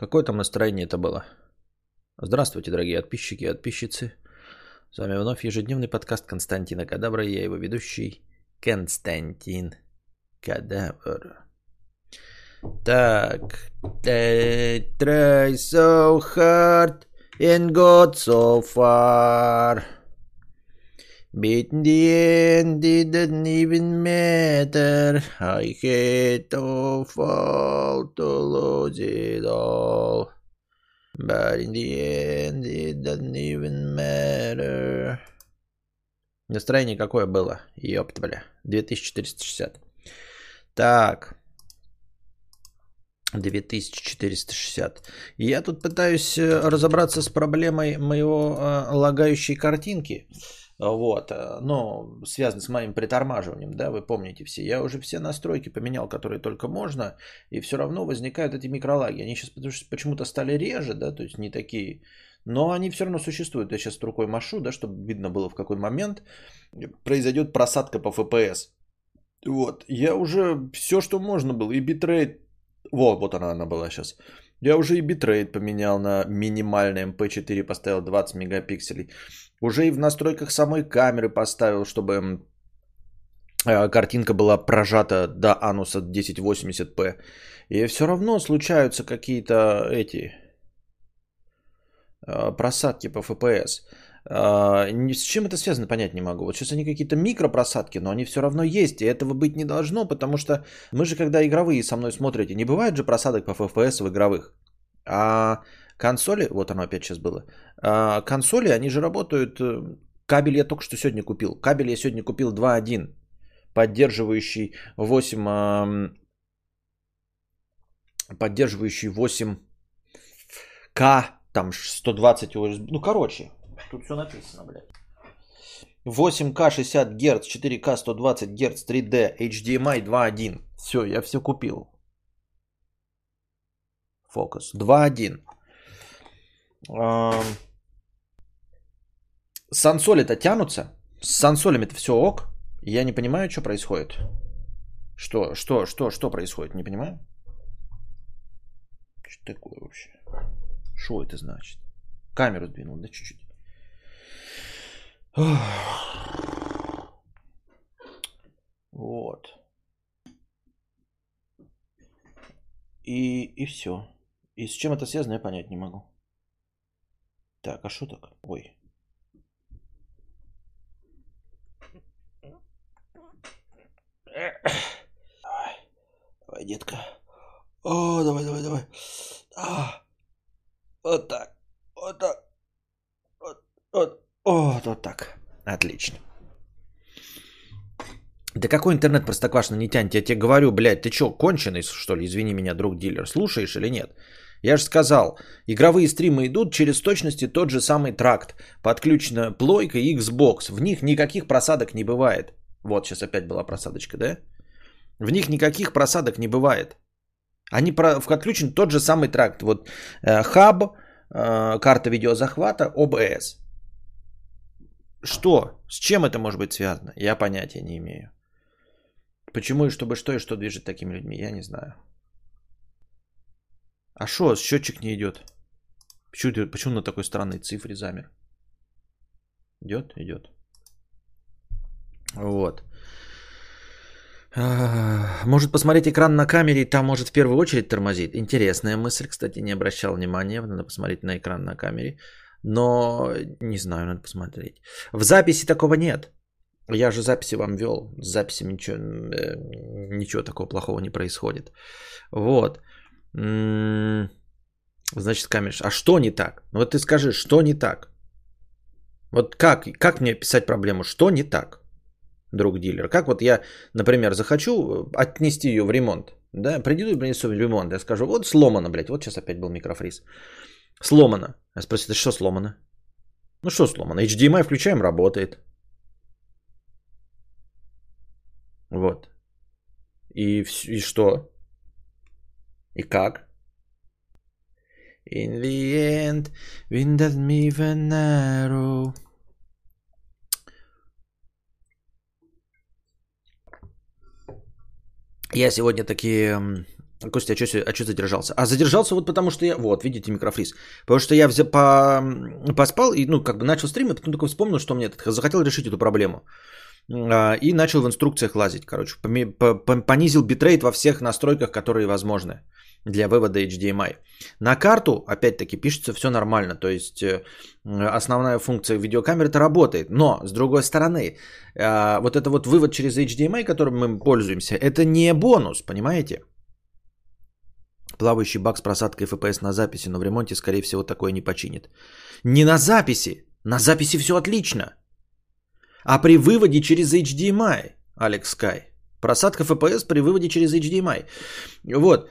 Какое там настроение это было? Здравствуйте, дорогие подписчики и подписчицы. С вами вновь ежедневный подкаст Константина Кадабра. Я его ведущий Константин Кадавр. Так. Try so hard and got so far. But in the end, it doesn't even matter. I hate to fall to lose it all. But in the end, it doesn't even matter. Настроение какое было? Ёпт, бля. 2460. Так. 2460. Я тут пытаюсь э, разобраться с проблемой моего э, лагающей картинки. Вот, э, но связано с моим притормаживанием, да, вы помните все. Я уже все настройки поменял, которые только можно, и все равно возникают эти микролаги. Они сейчас почему-то стали реже, да, то есть не такие, но они все равно существуют. Я сейчас рукой машу, да, чтобы видно было в какой момент произойдет просадка по FPS. Вот, я уже все, что можно было, и битрейт, вот, вот она, она была сейчас. Я уже и битрейт поменял на минимальный MP4, поставил 20 мегапикселей. Уже и в настройках самой камеры поставил, чтобы э, картинка была прожата до ануса 1080p. И все равно случаются какие-то эти э, просадки по FPS. Э, с чем это связано, понять не могу. Вот сейчас они какие-то микропросадки, но они все равно есть, и этого быть не должно, потому что мы же, когда игровые со мной смотрите, не бывает же просадок по FPS в игровых. А Консоли, вот оно опять сейчас было. А, консоли, они же работают. Э, кабель я только что сегодня купил. Кабель я сегодня купил 2.1, поддерживающий 8, поддерживающий 8К, там 120 USB. Ну, короче, тут все написано, блядь. 8К 60 Гц, 4К 120 Гц, 3D, HDMI 2.1. Все, я все купил. Фокус. 2.1. Сансоли-то тянутся. С сансолями-то все ок. Я не понимаю, что происходит. Что, что, что, что происходит, не понимаю. Что такое вообще? Что это значит? Камеру сдвинул, да чуть-чуть. Вот. И, и все. И с чем это связано, я понять не могу. Так, а что так? Ой. Давай, давай, детка. О, давай, давай, давай. А, вот так, вот так. Вот, вот, вот, вот так. Отлично. Да какой интернет простоквашино не тянет? Я тебе говорю, блядь, ты что, конченый, что ли? Извини меня, друг дилер. Слушаешь или нет? Я же сказал, игровые стримы идут через точности тот же самый тракт. Подключена плойка и Xbox. В них никаких просадок не бывает. Вот сейчас опять была просадочка, да? В них никаких просадок не бывает. Они про, отключен тот же самый тракт. Вот э, хаб, э, карта видеозахвата, OBS. Что? С чем это может быть связано? Я понятия не имею. Почему и чтобы что и что движет такими людьми, я не знаю. А что, счетчик не идет? Почему, почему на такой странной цифре замер? Идет? Идет. Вот. А, может посмотреть экран на камере, там может в первую очередь тормозит. Интересная мысль, кстати, не обращал внимания. Надо посмотреть на экран на камере. Но не знаю, надо посмотреть. В записи такого нет. Я же записи вам вел. С записями ничего, э, ничего такого плохого не происходит. Вот. Значит, камерш. А что не так? Ну вот ты скажи, что не так? Вот как, как мне писать проблему? Что не так, друг дилер? Как вот я, например, захочу э, отнести ее в ремонт. Да, приду и принесу в ремонт. Я скажу, вот сломано, блядь. Вот сейчас опять был микрофриз. Сломано. Я спросил, да что сломано? Ну что сломано? HDMI включаем, работает. Вот. И, и что? И как? In the end, wind me narrow. Я сегодня такие Костя, а что, а что задержался? А задержался вот потому, что я... Вот, видите, микрофриз. Потому что я взял, по, поспал и, ну, как бы начал стрим, и потом только вспомнил, что мне захотел решить эту проблему. А, и начал в инструкциях лазить, короче. Понизил битрейт во всех настройках, которые возможны для вывода HDMI. На карту, опять-таки, пишется все нормально. То есть э, основная функция видеокамеры-то работает. Но, с другой стороны, а, вот это вот вывод через HDMI, которым мы пользуемся, это не бонус, понимаете? Плавающий баг с просадкой FPS на записи, но в ремонте, скорее всего, такое не починит. Не на записи. На записи все отлично. А при выводе через HDMI, Алекс Скай. Просадка FPS при выводе через HDMI. Вот.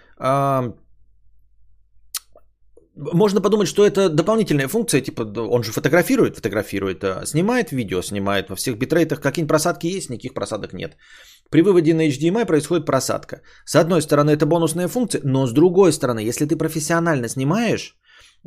Можно подумать, что это дополнительная функция, типа он же фотографирует, фотографирует, а, снимает видео, снимает во всех битрейтах, какие-нибудь просадки есть, никаких просадок нет. При выводе на HDMI происходит просадка. С одной стороны, это бонусная функция, но с другой стороны, если ты профессионально снимаешь,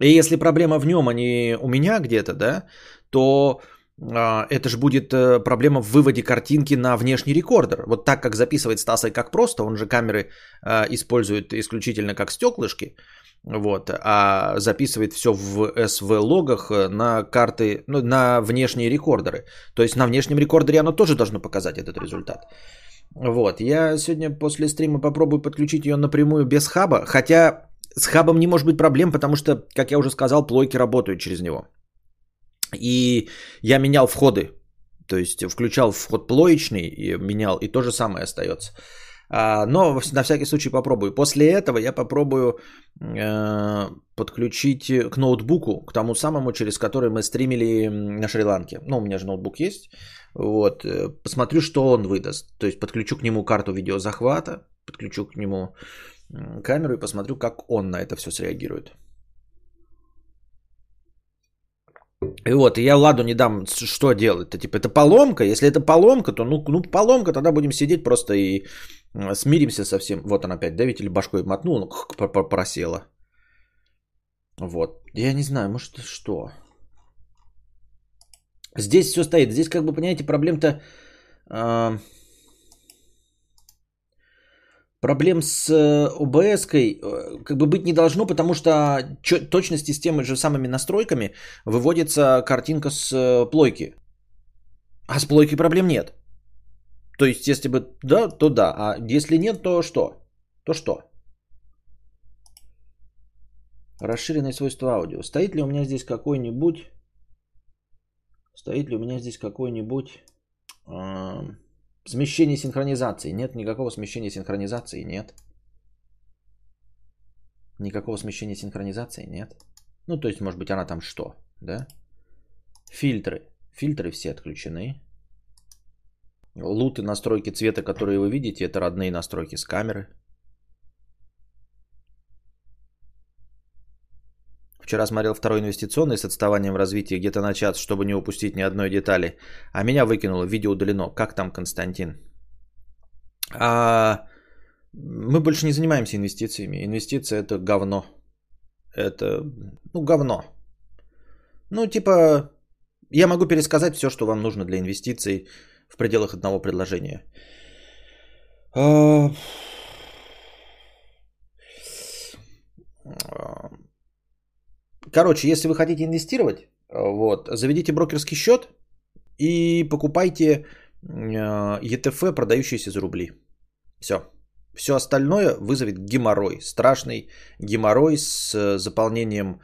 и если проблема в нем, а не у меня где-то, да, то а, это же будет э, проблема в выводе картинки на внешний рекордер. Вот так, как записывает Стаса и как просто, он же камеры а, использует исключительно как стеклышки, вот, а записывает все в SV-логах э, на карты, ну, на внешние рекордеры. То есть на внешнем рекордере оно тоже должно показать этот результат. Вот, я сегодня после стрима попробую подключить ее напрямую без хаба, хотя с хабом не может быть проблем, потому что, как я уже сказал, плойки работают через него. И я менял входы, то есть включал вход плоечный и менял, и то же самое остается. А, но на всякий случай попробую. После этого я попробую э, подключить к ноутбуку, к тому самому, через который мы стримили на Шри-Ланке. Ну, у меня же ноутбук есть. Вот, э, посмотрю, что он выдаст. То есть подключу к нему карту видеозахвата, подключу к нему камеру и посмотрю, как он на это все среагирует. И вот, и я Ладу не дам, что делать? Это типа, это поломка? Если это поломка, то ну, ну поломка, тогда будем сидеть просто и смиримся со всем. Вот он опять, да, или башкой мотнул, ну, просела. Вот, я не знаю, может что. Здесь все стоит. Здесь, как бы, понимаете, проблем-то... Э, проблем с э, э, как бы быть не должно, потому что точности с теми же самыми настройками выводится картинка с э, плойки. А с плойки проблем нет. То есть, если бы да, то да. А если нет, то что? То что? Расширенные свойства аудио. Стоит ли у меня здесь какой-нибудь... Стоит ли у меня здесь какой-нибудь... Э, Смещение синхронизации. Нет никакого смещения синхронизации. Нет. Никакого смещения синхронизации нет. Ну, то есть, может быть, она там что? Да? Фильтры. Фильтры все отключены. Луты, настройки цвета, которые вы видите, это родные настройки с камеры. Вчера смотрел второй инвестиционный с отставанием в развитии где-то на час, чтобы не упустить ни одной детали. А меня выкинуло, видео удалено. Как там, Константин? А, мы больше не занимаемся инвестициями. Инвестиция это говно. Это, ну, говно. Ну, типа, я могу пересказать все, что вам нужно для инвестиций в пределах одного предложения. А, Короче, если вы хотите инвестировать, э, вот, заведите брокерский счет и покупайте ETF, э, продающиеся за рубли. Все. Все остальное вызовет геморрой. Страшный геморрой с э, заполнением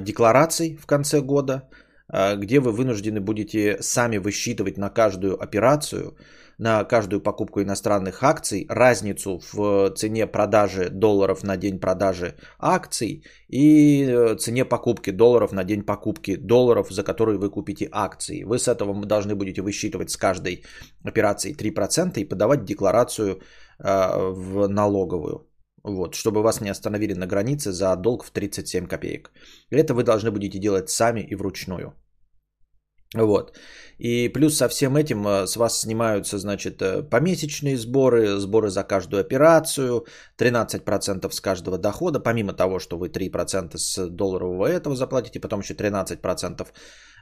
деклараций в конце года, где вы вынуждены будете сами высчитывать на каждую операцию на каждую покупку иностранных акций, разницу в цене продажи долларов на день продажи акций и э, цене покупки долларов на день покупки долларов, за которые вы купите акции. Вы с этого должны будете высчитывать с каждой операции 3% и подавать декларацию э, в налоговую. Вот, чтобы вас не остановили на границе за долг в 37 копеек. Это вы должны будете делать сами и вручную. Вот. И плюс со всем этим э, с вас снимаются, значит, э, помесячные сборы, сборы за каждую операцию, 13% с каждого дохода, помимо того, что вы 3% с долларового этого заплатите, потом еще 13%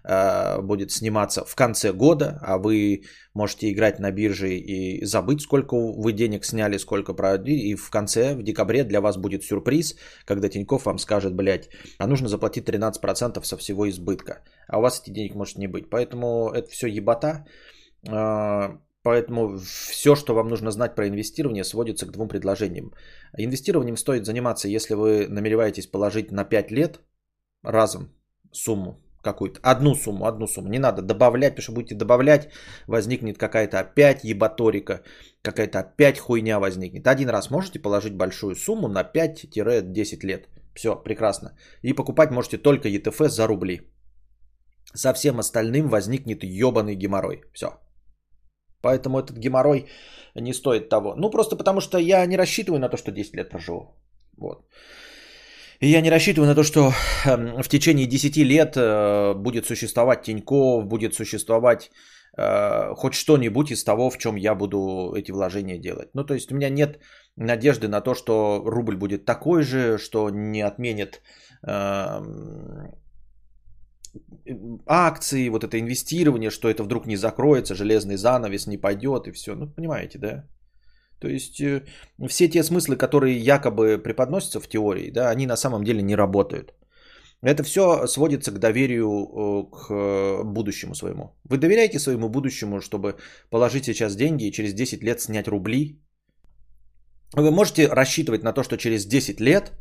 Э, будет сниматься в конце года, а вы можете играть на бирже и забыть, сколько вы денег сняли, сколько продали, и в конце, в декабре для вас будет сюрприз, когда Тиньков вам скажет, блядь, а нужно заплатить 13% со всего избытка, а у вас этих денег может не быть. Поэтому это все ебота, э, Поэтому все, что вам нужно знать про инвестирование, сводится к двум предложениям. Инвестированием стоит заниматься, если вы намереваетесь положить на 5 лет разом сумму какую-то, одну сумму, одну сумму. Не надо добавлять, потому что будете добавлять, возникнет какая-то опять ебаторика, какая-то опять хуйня возникнет. Один раз можете положить большую сумму на 5-10 лет. Все, прекрасно. И покупать можете только ETF за рубли. Со всем остальным возникнет ебаный геморрой. Все. Поэтому этот геморрой не стоит того. Ну, просто потому что я не рассчитываю на то, что 10 лет проживу. Вот. И я не рассчитываю на то, что эм, в течение 10 лет э, будет существовать Тиньков, будет существовать э, хоть что-нибудь из того, в чем я буду эти вложения делать. Ну, то есть у меня нет надежды на то, что рубль будет такой же, что не отменит эм, акции, вот это инвестирование, что это вдруг не закроется, железный занавес не пойдет и все. Ну, понимаете, да? То есть э, все те смыслы, которые якобы преподносятся в теории, да, они на самом деле не работают. Это все сводится к доверию э, к э, будущему своему. Вы доверяете своему будущему, чтобы положить сейчас деньги и через 10 лет снять рубли? Вы можете рассчитывать на то, что через 10 лет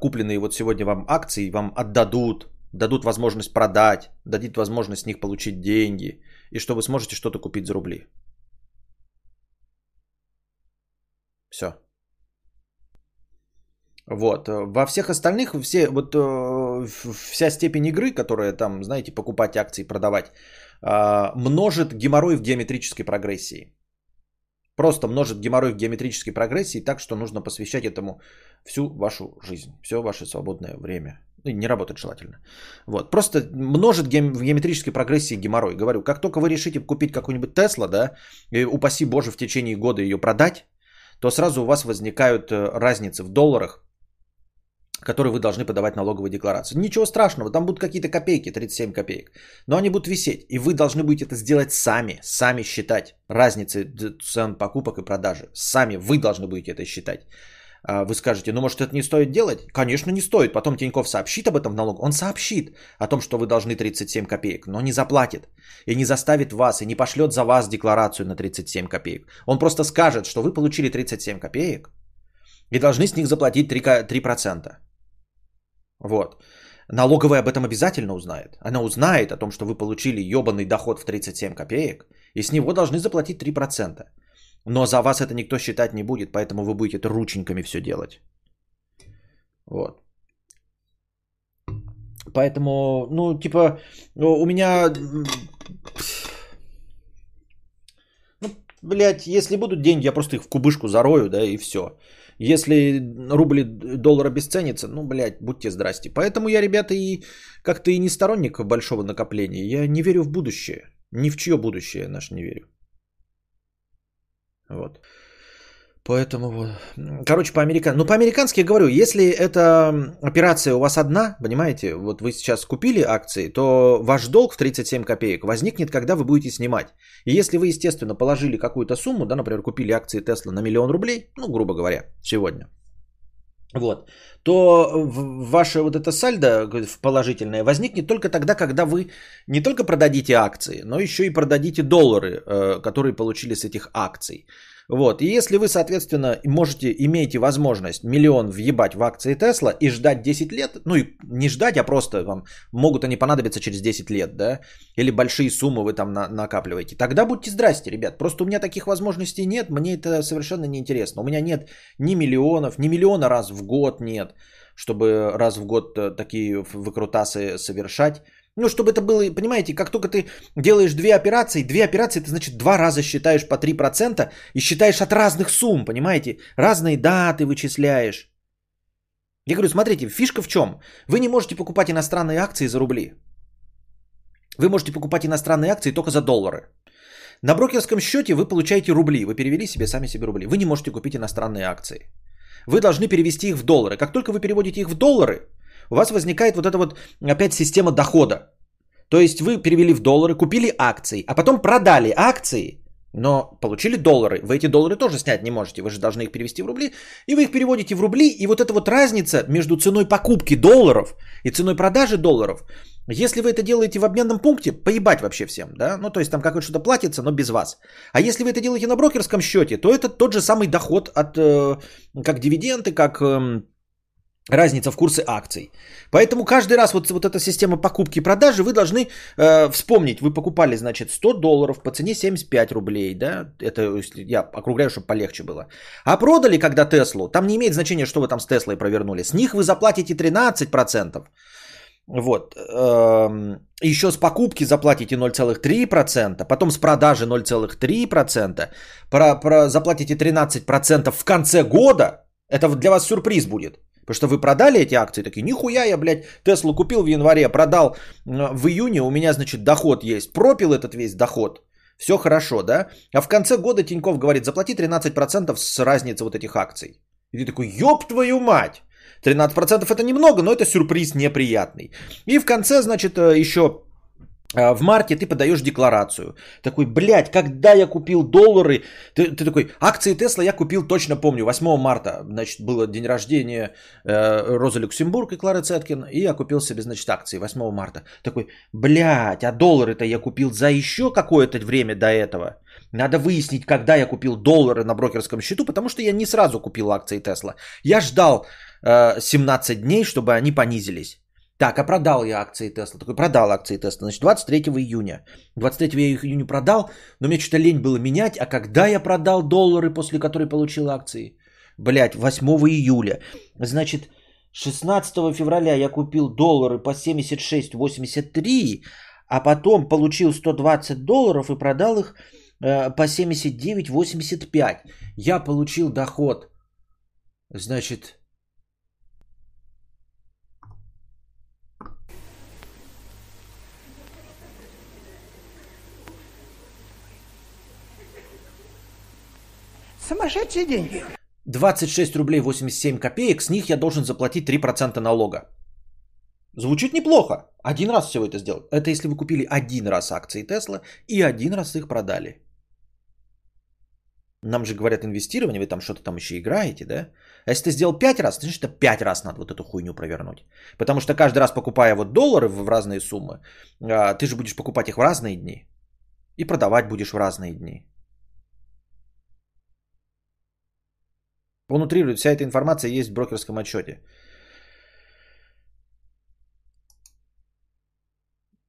купленные вот сегодня вам акции вам отдадут, дадут возможность продать, дадут возможность с них получить деньги, и что вы сможете что-то купить за рубли. Все. Вот. Во всех остальных, все, вот, э, вся степень игры, которая там, знаете, покупать акции, продавать, э, множит геморрой в геометрической прогрессии. Просто множит геморрой в геометрической прогрессии так, что нужно посвящать этому всю вашу жизнь, все ваше свободное время. Ну, не работает желательно. Вот. Просто множит гем- в геометрической прогрессии геморрой. Говорю, как только вы решите купить какую-нибудь Тесла, да, и упаси Боже в течение года ее продать, то сразу у вас возникают э, разницы в долларах, которые вы должны подавать налоговую декларацию. Ничего страшного, там будут какие-то копейки, 37 копеек. Но они будут висеть, и вы должны будете это сделать сами, сами считать разницы цен покупок и продажи. Сами вы должны будете это считать. А, вы скажете, ну может это не стоит делать? Конечно не стоит. Потом Тиньков сообщит об этом в налог. Он сообщит о том, что вы должны 37 копеек, но не заплатит. И не заставит вас, и не пошлет за вас декларацию на 37 копеек. Он просто скажет, что вы получили 37 копеек и должны с них заплатить 3%. 3%. Вот. Налоговая об этом обязательно узнает. Она узнает о том, что вы получили ебаный доход в 37 копеек, и с него должны заплатить 3%. Но за вас это никто считать не будет, поэтому вы будете это рученьками все делать. Вот. Поэтому, ну, типа, у меня... Ну, блядь, если будут деньги, я просто их в кубышку зарою, да, и все. Если рубли доллар обесценится, ну, блядь, будьте здрасте. Поэтому я, ребята, и как-то и не сторонник большого накопления. Я не верю в будущее. Ни в чье будущее я наш не верю. Вот. Поэтому, короче, по-американски. Ну, по-американски я говорю, если эта операция у вас одна, понимаете, вот вы сейчас купили акции, то ваш долг в 37 копеек возникнет, когда вы будете снимать. И если вы, естественно, положили какую-то сумму, да, например, купили акции Tesla на миллион рублей, ну, грубо говоря, сегодня, вот, то ваше вот это сальдо положительное возникнет только тогда, когда вы не только продадите акции, но еще и продадите доллары, э, которые получили с этих акций. Вот. И если вы, соответственно, можете, имеете возможность миллион въебать в акции Тесла и ждать 10 лет, ну и не ждать, а просто вам могут они понадобиться через 10 лет, да, или большие суммы вы там на, накапливаете, тогда будьте здрасте, ребят. Просто у меня таких возможностей нет, мне это совершенно неинтересно. У меня нет ни миллионов, ни миллиона раз в год нет, чтобы раз в год э, такие выкрутасы совершать. Ну, чтобы это было, понимаете, как только ты делаешь две операции, две операции, ты, значит, два раза считаешь по 3% и считаешь от разных сумм, понимаете? Разные даты вычисляешь. Я говорю, смотрите, фишка в чем? Вы не можете покупать иностранные акции за рубли. Вы можете покупать иностранные акции только за доллары. На брокерском счете вы получаете рубли. Вы перевели себе сами себе рубли. Вы не можете купить иностранные акции. Вы должны перевести их в доллары. Как только вы переводите их в доллары, у вас возникает вот эта вот опять система дохода. То есть вы перевели в доллары, купили акции, а потом продали акции, но получили доллары. Вы эти доллары тоже снять не можете. Вы же должны их перевести в рубли. И вы их переводите в рубли. И вот эта вот разница между ценой покупки долларов и ценой продажи долларов, если вы это делаете в обменном пункте, поебать вообще всем, да? Ну, то есть там как-то что-то платится, но без вас. А если вы это делаете на брокерском счете, то это тот же самый доход от, э, как дивиденды, как э, разница в курсе акций. Поэтому каждый раз вот, вот эта система покупки и продажи вы должны э, вспомнить. Вы покупали, значит, 100 долларов по цене 75 рублей, да? Это я округляю, чтобы полегче было. А продали, когда Теслу, там не имеет значения, что вы там с Теслой провернули. С них вы заплатите 13%. Вот. Эм, еще с покупки заплатите 0,3%, потом с продажи 0,3%, про, про, заплатите 13% в конце года. Это для вас сюрприз будет. Потому что вы продали эти акции, такие, нихуя я, блядь, Теслу купил в январе, продал в июне, у меня, значит, доход есть. Пропил этот весь доход. Все хорошо, да? А в конце года Тиньков говорит, заплати 13% с разницы вот этих акций. И ты такой, ёб твою мать! 13% это немного, но это сюрприз неприятный. И в конце, значит, э, еще в марте ты подаешь декларацию. Такой, блядь, когда я купил доллары? Ты, ты такой, акции Тесла я купил, точно помню, 8 марта. Значит, было день рождения э, Розы Люксембург и Клары Цеткин. И я купил себе, значит, акции 8 марта. Такой, блядь, а доллары-то я купил за еще какое-то время до этого. Надо выяснить, когда я купил доллары на брокерском счету, потому что я не сразу купил акции Тесла. Я ждал э, 17 дней, чтобы они понизились. Так, а продал я акции Тесла. Такой, продал акции Тесла. Значит, 23 июня. 23 июня продал, но мне что-то лень было менять. А когда я продал доллары, после которой получил акции? Блять, 8 июля. Значит, 16 февраля я купил доллары по 76,83, а потом получил 120 долларов и продал их э, по 79,85. Я получил доход, значит, Сумасшедшие деньги. 26 рублей 87 копеек, с них я должен заплатить 3% налога. Звучит неплохо. Один раз всего это сделал. Это если вы купили один раз акции Тесла и один раз их продали. Нам же говорят инвестирование, вы там что-то там еще играете, да? А если ты сделал 5 раз, значит это 5 раз надо вот эту хуйню провернуть. Потому что каждый раз покупая вот доллары в разные суммы, а, ты же будешь покупать их в разные дни. И продавать будешь в разные дни. Он утрирует, вся эта информация есть в брокерском отчете.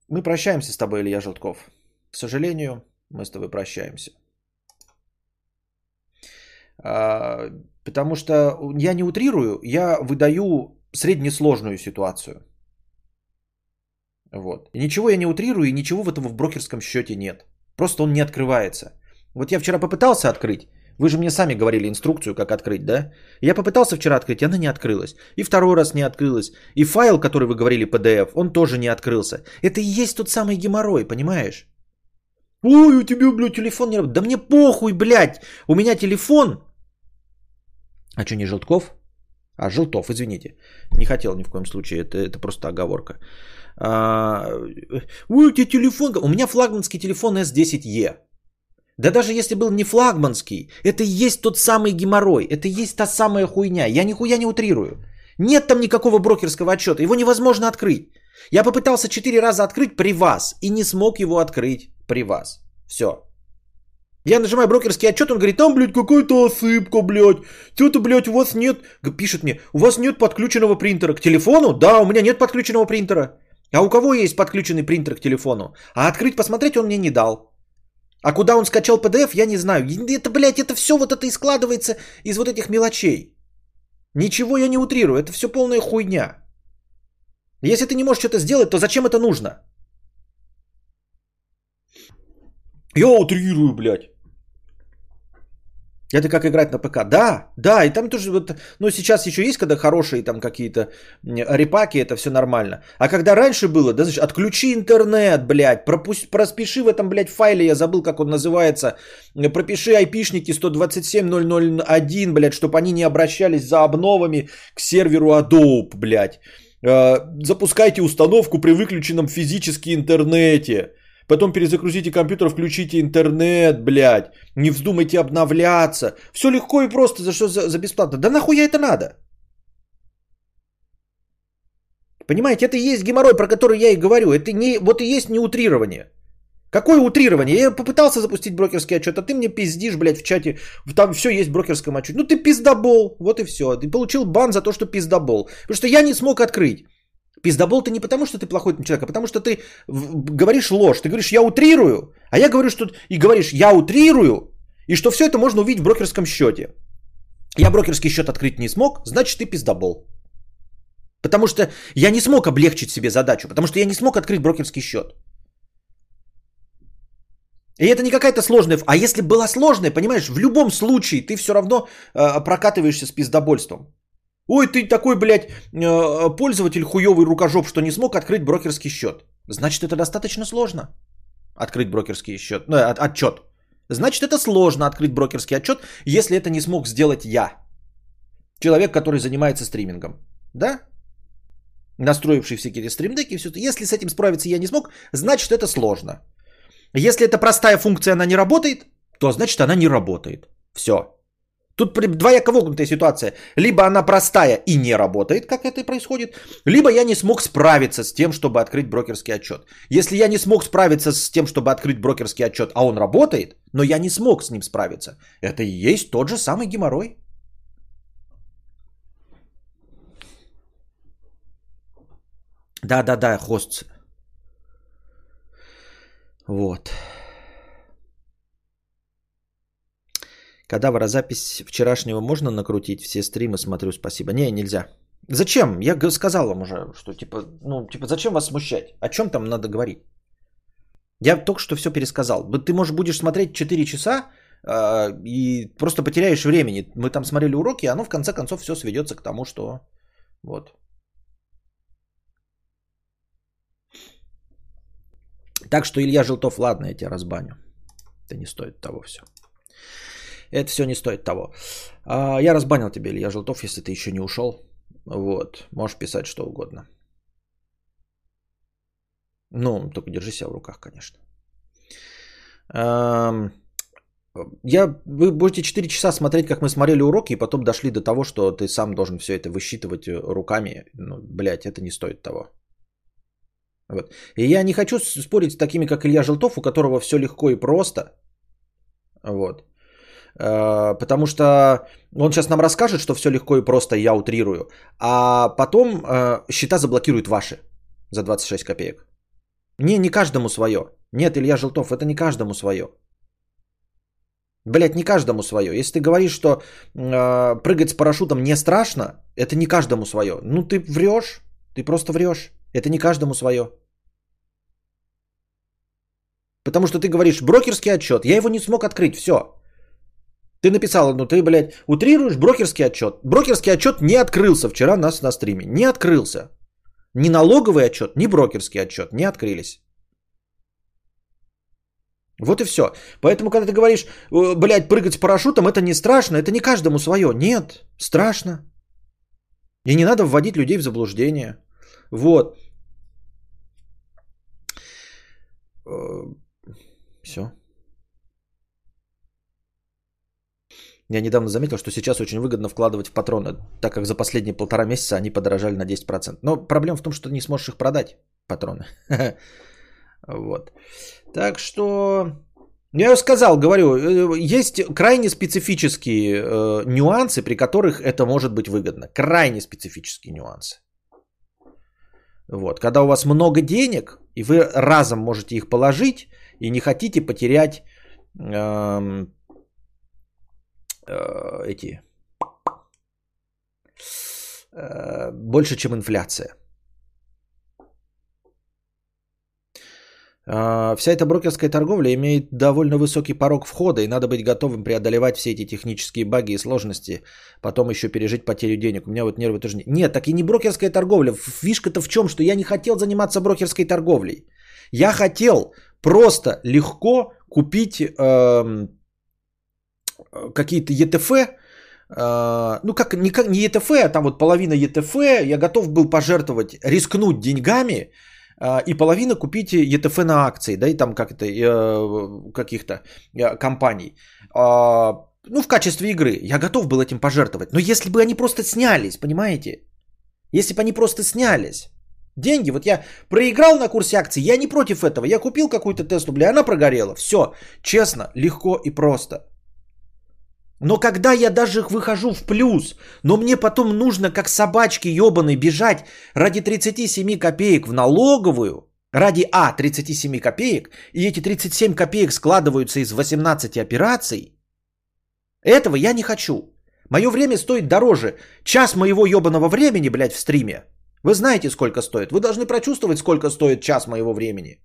Мы прощаемся с тобой, Илья Желтков. К сожалению, мы с тобой прощаемся. А, потому что я не утрирую, я выдаю среднесложную ситуацию. Вот. И ничего я не утрирую, и ничего в этом в брокерском счете нет. Просто он не открывается. Вот я вчера попытался открыть, вы же мне сами говорили инструкцию, как открыть, да? Я попытался вчера открыть, она не открылась. И второй раз не открылась. И файл, который вы говорили, PDF, он тоже не открылся. Это и есть тот самый геморрой, понимаешь? Ой, у тебя, блядь, телефон не работает. Да мне похуй, блядь. У меня телефон. А что, не Желтков? А, Желтов, извините. Не хотел ни в коем случае, это, это просто оговорка. А, ой, у тебя телефон. У меня флагманский телефон S10e. Да даже если был не флагманский, это и есть тот самый геморрой, это и есть та самая хуйня. Я нихуя не утрирую. Нет там никакого брокерского отчета, его невозможно открыть. Я попытался четыре раза открыть при вас и не смог его открыть при вас. Все. Я нажимаю брокерский отчет, он говорит, там, блядь, какая-то осыпка, блядь. Что-то, блядь, у вас нет, пишет мне, у вас нет подключенного принтера к телефону? Да, у меня нет подключенного принтера. А у кого есть подключенный принтер к телефону? А открыть, посмотреть он мне не дал. А куда он скачал PDF, я не знаю. Это, блядь, это все вот это и складывается из вот этих мелочей. Ничего я не утрирую, это все полная хуйня. Если ты не можешь что-то сделать, то зачем это нужно? Я утрирую, блядь. Это как играть на ПК. Да, да, и там тоже вот, ну сейчас еще есть, когда хорошие там какие-то репаки, это все нормально. А когда раньше было, да, значит, отключи интернет, блядь, пропусти, проспеши в этом, блядь, файле, я забыл, как он называется, пропиши айпишники 127.001, блядь, чтобы они не обращались за обновами к серверу Adobe, блядь. Э, запускайте установку при выключенном физически интернете. Потом перезагрузите компьютер, включите интернет, блядь. Не вздумайте обновляться. Все легко и просто. За что за, за бесплатно? Да нахуя это надо? Понимаете, это и есть геморрой, про который я и говорю. Это не, вот и есть не утрирование. Какое утрирование? Я попытался запустить брокерский отчет, а ты мне пиздишь, блядь, в чате. Там все есть в брокерском отчете. Ну ты пиздобол. Вот и все. Ты получил бан за то, что пиздобол. Потому что я не смог открыть. Пиздобол ты не потому, что ты плохой человек, а потому что ты говоришь ложь. Ты говоришь, я утрирую, а я говорю, что... И говоришь, я утрирую, и что все это можно увидеть в брокерском счете. Я брокерский счет открыть не смог, значит ты пиздобол. Потому что я не смог облегчить себе задачу, потому что я не смог открыть брокерский счет. И это не какая-то сложная... А если была сложная, понимаешь, в любом случае ты все равно э, прокатываешься с пиздобольством. Ой, ты такой, блядь, э, пользователь хуёвый рукожоп, что не смог открыть брокерский счет. Значит, это достаточно сложно. Открыть брокерский счет, ну, от, отчет. Значит, это сложно открыть брокерский отчет, если это не смог сделать я. Человек, который занимается стримингом. Да? Настроивший всякие стримдеки и все. Если с этим справиться я не смог, значит, это сложно. Если это простая функция, она не работает, то значит, она не работает. Все. Тут двояко вогнутая ситуация. Либо она простая и не работает, как это и происходит, либо я не смог справиться с тем, чтобы открыть брокерский отчет. Если я не смог справиться с тем, чтобы открыть брокерский отчет, а он работает, но я не смог с ним справиться, это и есть тот же самый геморрой. Да-да-да, хост. Вот. Кадавра, запись вчерашнего можно накрутить? Все стримы смотрю, спасибо. Не, нельзя. Зачем? Я сказал вам уже, что типа, ну, типа, зачем вас смущать? О чем там надо говорить? Я только что все пересказал. Ты, может, будешь смотреть 4 часа э, и просто потеряешь времени. Мы там смотрели уроки, и оно в конце концов все сведется к тому, что вот. Так что, Илья Желтов, ладно, я тебя разбаню. Это не стоит того все. Это все не стоит того. А, я разбанил тебя, Илья Желтов, если ты еще не ушел. Вот, можешь писать что угодно. Ну, только держи себя в руках, конечно. Я, вы будете 4 часа смотреть, как мы смотрели уроки, и потом дошли до того, что ты сам должен все это высчитывать э, руками. Ну, блядь, это не стоит того. Вот. И я не хочу спорить с такими, как Илья Желтов, у которого все легко и просто. Вот. Э, потому что он сейчас нам расскажет, что все легко и просто, я утрирую. А потом э, счета заблокируют ваши за 26 копеек. Не, не каждому свое. Нет, Илья Желтов, это не каждому свое. Блять, не каждому свое. Если ты говоришь, что э, прыгать с парашютом не страшно, это не каждому свое. Ну ты врешь, ты просто врешь. Это не каждому свое. Потому что ты говоришь брокерский отчет. Я его не смог открыть. Все. Ты написал, ну ты, блядь, утрируешь брокерский отчет. Брокерский отчет не открылся вчера нас на стриме. Не открылся. Ни налоговый отчет, ни брокерский отчет не открылись. Вот и все. Поэтому, когда ты говоришь, «Э, блядь, прыгать с парашютом, это не страшно, это не каждому свое. Нет, страшно. И не надо вводить людей в заблуждение. Вот. Э, все. Я недавно заметил, что сейчас очень выгодно вкладывать в патроны, так как за последние полтора месяца они подорожали на 10%. Но проблема в том, что не сможешь их продать, патроны. Вот. Так что, я сказал, говорю, э, есть крайне специфические э, нюансы, при которых это может быть выгодно. Крайне специфические нюансы. Вот. Когда у вас много денег, и вы разом можете их положить, и не хотите потерять эм, Э, эти э, больше, чем инфляция. А, вся эта брокерская торговля имеет довольно высокий порог входа, и надо быть готовым преодолевать все эти технические баги и сложности, потом еще пережить потерю денег. У меня вот нервы тоже не... Нет, так и не брокерская торговля. Фишка-то в чем, что я не хотел заниматься брокерской торговлей. Я хотел просто легко купить э, какие-то ЕТФ, э, ну как не, как, не ЕТФ, а там вот половина ЕТФ, я готов был пожертвовать, рискнуть деньгами, а, и половина купить ЕТФ на акции, да, и там как это, э, каких-то э, компаний. А, ну, в качестве игры. Я готов был этим пожертвовать. Но если бы они просто снялись, понимаете? Если бы они просто снялись. Деньги, вот я проиграл на курсе акций, я не против этого. Я купил какую-то Теслу, бля, она прогорела. Все, честно, легко и просто. Но когда я даже выхожу в плюс, но мне потом нужно, как собачки ебаный, бежать ради 37 копеек в налоговую, ради А 37 копеек, и эти 37 копеек складываются из 18 операций, этого я не хочу. Мое время стоит дороже. Час моего ебаного времени, блядь, в стриме. Вы знаете, сколько стоит. Вы должны прочувствовать, сколько стоит час моего времени.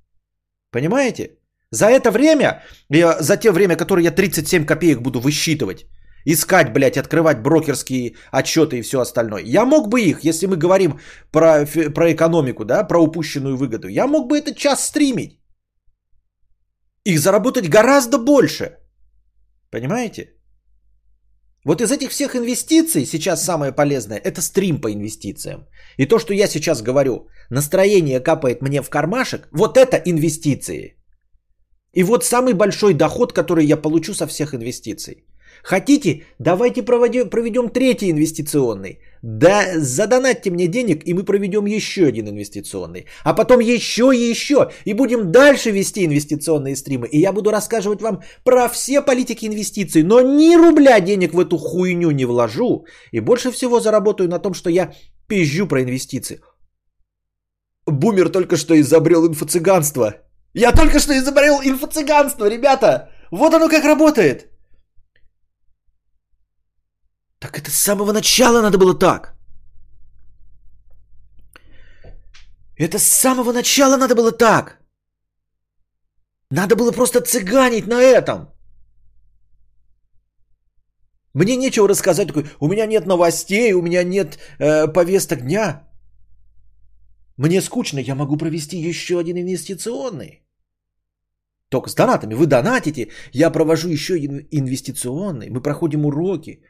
Понимаете? За это время, за те время, которое я 37 копеек буду высчитывать, искать, блядь, открывать брокерские отчеты и все остальное. Я мог бы их, если мы говорим про, про экономику, да, про упущенную выгоду, я мог бы этот час стримить. И заработать гораздо больше. Понимаете? Вот из этих всех инвестиций сейчас самое полезное – это стрим по инвестициям. И то, что я сейчас говорю, настроение капает мне в кармашек, вот это инвестиции – и вот самый большой доход, который я получу со всех инвестиций. Хотите, давайте проводим, проведем третий инвестиционный. Да, задонатьте мне денег, и мы проведем еще один инвестиционный. А потом еще и еще. И будем дальше вести инвестиционные стримы. И я буду рассказывать вам про все политики инвестиций. Но ни рубля денег в эту хуйню не вложу. И больше всего заработаю на том, что я пизжу про инвестиции. Бумер только что изобрел инфо-цыганство. Я только что изобрел инфо-цыганство, ребята. Вот оно как работает. Так это с самого начала надо было так. Это с самого начала надо было так. Надо было просто цыганить на этом. Мне нечего рассказать, такой, у меня нет новостей, у меня нет э, повесток дня. Мне скучно, я могу провести еще один инвестиционный. Только с донатами. Вы донатите, я провожу еще инвестиционный. Мы проходим уроки,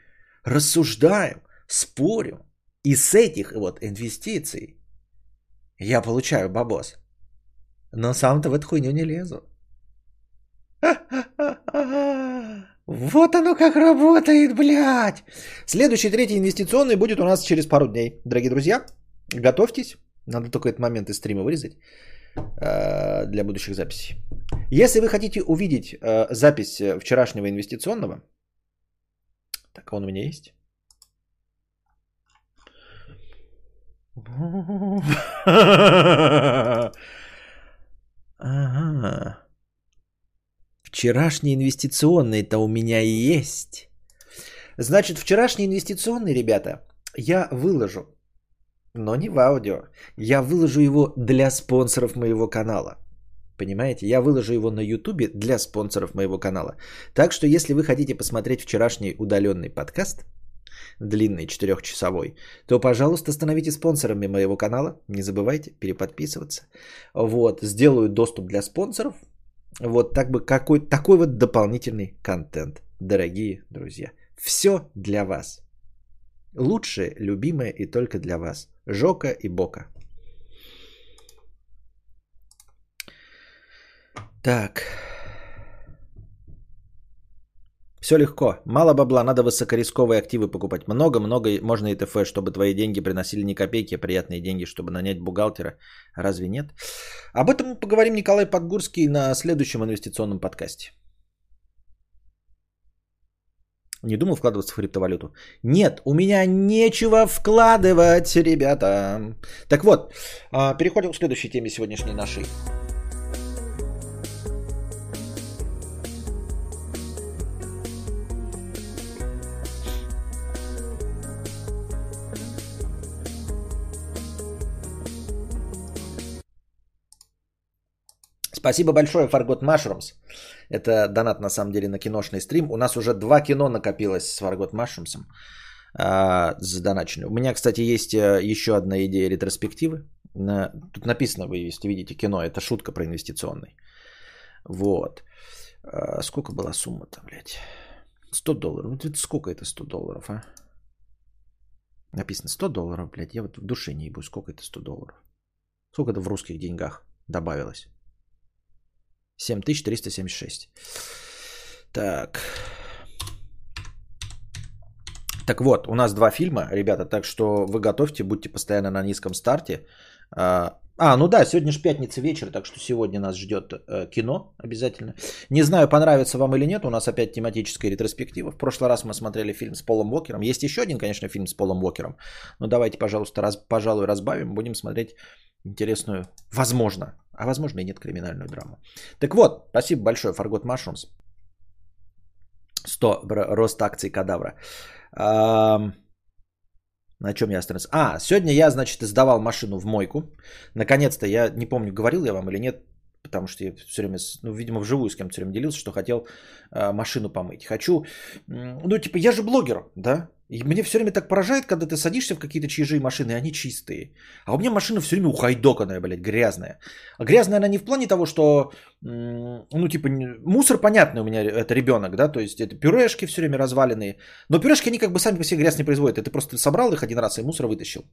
рассуждаем, спорим. И с этих вот инвестиций я получаю бабос. Но сам-то в эту хуйню не лезу. Вот оно как работает, блядь. Следующий третий инвестиционный будет у нас через пару дней. Дорогие друзья, готовьтесь. Надо только этот момент из стрима вырезать для будущих записей. Если вы хотите увидеть э, запись вчерашнего инвестиционного, так он у меня есть. Вчерашний инвестиционный-то у меня есть. Значит, вчерашний инвестиционный, ребята, я выложу но не в аудио. Я выложу его для спонсоров моего канала. Понимаете? Я выложу его на YouTube для спонсоров моего канала. Так что, если вы хотите посмотреть вчерашний удаленный подкаст, длинный, четырехчасовой, то, пожалуйста, становитесь спонсорами моего канала. Не забывайте переподписываться. Вот, сделаю доступ для спонсоров. Вот так бы какой, такой вот дополнительный контент, дорогие друзья. Все для вас. Лучшее, любимое и только для вас. Жока и Бока. Так. Все легко. Мало бабла, надо высокорисковые активы покупать. Много-много можно и ТФ, чтобы твои деньги приносили не копейки, а приятные деньги, чтобы нанять бухгалтера. Разве нет? Об этом мы поговорим Николай Подгурский на следующем инвестиционном подкасте. Не думал вкладываться в криптовалюту? Нет, у меня нечего вкладывать, ребята. Так вот, а, переходим к следующей теме сегодняшней нашей. Спасибо большое, Fargot Mushrooms. Это донат на самом деле на киношный стрим. У нас уже два кино накопилось с Fargot Mushrooms а, задоначены. У меня, кстати, есть э, еще одна идея ретроспективы. На, тут написано, вы если видите кино, это шутка про инвестиционный. Вот. А, сколько была сумма-то, блядь? 100 долларов. Ну, это сколько это 100 долларов, а? Написано 100 долларов, блядь. Я вот в душе не ебу, сколько это 100 долларов. Сколько это в русских деньгах добавилось? 7376. Так. Так вот, у нас два фильма, ребята, так что вы готовьте, будьте постоянно на низком старте. А, а ну да, сегодня же пятница вечер, так что сегодня нас ждет э, кино обязательно. Не знаю, понравится вам или нет, у нас опять тематическая ретроспектива. В прошлый раз мы смотрели фильм с Полом Уокером. Есть еще один, конечно, фильм с Полом Уокером. Но давайте, пожалуйста, раз, пожалуй, разбавим. Будем смотреть интересную, возможно, а возможно и нет, криминальную драму. Так вот, спасибо большое, Фаргот Машрумс. 100 рост акций кадавра. На чем я остановился? А, сегодня я, значит, сдавал машину в мойку. Наконец-то, я не помню, говорил я вам или нет, потому что я все время, ну, видимо, вживую с кем-то все время делился, что хотел э, машину помыть. Хочу, ну, типа, я же блогер, да? И мне все время так поражает, когда ты садишься в какие-то чужие машины, и они чистые. А у меня машина все время ухайдоканная, блядь, грязная. А грязная она не в плане того, что, ну, типа, мусор понятный у меня, это ребенок, да, то есть это пюрешки все время разваленные. Но пюрешки, они как бы сами по себе грязь не производят. Это просто собрал их один раз и мусор вытащил.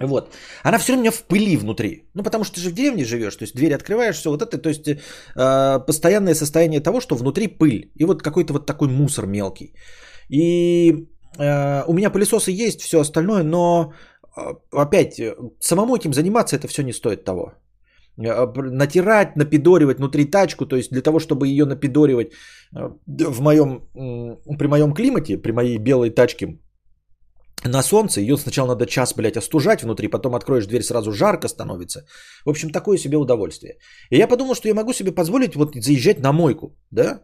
Вот. Она все меня в пыли внутри. Ну, потому что ты же в деревне живешь, то есть дверь открываешь, все вот это, то есть э, постоянное состояние того, что внутри пыль. И вот какой-то вот такой мусор мелкий. И Э, у меня пылесосы есть, все остальное, но э, опять, э, самому этим заниматься это все не стоит того. Натирать, напидоривать внутри тачку, то есть для того, чтобы ее напидоривать в моем, при моем климате, при моей белой тачке на солнце, ее сначала надо час, блядь, остужать внутри, потом откроешь дверь, сразу жарко становится. В общем, такое себе удовольствие. И я подумал, что я могу себе позволить вот заезжать на мойку, да,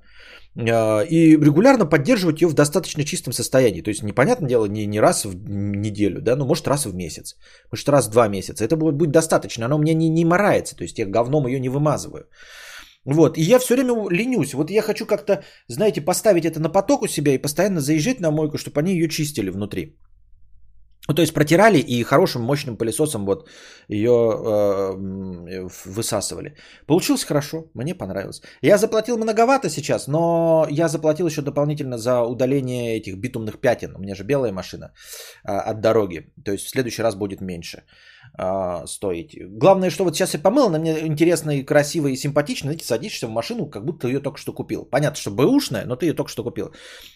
а, и регулярно поддерживать ее в достаточно чистом состоянии. То есть, непонятное дело, не, не раз в неделю, да, но может раз в месяц, может раз в два месяца. Это будет, достаточно, оно у меня не, не морается, то есть я говном ее не вымазываю. Вот, и я все время ленюсь. Вот я хочу как-то, знаете, поставить это на поток у себя и постоянно заезжать на мойку, чтобы они ее чистили внутри. Ну, то есть протирали и хорошим мощным пылесосом вот ее э, высасывали. Получилось хорошо, мне понравилось. Я заплатил многовато сейчас, но я заплатил еще дополнительно за удаление этих битумных пятен. У меня же белая машина э, от дороги. То есть в следующий раз будет меньше э, стоить. Главное, что вот сейчас я помыл, она мне интересно и красиво и симпатично. Знаете, садишься в машину, как будто ее только что купил. Понятно, что бэушная, но ты ее только что купил.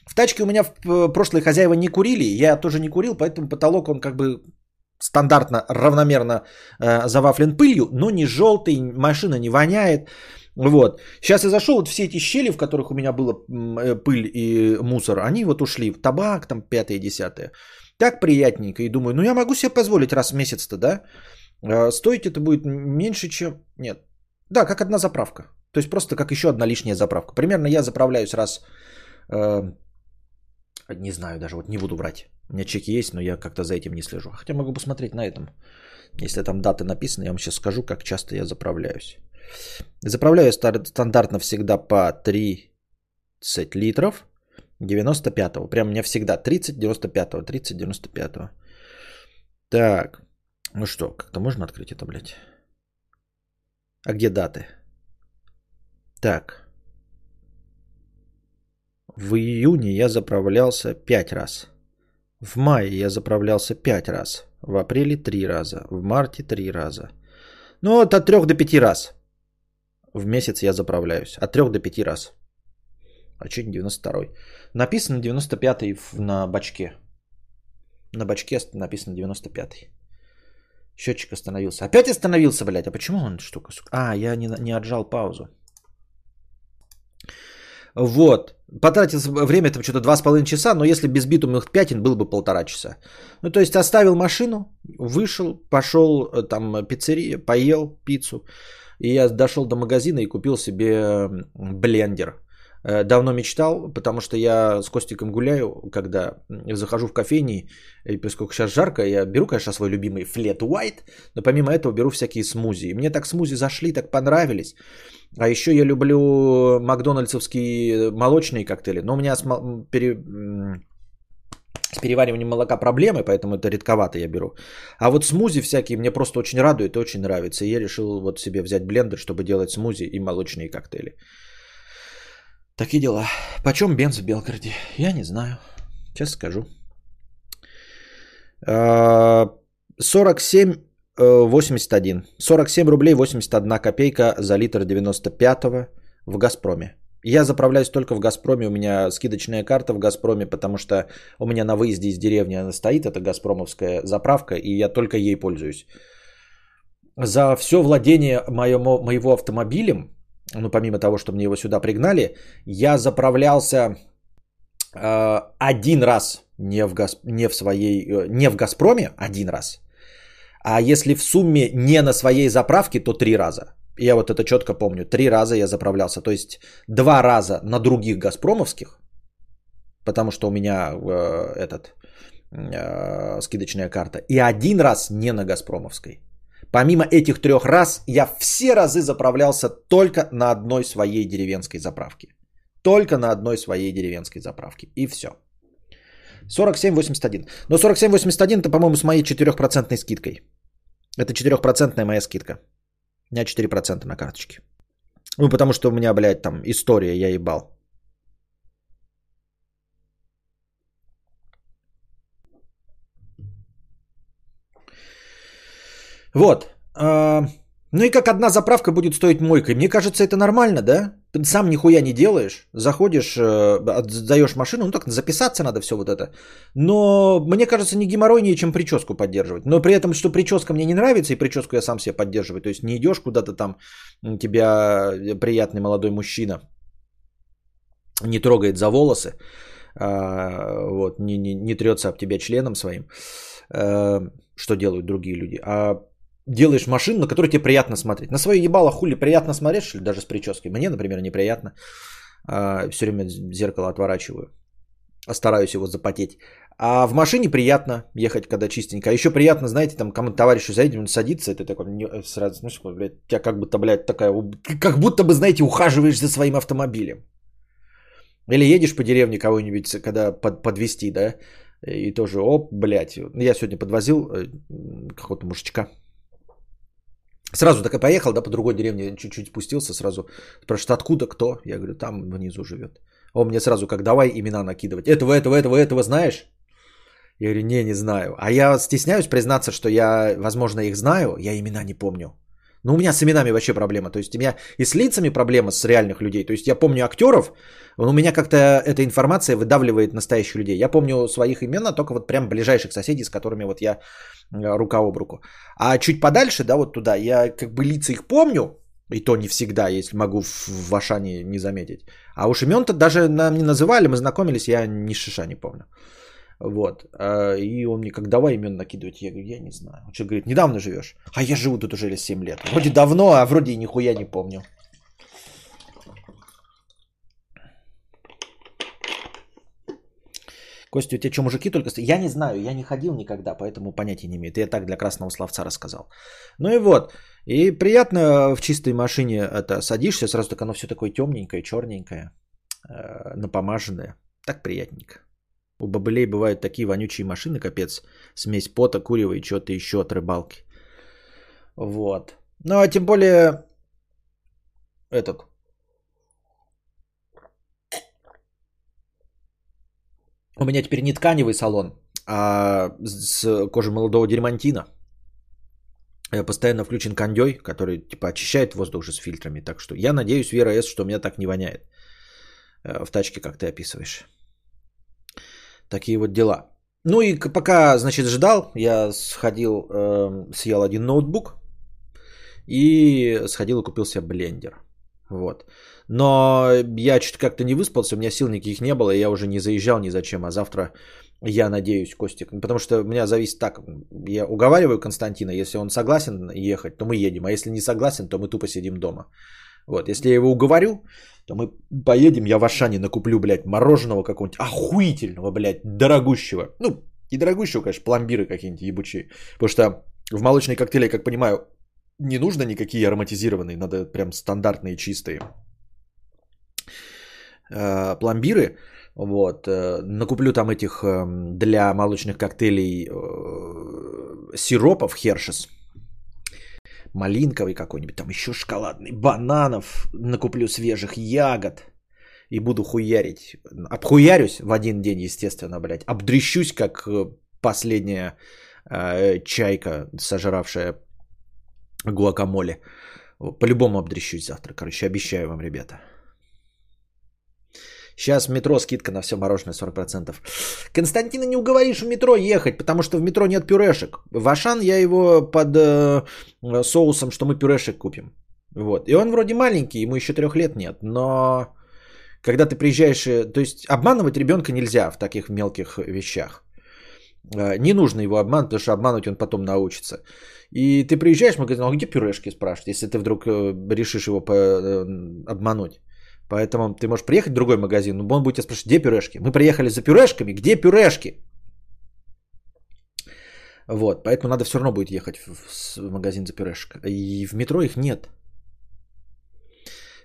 В тачке у меня в э, прошлые хозяева не курили, я тоже не курил, поэтому потолок он как бы стандартно равномерно э, завафлен пылью, но не желтый, машина не воняет. Вот. Сейчас я зашел, вот все эти щели, в которых у меня была э, пыль и мусор, они вот ушли табак, там пятое, десятое. Так приятненько. И думаю, ну я могу себе позволить раз в месяц-то, да? Э, стоить это будет меньше, чем... Нет. Да, как одна заправка. То есть просто как еще одна лишняя заправка. Примерно я заправляюсь раз... Э, не знаю даже, вот не буду врать. У меня чеки есть, но я как-то за этим не слежу. Хотя могу посмотреть на этом. Если там даты написаны, я вам сейчас скажу, как часто я заправляюсь. Заправляю стандартно всегда по 30 литров 95-го. Прям меня всегда 30, 95-го, 30, 95-го. Так, ну что, как-то можно открыть это, блядь? А где даты? Так. В июне я заправлялся 5 раз. В мае я заправлялся 5 раз. В апреле 3 раза. В марте 3 раза. Ну, вот от 3 до 5 раз. В месяц я заправляюсь. От 3 до 5 раз. А что 92 Написано 95-й на бачке. На бачке написано 95-й. Счетчик остановился. Опять остановился, блядь. А почему он штука? А, я не, не отжал паузу. Вот. Потратил время там что-то 2,5 часа, но если без битумных пятен, было бы полтора часа. Ну, то есть оставил машину, вышел, пошел э, там пиццерия, поел пиццу. И я дошел до магазина и купил себе блендер давно мечтал, потому что я с Костиком гуляю, когда захожу в кофейни, и поскольку сейчас жарко, я беру, конечно, свой любимый флет white, но помимо этого беру всякие смузи. Мне так смузи зашли, так понравились. А еще я люблю макдональдсовские молочные коктейли, но у меня с, пере, с перевариванием молока проблемы, поэтому это редковато я беру. А вот смузи всякие мне просто очень радуют и очень нравится. И я решил вот себе взять блендер, чтобы делать смузи и молочные коктейли. Такие дела. Почем бенз в Белгороде? Я не знаю. Сейчас скажу. 47 81. 47 рублей 81 копейка за литр 95-го в «Газпроме». Я заправляюсь только в «Газпроме». У меня скидочная карта в «Газпроме», потому что у меня на выезде из деревни она стоит. Это «Газпромовская заправка», и я только ей пользуюсь. За все владение моего, моего автомобилем ну, помимо того, что мне его сюда пригнали, я заправлялся э, один раз не в, газ, не, в своей, э, не в «Газпроме», один раз. А если в сумме не на своей заправке, то три раза. Я вот это четко помню. Три раза я заправлялся. То есть два раза на других «Газпромовских», потому что у меня э, этот э, скидочная карта, и один раз не на «Газпромовской». Помимо этих трех раз, я все разы заправлялся только на одной своей деревенской заправке. Только на одной своей деревенской заправке. И все. 47,81. Но 47,81 это, по-моему, с моей 4% скидкой. Это 4% моя скидка. У меня 4% на карточке. Ну, потому что у меня, блядь, там история, я ебал. Вот. А, ну и как одна заправка будет стоить мойкой? Мне кажется, это нормально, да? Ты сам нихуя не делаешь, заходишь, э, отдаешь машину, ну так записаться надо все вот это. Но мне кажется, не геморройнее, чем прическу поддерживать. Но при этом, что прическа мне не нравится, и прическу я сам себе поддерживаю. То есть не идешь куда-то там, тебя приятный молодой мужчина не трогает за волосы, а, вот, не, не, не трется об тебя членом своим, э, что делают другие люди. А делаешь машину, на которую тебе приятно смотреть. На свое ебало хули приятно смотреть, что ли, даже с прической. Мне, например, неприятно. А, все время зеркало отворачиваю. А стараюсь его запотеть. А в машине приятно ехать, когда чистенько. А еще приятно, знаете, там кому-то товарищу заедем, он садится, и ты такой сразу, ну, блядь, тебя как будто, блядь, такая, как будто бы, знаете, ухаживаешь за своим автомобилем. Или едешь по деревне кого-нибудь, когда под, подвести, да, и тоже, оп, блядь, я сегодня подвозил э, какого-то мужичка, Сразу так и поехал, да, по другой деревне, чуть-чуть спустился, сразу спрашивает, откуда кто? Я говорю, там внизу живет. Он мне сразу как, давай имена накидывать. Этого, этого, этого, этого знаешь? Я говорю, не, не знаю. А я стесняюсь признаться, что я, возможно, их знаю, я имена не помню. Но у меня с именами вообще проблема. То есть у меня и с лицами проблема с реальных людей. То есть я помню актеров, но у меня как-то эта информация выдавливает настоящих людей. Я помню своих имен, а только вот прям ближайших соседей, с которыми вот я э, рука об руку. А чуть подальше, да, вот туда, я как бы лица их помню, и то не всегда, если могу в Ашане не заметить. А уж имен-то даже нам не называли, мы знакомились, я ни шиша не помню. Вот. А, и он мне как давай имен накидывать. Я говорю, я не знаю. Он что говорит, недавно живешь? А я живу тут уже 7 лет. Вроде давно, а вроде и нихуя не помню. Костя, у тебя что, мужики только? Я не знаю, я не ходил никогда, поэтому понятия не имею. Я так для красного словца рассказал. Ну и вот. И приятно в чистой машине это садишься, сразу так оно все такое темненькое, черненькое, э, напомаженное. Так приятненько. У бобылей бывают такие вонючие машины, капец. Смесь пота, курева и что-то еще от рыбалки. Вот. Ну, а тем более этот. У меня теперь не тканевый салон, а с кожи молодого дермантина. Я постоянно включен кондей, который типа очищает воздух уже с фильтрами. Так что я надеюсь, Вера С, что у меня так не воняет э, в тачке, как ты описываешь. Такие вот дела. Ну и пока, значит, ждал, я сходил, э, съел один ноутбук и сходил и купил себе блендер. Вот. Но я что-то как-то не выспался, у меня сил никаких не было, и я уже не заезжал ни зачем, а завтра я надеюсь, Костик, потому что у меня зависит так, я уговариваю Константина, если он согласен ехать, то мы едем, а если не согласен, то мы тупо сидим дома. Вот, если я его уговорю, то мы поедем, я в Ашане накуплю, блядь, мороженого какого-нибудь охуительного, блядь, дорогущего. Ну, и дорогущего, конечно, пломбиры какие-нибудь ебучие. Потому что в молочной коктейле, я как понимаю, не нужно никакие ароматизированные, надо прям стандартные, чистые э, пломбиры. Вот, э, накуплю там этих э, для молочных коктейлей э, сиропов Хершес. Малинковый какой-нибудь, там еще шоколадный, бананов, накуплю свежих ягод и буду хуярить. Обхуярюсь в один день, естественно, блядь. Обдрещусь, как э, последняя э, чайка, сожравшая гуакамоле. По-любому обдрещусь завтра, короче, обещаю вам, ребята. Сейчас в метро скидка на все мороженое 40%. Константина не уговоришь в метро ехать, потому что в метро нет пюрешек. В Ашан я его под э, соусом, что мы пюрешек купим. Вот. И он вроде маленький, ему еще трех лет нет, но когда ты приезжаешь, э, то есть обманывать ребенка нельзя в таких мелких вещах. Э, не нужно его обманывать, потому что обманывать он потом научится. И ты приезжаешь в магазин, а где пюрешки, спрашивают, если ты вдруг э, решишь его обмануть. Поэтому ты можешь приехать в другой магазин, но он будет тебя спрашивать, где пюрешки? Мы приехали за пюрешками, где пюрешки? Вот, поэтому надо все равно будет ехать в, магазин за пюрешкой. И в метро их нет.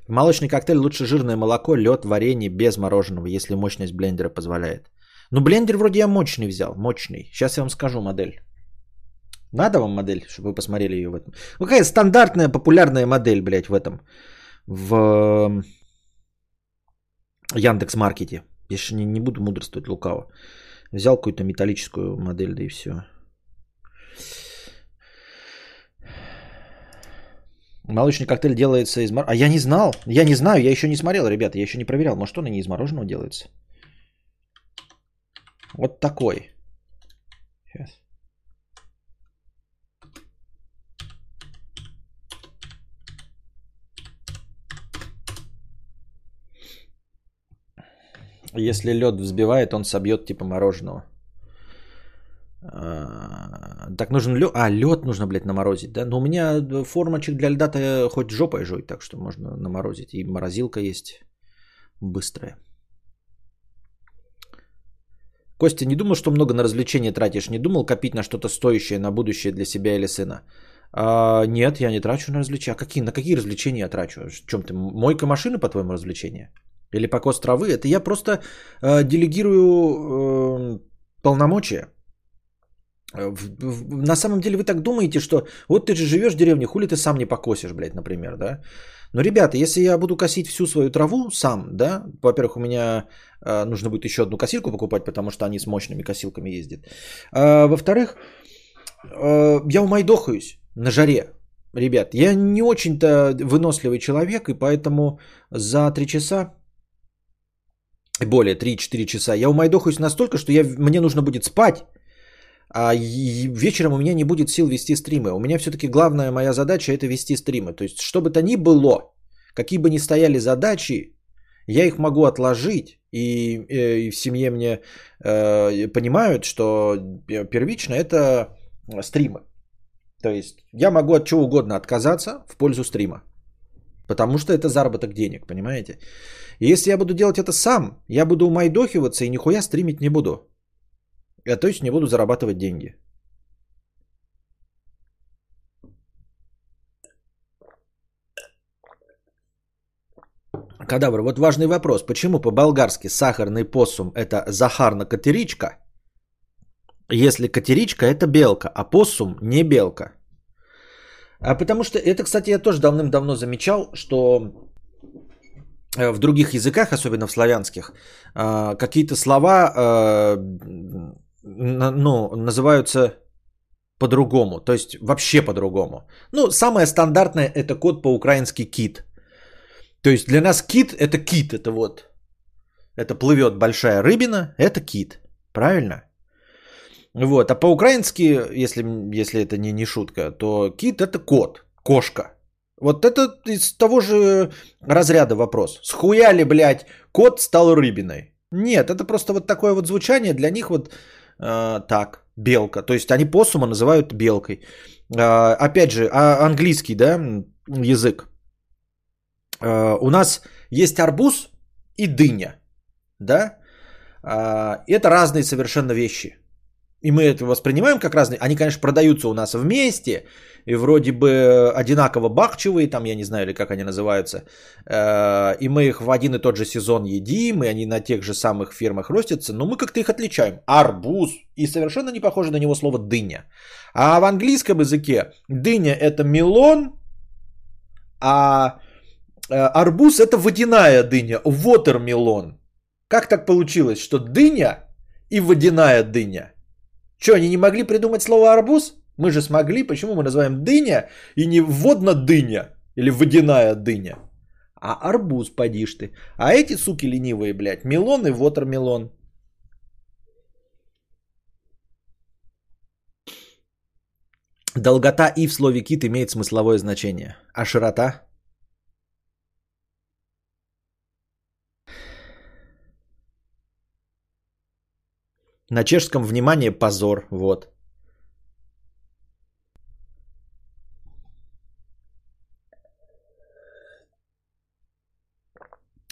Молочный коктейль лучше жирное молоко, лед, варенье без мороженого, если мощность блендера позволяет. Ну, блендер вроде я мощный взял, мощный. Сейчас я вам скажу модель. Надо вам модель, чтобы вы посмотрели ее в этом? Ну, какая стандартная, популярная модель, блядь, в этом. В Яндекс Маркете. Я же не, не буду мудрствовать лукаво. Взял какую-то металлическую модель, да и все. Молочный коктейль делается из. А я не знал. Я не знаю, я еще не смотрел, ребята. Я еще не проверял. Может, он и не из мороженого делается. Вот такой. Сейчас. Если лед взбивает, он собьет типа мороженого. А, так нужен лед. А, лед нужно, блядь, наморозить, да? Но у меня формочек для льда-то хоть жопой жуй, так что можно наморозить. И морозилка есть быстрая. Костя, не думал, что много на развлечения тратишь? Не думал копить на что-то стоящее на будущее для себя или сына? А, нет, я не трачу на развлечения. А какие, на какие развлечения я трачу? В чем ты? Мойка машины, по-твоему, развлечение? Или покос травы. Это я просто э, делегирую э, полномочия. Э, в, на самом деле вы так думаете, что вот ты же живешь в деревне, хули ты сам не покосишь, блядь, например, да? Но, ребята, если я буду косить всю свою траву сам, да, во-первых, у меня э, нужно будет еще одну косилку покупать, потому что они с мощными косилками ездят. А, во-вторых, э, я умайдохаюсь на жаре. Ребят, я не очень-то выносливый человек, и поэтому за три часа более 3-4 часа, я умайдохаюсь настолько, что я, мне нужно будет спать, а вечером у меня не будет сил вести стримы. У меня все-таки главная моя задача это вести стримы. То есть, что бы то ни было, какие бы ни стояли задачи, я их могу отложить. И, э, и в семье мне э, понимают, что первично это стримы. То есть я могу от чего угодно отказаться в пользу стрима. Потому что это заработок денег, понимаете? Если я буду делать это сам, я буду умайдохиваться и нихуя стримить не буду. Я, то есть не буду зарабатывать деньги. Кадавр, вот важный вопрос. Почему по-болгарски сахарный посум это захарна катеричка, если катеричка это белка, а посум не белка? А потому что это, кстати, я тоже давным-давно замечал, что Э, в других языках, особенно в славянских, э, какие-то слова э, ну, называются по-другому, то есть вообще по-другому. Ну, самое стандартное это код по-украински кит. То есть для нас кит это кит, это вот, это плывет большая рыбина, это кит, правильно? Вот, а по-украински, если, если это не, не шутка, то кит это кот, кошка. Вот это из того же разряда вопрос. Схуяли, блядь, кот стал рыбиной? Нет, это просто вот такое вот звучание для них вот э, так, белка. То есть они посума называют белкой. Э, опять же, а английский, да, язык. Э, у нас есть арбуз и дыня, да? Э, это разные совершенно вещи. И мы это воспринимаем как разные. Они, конечно, продаются у нас вместе, и вроде бы одинаково бахчевые, там я не знаю, или как они называются. Э, и мы их в один и тот же сезон едим, и они на тех же самых фирмах ростятся, но мы как-то их отличаем. Арбуз, и совершенно не похоже на него слово дыня. А в английском языке дыня это мелон, а э, арбуз это водяная дыня, watermelon. Как так получилось, что дыня и водяная дыня? Что, они не могли придумать слово арбуз? Мы же смогли. Почему мы называем дыня и не водно-дыня или водяная дыня? А арбуз, подишь ты. А эти суки ленивые, блядь, мелон и вотермелон. Долгота и в слове кит имеет смысловое значение. А широта? На чешском внимание позор. Вот.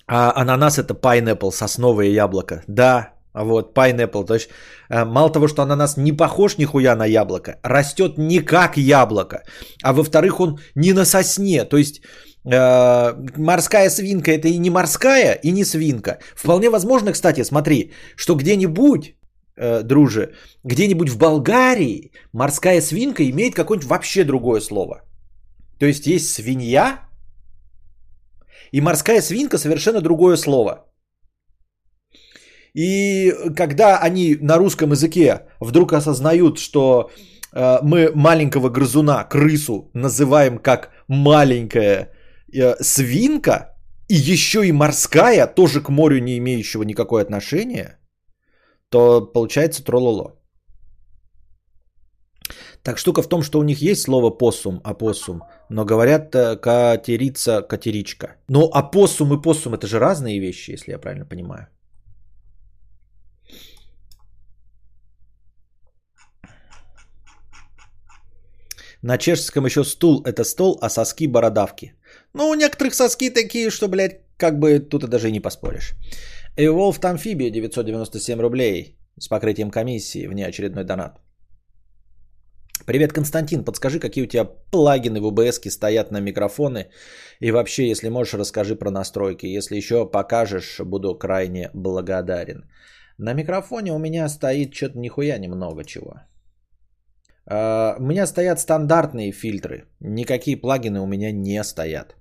А ананас это pineapple, сосновое яблоко. Да, вот, pineapple. То есть, э, мало того, что ананас не похож нихуя на яблоко, растет не как яблоко. А во-вторых, он не на сосне. То есть, э, морская свинка это и не морская, и не свинка. Вполне возможно, кстати, смотри, что где-нибудь э, друже, где-нибудь в Болгарии морская свинка имеет какое-нибудь вообще другое слово. То есть есть свинья, и морская свинка совершенно другое слово. И когда они на русском языке вдруг осознают, что э, мы маленького грызуна, крысу, называем как маленькая э, свинка, и еще и морская, тоже к морю не имеющего никакого отношения, то получается трололо. Так штука в том, что у них есть слово посум, опоссум, но говорят э, катерица, катеричка. Но опоссум и посум это же разные вещи, если я правильно понимаю. На чешском еще стул это стол, а соски бородавки. Ну, у некоторых соски такие, что, блядь, как бы тут и даже и не поспоришь. Evolved Amphibia 997 рублей с покрытием комиссии, внеочередной донат. Привет, Константин, подскажи, какие у тебя плагины в OBS стоят на микрофоны. И вообще, если можешь, расскажи про настройки. Если еще покажешь, буду крайне благодарен. На микрофоне у меня стоит что-то нихуя немного чего. Uh, у меня стоят стандартные фильтры. Никакие плагины у меня не стоят.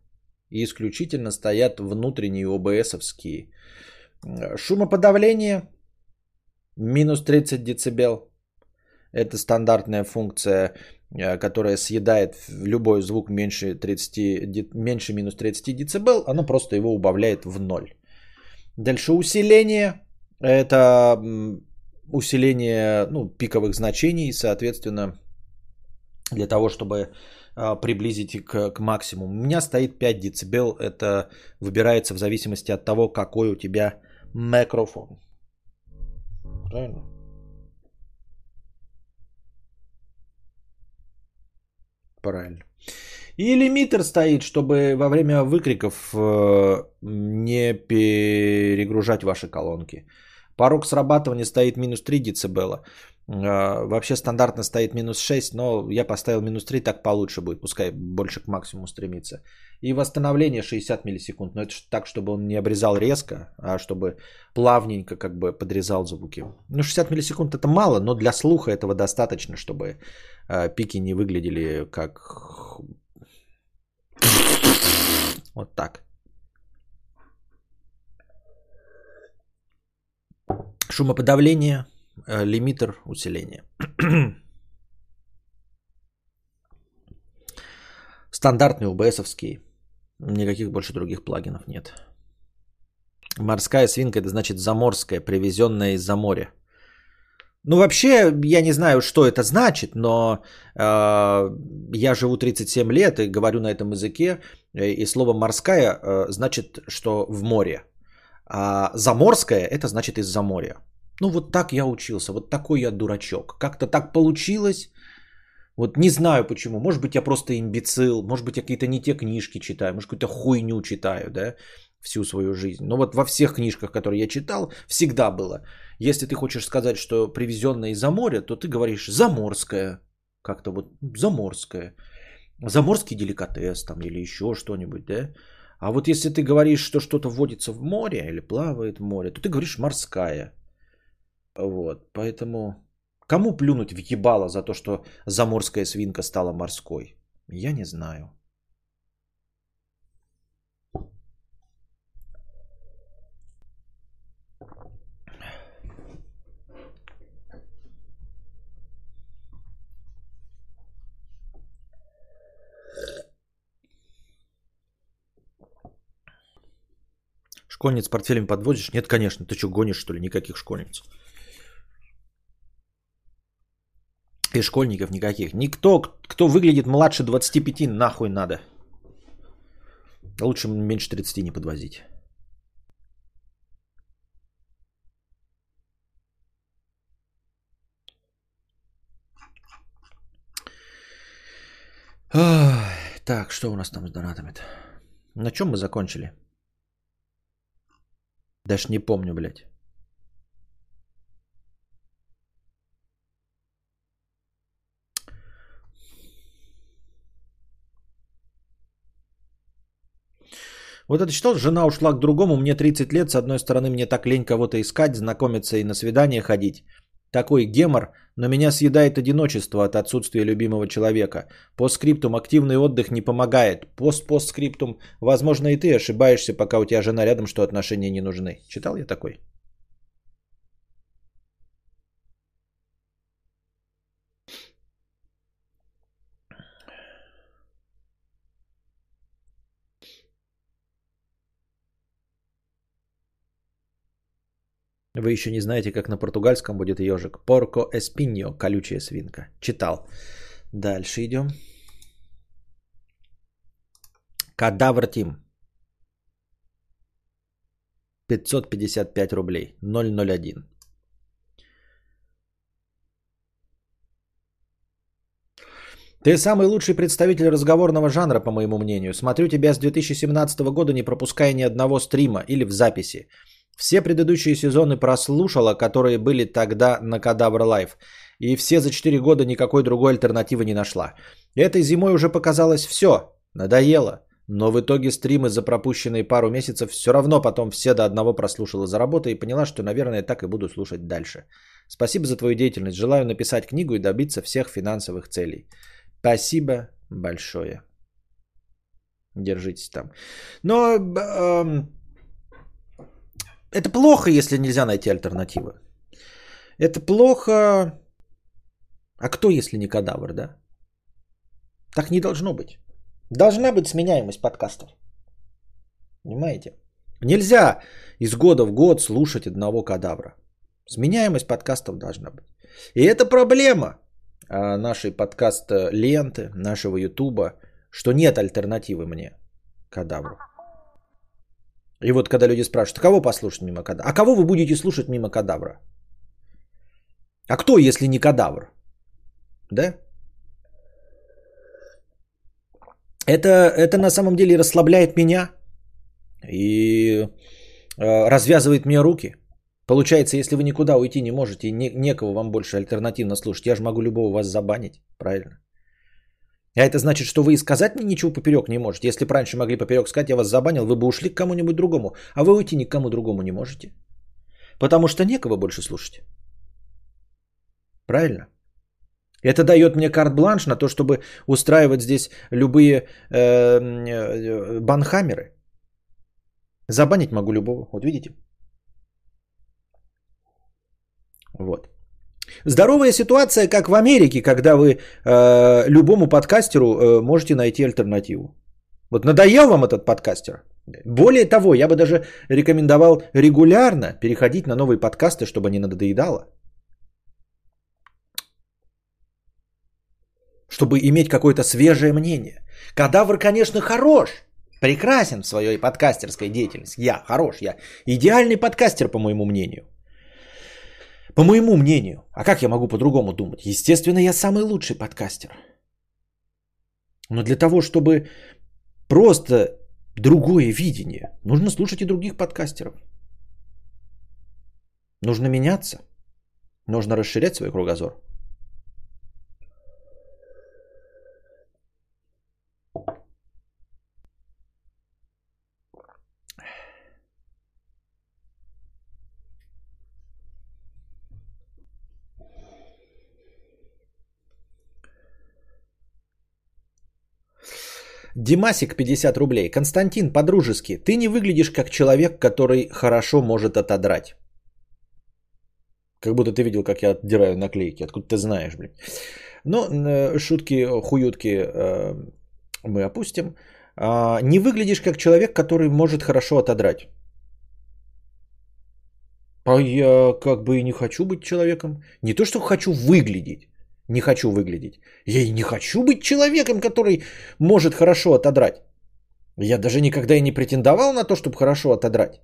И исключительно стоят внутренние OBS-овские. Шумоподавление минус 30 децибел. Это стандартная функция, э, которая съедает любой звук меньше, 30, меньше минус 30 децибел. Оно просто его убавляет в ноль. Дальше усиление. Это усиление ну, пиковых значений, соответственно, для того, чтобы а, приблизить к, к максимуму. У меня стоит 5 дБ. Это выбирается в зависимости от того, какой у тебя микрофон. Правильно? Правильно. И лимитер стоит, чтобы во время выкриков э, не перегружать ваши колонки. Порог срабатывания стоит минус 3 дБ. А, вообще стандартно стоит минус 6, но я поставил минус 3, так получше будет, пускай больше к максимуму стремится. И восстановление 60 миллисекунд, но это так, чтобы он не обрезал резко, а чтобы плавненько как бы подрезал звуки. Ну 60 миллисекунд это мало, но для слуха этого достаточно, чтобы а, пики не выглядели как вот так. Шумоподавление – Э, лимитер усиления. Стандартный УБСовский. Никаких больше других плагинов нет. Морская свинка это значит заморская, привезенная из-за моря. Ну, вообще, я не знаю, что это значит, но э, я живу 37 лет и говорю на этом языке, э, и слово морская э, значит, что в море. А заморская это значит из-за моря. Ну вот так я учился, вот такой я дурачок. Как-то так получилось. Вот не знаю почему. Может быть, я просто имбецил, может быть, я какие-то не те книжки читаю, может, какую-то хуйню читаю, да, всю свою жизнь. Но вот во всех книжках, которые я читал, всегда было. Если ты хочешь сказать, что привезенное из-за моря, то ты говоришь заморское. Как-то вот заморское. Заморский деликатес там или еще что-нибудь, да? А вот если ты говоришь, что что-то вводится в море или плавает в море, то ты говоришь морская. Вот, поэтому кому плюнуть в ебало за то, что заморская свинка стала морской? Я не знаю. Школьниц портфелем подвозишь? Нет, конечно. Ты что, гонишь, что ли? Никаких школьниц. И школьников никаких. Никто, кто выглядит младше 25, нахуй надо. Лучше меньше 30 не подвозить. Так, что у нас там с донатами-то? На чем мы закончили? Даже не помню, блядь. Вот это читал, жена ушла к другому, мне 30 лет, с одной стороны мне так лень кого-то искать, знакомиться и на свидание ходить. Такой гемор, но меня съедает одиночество от отсутствия любимого человека. По скриптум активный отдых не помогает. Пост-постскриптум, возможно и ты ошибаешься, пока у тебя жена рядом, что отношения не нужны. Читал я такой? Вы еще не знаете, как на португальском будет ежик. Порко эспиньо, колючая свинка. Читал. Дальше идем. Кадавр Тим. 555 рублей. 001. Ты самый лучший представитель разговорного жанра, по моему мнению. Смотрю тебя с 2017 года, не пропуская ни одного стрима или в записи. Все предыдущие сезоны прослушала, которые были тогда на Кадавр Live. И все за 4 года никакой другой альтернативы не нашла. Этой зимой уже показалось все. Надоело. Но в итоге стримы за пропущенные пару месяцев все равно потом все до одного прослушала за работой и поняла, что, наверное, так и буду слушать дальше. Спасибо за твою деятельность. Желаю написать книгу и добиться всех финансовых целей. Спасибо большое. Держитесь там. Но эм, это плохо, если нельзя найти альтернативы. Это плохо. А кто, если не кадавр, да? Так не должно быть. Должна быть сменяемость подкастов. Понимаете? Нельзя из года в год слушать одного кадавра. Сменяемость подкастов должна быть. И это проблема а, нашей подкаст ленты, нашего ютуба, что нет альтернативы мне, кадавру. И вот когда люди спрашивают, кого послушать мимо кадавра? А кого вы будете слушать мимо кадавра? А кто, если не кадавр? Да? Это, это на самом деле расслабляет меня и э, развязывает мне руки. Получается, если вы никуда уйти не можете, не, некого вам больше альтернативно слушать, я же могу любого вас забанить, правильно? А это значит, что вы и сказать мне ничего поперек не можете. Если бы раньше могли поперек сказать, я вас забанил, вы бы ушли к кому-нибудь другому. А вы уйти ни к кому другому не можете. Потому что некого больше слушать. Правильно? Это дает мне карт-бланш на то, чтобы устраивать здесь любые э, э, банхаммеры. Забанить могу любого. Вот видите? Вот. Здоровая ситуация, как в Америке, когда вы э, любому подкастеру э, можете найти альтернативу. Вот надоел вам этот подкастер? Более того, я бы даже рекомендовал регулярно переходить на новые подкасты, чтобы не надоедало. Чтобы иметь какое-то свежее мнение. Кадавр, конечно, хорош. Прекрасен в своей подкастерской деятельности. Я хорош, я идеальный подкастер, по моему мнению. По моему мнению. А как я могу по-другому думать? Естественно, я самый лучший подкастер. Но для того, чтобы просто другое видение, нужно слушать и других подкастеров. Нужно меняться. Нужно расширять свой кругозор. Димасик 50 рублей. Константин, по-дружески, ты не выглядишь как человек, который хорошо может отодрать. Как будто ты видел, как я отдираю наклейки. Откуда ты знаешь, блин. Ну, э, шутки, хуютки э, мы опустим. А, не выглядишь как человек, который может хорошо отодрать. А я как бы и не хочу быть человеком. Не то, что хочу выглядеть. Не хочу выглядеть. Я и не хочу быть человеком, который может хорошо отодрать. Я даже никогда и не претендовал на то, чтобы хорошо отодрать.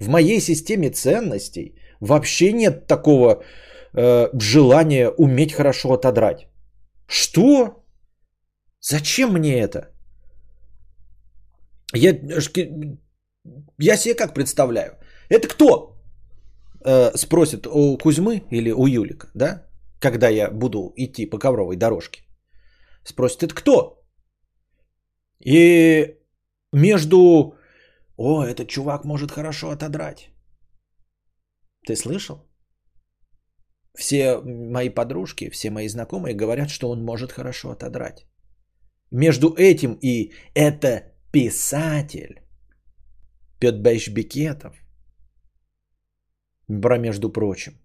В моей системе ценностей вообще нет такого э, желания уметь хорошо отодрать. Что? Зачем мне это? Я, я себе как представляю? Это кто? Э, спросит у Кузьмы или у Юлика, да? Когда я буду идти по ковровой дорожке. Спросит, это кто? И между, о, этот чувак может хорошо отодрать. Ты слышал? Все мои подружки, все мои знакомые говорят, что он может хорошо отодрать. Между этим и это писатель Петр Бекетов. Про между прочим.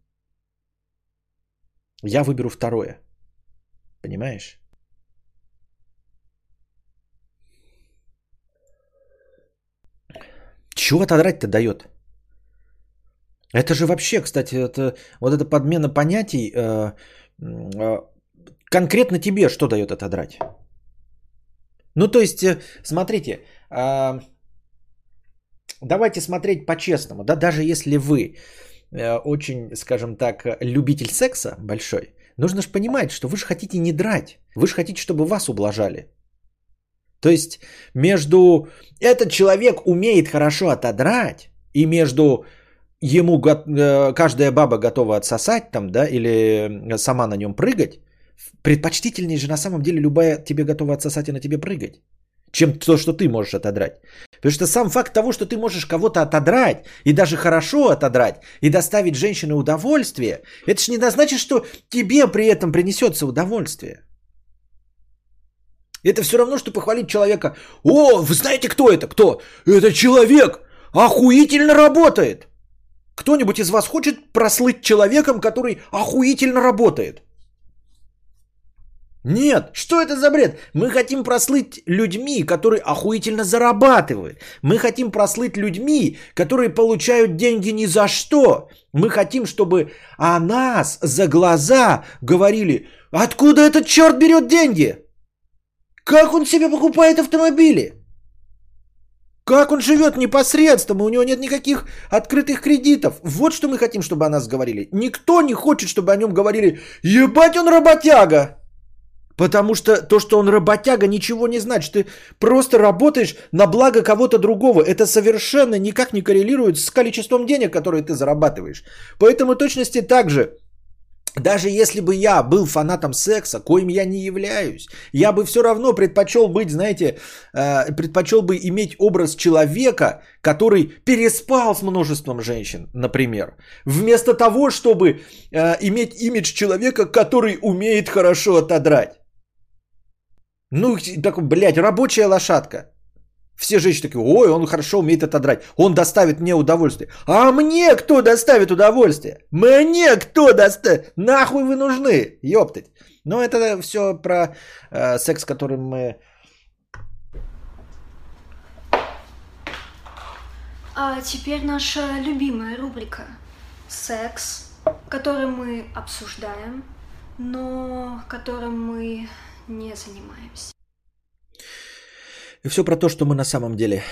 Я выберу второе. Понимаешь? Чего отодрать-то дает? Это же вообще, кстати, это, вот эта подмена понятий э, э, конкретно тебе что дает отодрать? Ну, то есть, э, смотрите, э, давайте смотреть по-честному, да, даже если вы очень, скажем так, любитель секса большой, нужно же понимать, что вы же хотите не драть, вы же хотите, чтобы вас ублажали. То есть между этот человек умеет хорошо отодрать и между ему э, каждая баба готова отсосать там, да, или сама на нем прыгать, предпочтительнее же на самом деле любая тебе готова отсосать и на тебе прыгать чем то, что ты можешь отодрать. Потому что сам факт того, что ты можешь кого-то отодрать, и даже хорошо отодрать, и доставить женщине удовольствие, это же не значит, что тебе при этом принесется удовольствие. Это все равно, что похвалить человека. О, вы знаете, кто это? Кто? Это человек охуительно работает. Кто-нибудь из вас хочет прослыть человеком, который охуительно работает? Нет, что это за бред? Мы хотим прослыть людьми, которые охуительно зарабатывают. Мы хотим прослыть людьми, которые получают деньги ни за что. Мы хотим, чтобы о нас за глаза говорили, откуда этот черт берет деньги? Как он себе покупает автомобили? Как он живет непосредственно, у него нет никаких открытых кредитов. Вот что мы хотим, чтобы о нас говорили. Никто не хочет, чтобы о нем говорили, ебать он работяга. Потому что то, что он работяга, ничего не значит. Ты просто работаешь на благо кого-то другого. Это совершенно никак не коррелирует с количеством денег, которые ты зарабатываешь. Поэтому точности так же. Даже если бы я был фанатом секса, коим я не являюсь, я бы все равно предпочел быть, знаете, э, предпочел бы иметь образ человека, который переспал с множеством женщин, например, вместо того, чтобы э, иметь имидж человека, который умеет хорошо отодрать. Ну, такой, блядь, рабочая лошадка. Все женщины такие, ой, он хорошо умеет отодрать. Он доставит мне удовольствие. А мне кто доставит удовольствие? Мне кто доставит? Нахуй вы нужны? Ёптать. Но это все про э, секс, которым мы... А теперь наша любимая рубрика. Секс, который мы обсуждаем, но которым мы не занимаемся. И все про то, что мы на самом деле...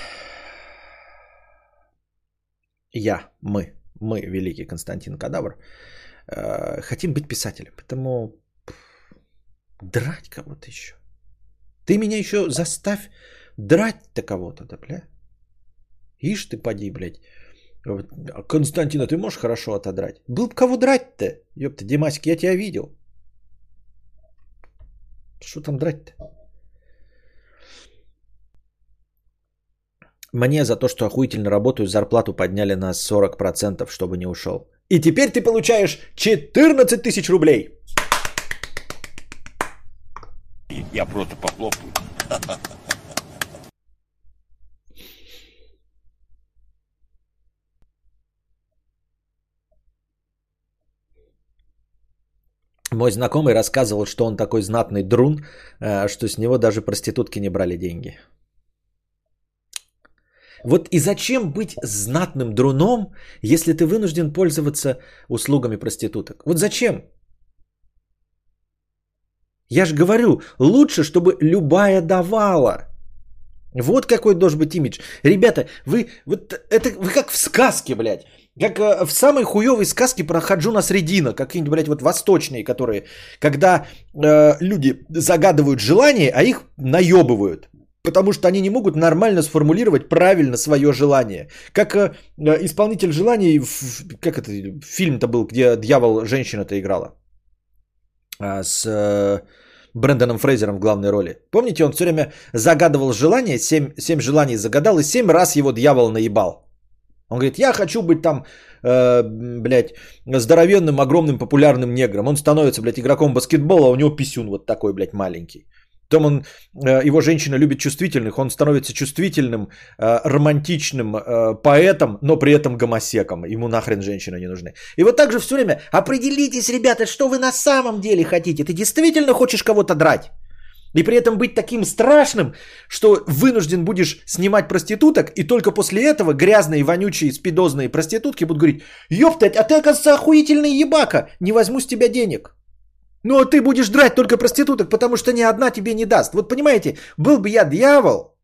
Я, мы, мы, великий Константин Кадавр, э, хотим быть писателем. Поэтому драть кого-то еще. Ты меня еще заставь драть-то кого-то, да, бля. Ишь ты поди, блядь. Константина, ты можешь хорошо отодрать? Был бы кого драть-то? Ёпта, Димасик, я тебя видел. Что там драть-то? Мне за то, что охуительно работаю, зарплату подняли на 40%, чтобы не ушел. И теперь ты получаешь 14 тысяч рублей. Я просто похлопаю. Мой знакомый рассказывал, что он такой знатный друн, э, что с него даже проститутки не брали деньги. Вот и зачем быть знатным друном, если ты вынужден пользоваться услугами проституток? Вот зачем? Я же говорю, лучше, чтобы любая давала. Вот какой должен быть имидж. Ребята, вы, вот это, вы как в сказке, блядь. Как э, в самой хуевой сказке про Хаджуна Средина, какие-нибудь, блядь, вот восточные, которые, когда э, люди загадывают желание, а их наебывают. Потому что они не могут нормально сформулировать правильно свое желание. Как э, исполнитель желаний, в, как это, фильм-то был, где дьявол женщина-то играла. А, с э, Брэндоном Фрейзером в главной роли. Помните, он все время загадывал желание, семь, семь желаний загадал, и семь раз его дьявол наебал. Он говорит, я хочу быть там, э, блядь, здоровенным, огромным, популярным негром. Он становится, блядь, игроком баскетбола, а у него писюн вот такой, блядь, маленький. Потом он, э, его женщина любит чувствительных, он становится чувствительным, э, романтичным э, поэтом, но при этом гомосеком. Ему нахрен женщины не нужны. И вот так же все время определитесь, ребята, что вы на самом деле хотите. Ты действительно хочешь кого-то драть? И при этом быть таким страшным, что вынужден будешь снимать проституток, и только после этого грязные, вонючие, спидозные проститутки будут говорить, ёптать, а ты, оказывается, охуительный ебака, не возьму с тебя денег. Ну, а ты будешь драть только проституток, потому что ни одна тебе не даст. Вот понимаете, был бы я дьявол,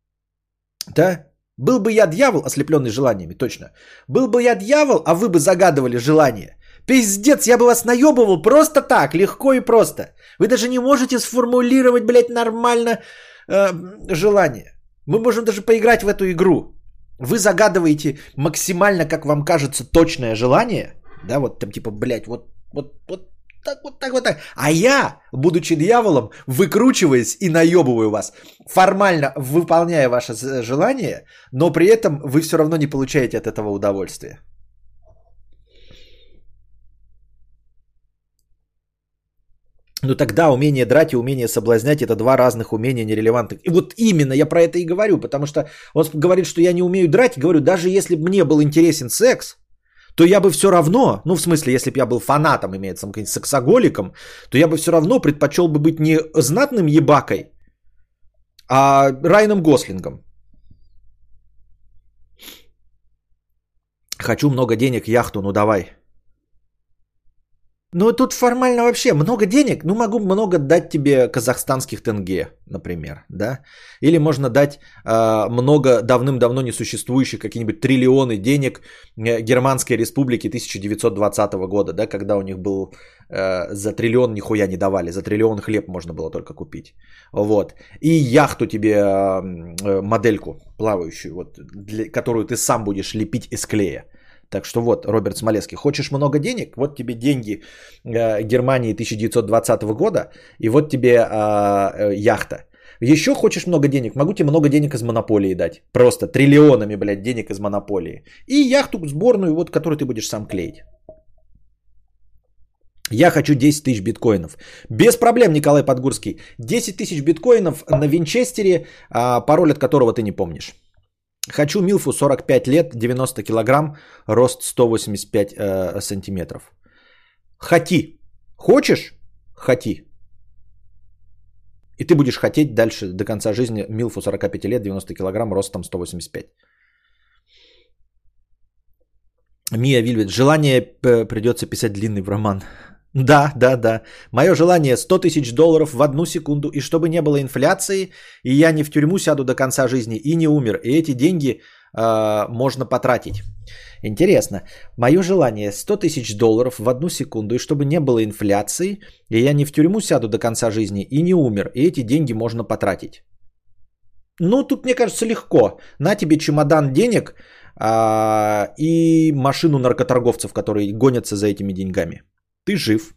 да, был бы я дьявол, ослепленный желаниями, точно. Был бы я дьявол, а вы бы загадывали желание. Пиздец, я бы вас наебывал просто так, легко и просто. Вы даже не можете сформулировать, блядь, нормально э, желание. Мы можем даже поиграть в эту игру. Вы загадываете максимально, как вам кажется, точное желание. Да, вот там типа, блядь, вот, вот, вот так вот так вот так. А я, будучи дьяволом, выкручиваясь и наебываю вас, формально выполняя ваше желание, но при этом вы все равно не получаете от этого удовольствия. Ну тогда умение драть и умение соблазнять это два разных умения нерелевантных. И вот именно я про это и говорю, потому что он говорит, что я не умею драть. Говорю, даже если бы мне был интересен секс, то я бы все равно, ну в смысле, если бы я был фанатом, имеется каким-нибудь сексоголиком, то я бы все равно предпочел бы быть не знатным ебакой, а Райаном Гослингом. Хочу много денег, яхту, ну давай. Ну, тут формально вообще много денег. Ну, могу много дать тебе казахстанских тенге, например, да? Или можно дать э, много давным-давно несуществующих какие-нибудь триллионы денег э, Германской республики 1920 года, да, когда у них был э, за триллион нихуя не давали, за триллион хлеб можно было только купить. Вот. И яхту тебе, э, модельку плавающую, вот, для, которую ты сам будешь лепить из клея. Так что вот, Роберт Смолецкий, хочешь много денег? Вот тебе деньги э, Германии 1920 года, и вот тебе э, э, яхта. Еще хочешь много денег? Могу тебе много денег из монополии дать. Просто триллионами, блядь, денег из монополии. И яхту сборную, вот, которую ты будешь сам клеить. Я хочу 10 тысяч биткоинов. Без проблем, Николай Подгурский. 10 тысяч биткоинов на винчестере, а, пароль от которого ты не помнишь. Хочу Милфу 45 лет, 90 килограмм, рост 185 э, сантиметров. Хоти. Хочешь? Хоти. И ты будешь хотеть дальше до конца жизни Милфу 45 лет, 90 килограмм, ростом 185. Мия Вильвет. Желание придется писать длинный в роман. Да, да, да. Мое желание 100 тысяч долларов в одну секунду, и чтобы не было инфляции, и я не в тюрьму сяду до конца жизни и не умер. И эти деньги э, можно потратить. Интересно. Мое желание 100 тысяч долларов в одну секунду, и чтобы не было инфляции, и я не в тюрьму сяду до конца жизни и не умер. И эти деньги можно потратить. Ну, тут, мне кажется, легко. На тебе чемодан денег а, и машину наркоторговцев, которые гонятся за этими деньгами. Ты жив.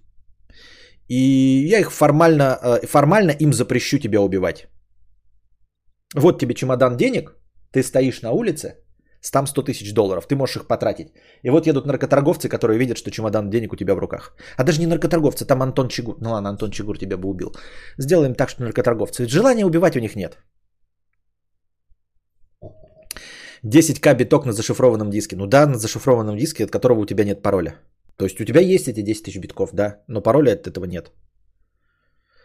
И я их формально, э, формально им запрещу тебя убивать. Вот тебе чемодан денег, ты стоишь на улице, там 100 тысяч долларов, ты можешь их потратить. И вот едут наркоторговцы, которые видят, что чемодан денег у тебя в руках. А даже не наркоторговцы, там Антон Чигур. Ну ладно, Антон Чигур тебя бы убил. Сделаем так, что наркоторговцы. Ведь желания убивать у них нет. 10к биток на зашифрованном диске. Ну да, на зашифрованном диске, от которого у тебя нет пароля. То есть у тебя есть эти 10 тысяч битков, да, но пароля от этого нет.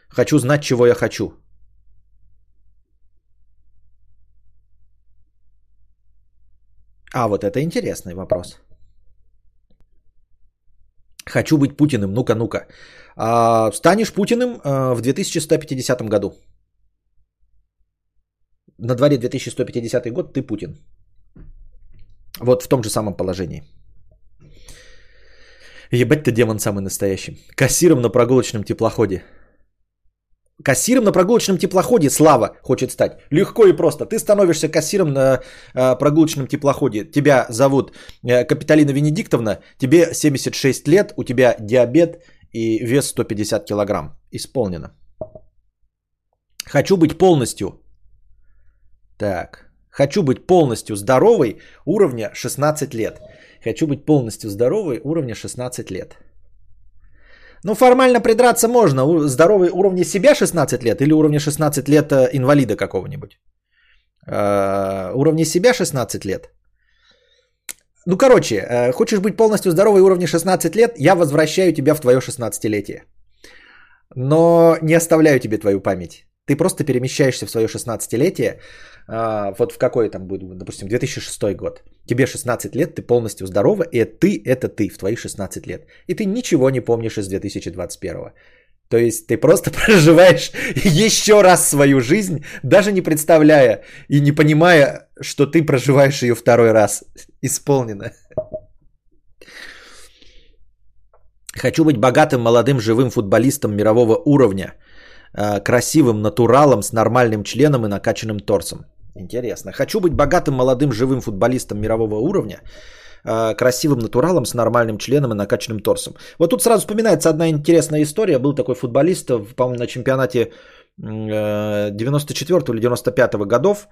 Хочу знать, чего я хочу. А вот это интересный вопрос. Хочу быть Путиным. Ну-ка, ну-ка. А, станешь Путиным а, в 2150 году. На дворе 2150 год ты Путин. Вот в том же самом положении. Ебать ты демон самый настоящий. Кассиром на прогулочном теплоходе. Кассиром на прогулочном теплоходе Слава хочет стать. Легко и просто. Ты становишься кассиром на э, прогулочном теплоходе. Тебя зовут э, Капиталина Венедиктовна. Тебе 76 лет, у тебя диабет и вес 150 килограмм. Исполнено. Хочу быть полностью. Так. Хочу быть полностью здоровой уровня 16 лет. Хочу быть полностью здоровой уровня 16 лет. Ну, формально придраться можно. Здоровый уровня себя 16 лет или уровня 16 лет э, инвалида какого-нибудь? Э, уровня себя 16 лет. Ну, короче, э, хочешь быть полностью здоровой уровня 16 лет, я возвращаю тебя в твое 16-летие. Но не оставляю тебе твою память. Ты просто перемещаешься в свое 16-летие, а, вот в какой там будет, допустим, 2006 год. Тебе 16 лет, ты полностью здорова, и ты – это ты в твои 16 лет. И ты ничего не помнишь из 2021. То есть ты просто проживаешь еще раз свою жизнь, даже не представляя и не понимая, что ты проживаешь ее второй раз. Исполнено. Хочу быть богатым, молодым, живым футболистом мирового уровня – Э, красивым натуралом с нормальным членом и накачанным торсом. Интересно. Хочу быть богатым, молодым, живым футболистом мирового уровня, э, красивым натуралом с нормальным членом и накачанным торсом. Вот тут сразу вспоминается одна интересная история. Был такой футболист, по-моему, на чемпионате 94 э, или 95 годов,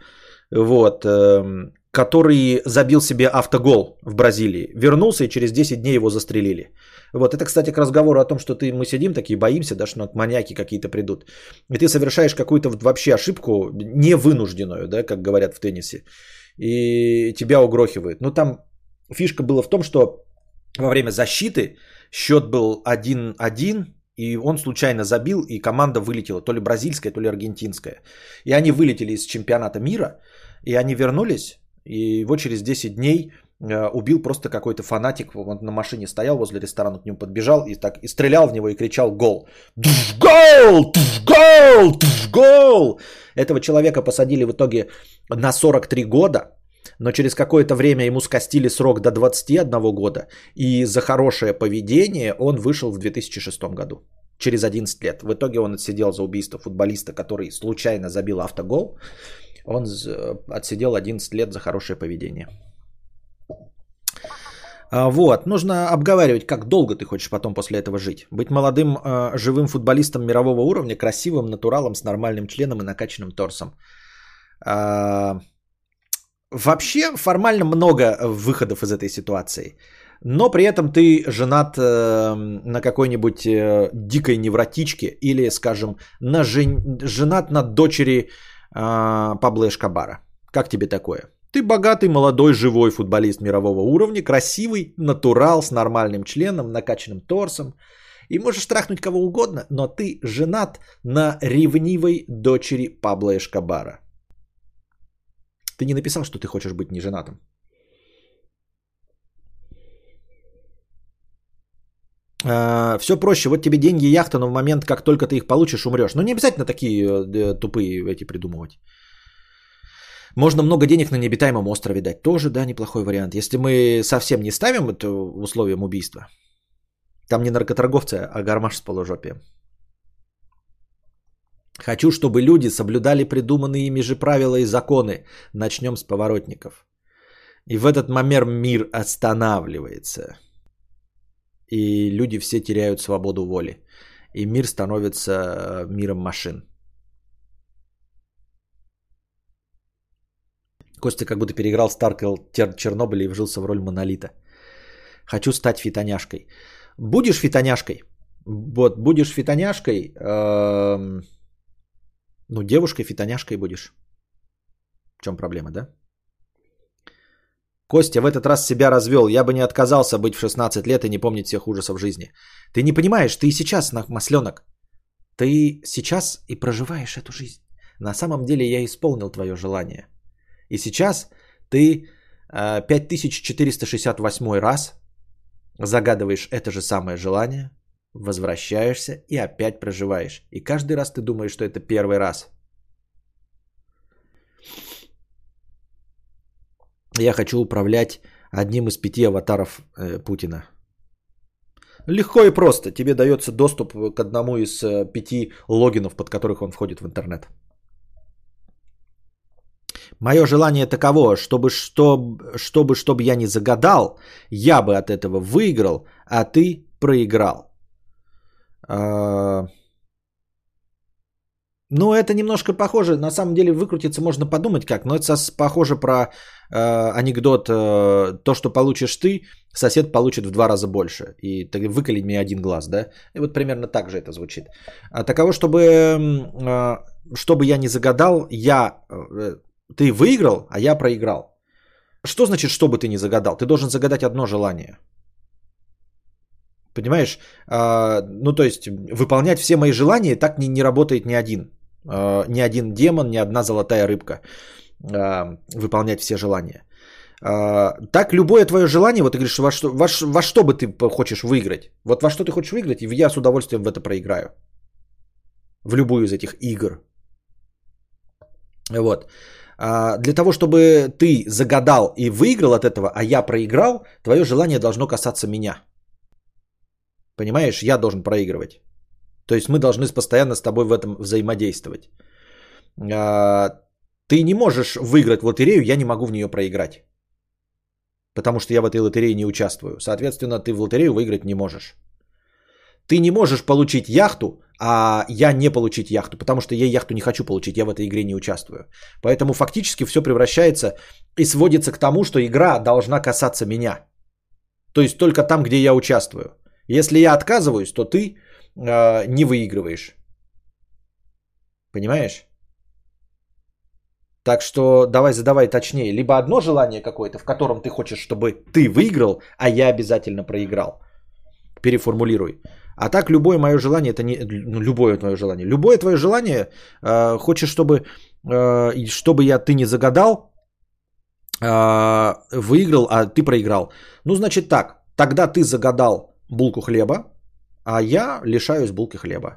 вот, эм, который забил себе автогол в Бразилии. Вернулся и через 10 дней его застрелили. Вот это, кстати, к разговору о том, что ты, мы сидим такие, боимся, да, что маньяки какие-то придут. И ты совершаешь какую-то вообще ошибку, невынужденную, да, как говорят в теннисе. И тебя угрохивают. Но там фишка была в том, что во время защиты счет был 1-1, и он случайно забил, и команда вылетела, то ли бразильская, то ли аргентинская. И они вылетели из чемпионата мира, и они вернулись, и вот через 10 дней Э, убил просто какой-то фанатик, он на машине стоял возле ресторана, к нему подбежал и так и стрелял в него и кричал гол. Гол! Гол! Гол! Этого человека посадили в итоге на 43 года, но через какое-то время ему скостили срок до 21 года, и за хорошее поведение он вышел в 2006 году, через 11 лет. В итоге он отсидел за убийство футболиста, который случайно забил автогол, он отсидел 11 лет за хорошее поведение. А, вот, нужно обговаривать, как долго ты хочешь потом после этого жить. Быть молодым а, живым футболистом мирового уровня, красивым натуралом с нормальным членом и накачанным торсом. А, вообще формально много выходов из этой ситуации. Но при этом ты женат э, на какой-нибудь э, дикой невротичке или, скажем, на жен... женат на дочери э, Пабло Эшкабара. Как тебе такое? Ты богатый, молодой, живой футболист мирового уровня, красивый, натурал с нормальным членом, накачанным торсом. И можешь трахнуть кого угодно, но ты женат на ревнивой дочери Пабло Эшкабара. Ты не написал, что ты хочешь быть неженатым. все проще. Вот тебе деньги, яхта, но в момент, как только ты их получишь, умрешь. Ну, не обязательно такие э, тупые эти придумывать. Можно много денег на необитаемом острове дать. Тоже, да, неплохой вариант. Если мы совсем не ставим это условием убийства. Там не наркоторговцы, а гармаш с полужопием. Хочу, чтобы люди соблюдали придуманные ими же правила и законы. Начнем с поворотников. И в этот момент мир останавливается. И люди все теряют свободу воли. И мир становится э, миром машин. Костя как будто переиграл Старкел Чернобыля и вжился в роль монолита. Хочу стать фитоняшкой. Будешь фитоняшкой? Вот, будешь фитоняшкой, эм, ну, девушкой фитоняшкой будешь. В чем проблема, да? Костя в этот раз себя развел. Я бы не отказался быть в 16 лет и не помнить всех ужасов жизни. Ты не понимаешь, ты и сейчас, масленок. Ты сейчас и проживаешь эту жизнь. На самом деле я исполнил твое желание. И сейчас ты 5468 э, раз загадываешь это же самое желание, возвращаешься и опять проживаешь. И каждый раз ты думаешь, что это первый раз. Я хочу управлять одним из пяти аватаров э, Путина. Легко и просто. Тебе дается доступ к одному из э, пяти логинов, под которых он входит в интернет. Мое желание таково, чтобы, чтобы, чтобы, чтобы я не загадал, я бы от этого выиграл, а ты проиграл. А... Ну, это немножко похоже. На самом деле выкрутиться можно подумать как, но это похоже про э, анекдот. Э, то, что получишь ты, сосед получит в два раза больше. И ты выколи мне один глаз, да? И вот примерно так же это звучит. А таково, чтобы, э, чтобы я не загадал, я э, ты выиграл, а я проиграл. Что значит, что бы ты ни загадал? Ты должен загадать одно желание. Понимаешь? А, ну, то есть, выполнять все мои желания так не, не работает ни один. А, ни один демон, ни одна золотая рыбка. А, выполнять все желания. Так, любое твое желание, вот ты говоришь, во что, во, во что бы ты хочешь выиграть? Вот во что ты хочешь выиграть, я с удовольствием в это проиграю. В любую из этих игр. Вот. Для того, чтобы ты загадал и выиграл от этого, а я проиграл, твое желание должно касаться меня. Понимаешь, я должен проигрывать. То есть мы должны постоянно с тобой в этом взаимодействовать. А, ты не можешь выиграть в лотерею, я не могу в нее проиграть. Потому что я в этой лотерее не участвую. Соответственно, ты в лотерею выиграть не можешь. Ты не можешь получить яхту, а я не получить яхту, потому что я яхту не хочу получить, я в этой игре не участвую. Поэтому фактически все превращается и сводится к тому, что игра должна касаться меня. То есть только там, где я участвую. Если я отказываюсь, то ты э, не выигрываешь. Понимаешь? Так что давай задавай точнее. Либо одно желание какое-то, в котором ты хочешь, чтобы ты выиграл, а я обязательно проиграл. Переформулируй. А так любое мое желание, это не ну, любое твое желание. Любое твое желание, э, хочешь, чтобы, э, чтобы я ты не загадал, э, выиграл, а ты проиграл. Ну, значит так, тогда ты загадал булку хлеба, а я лишаюсь булки хлеба.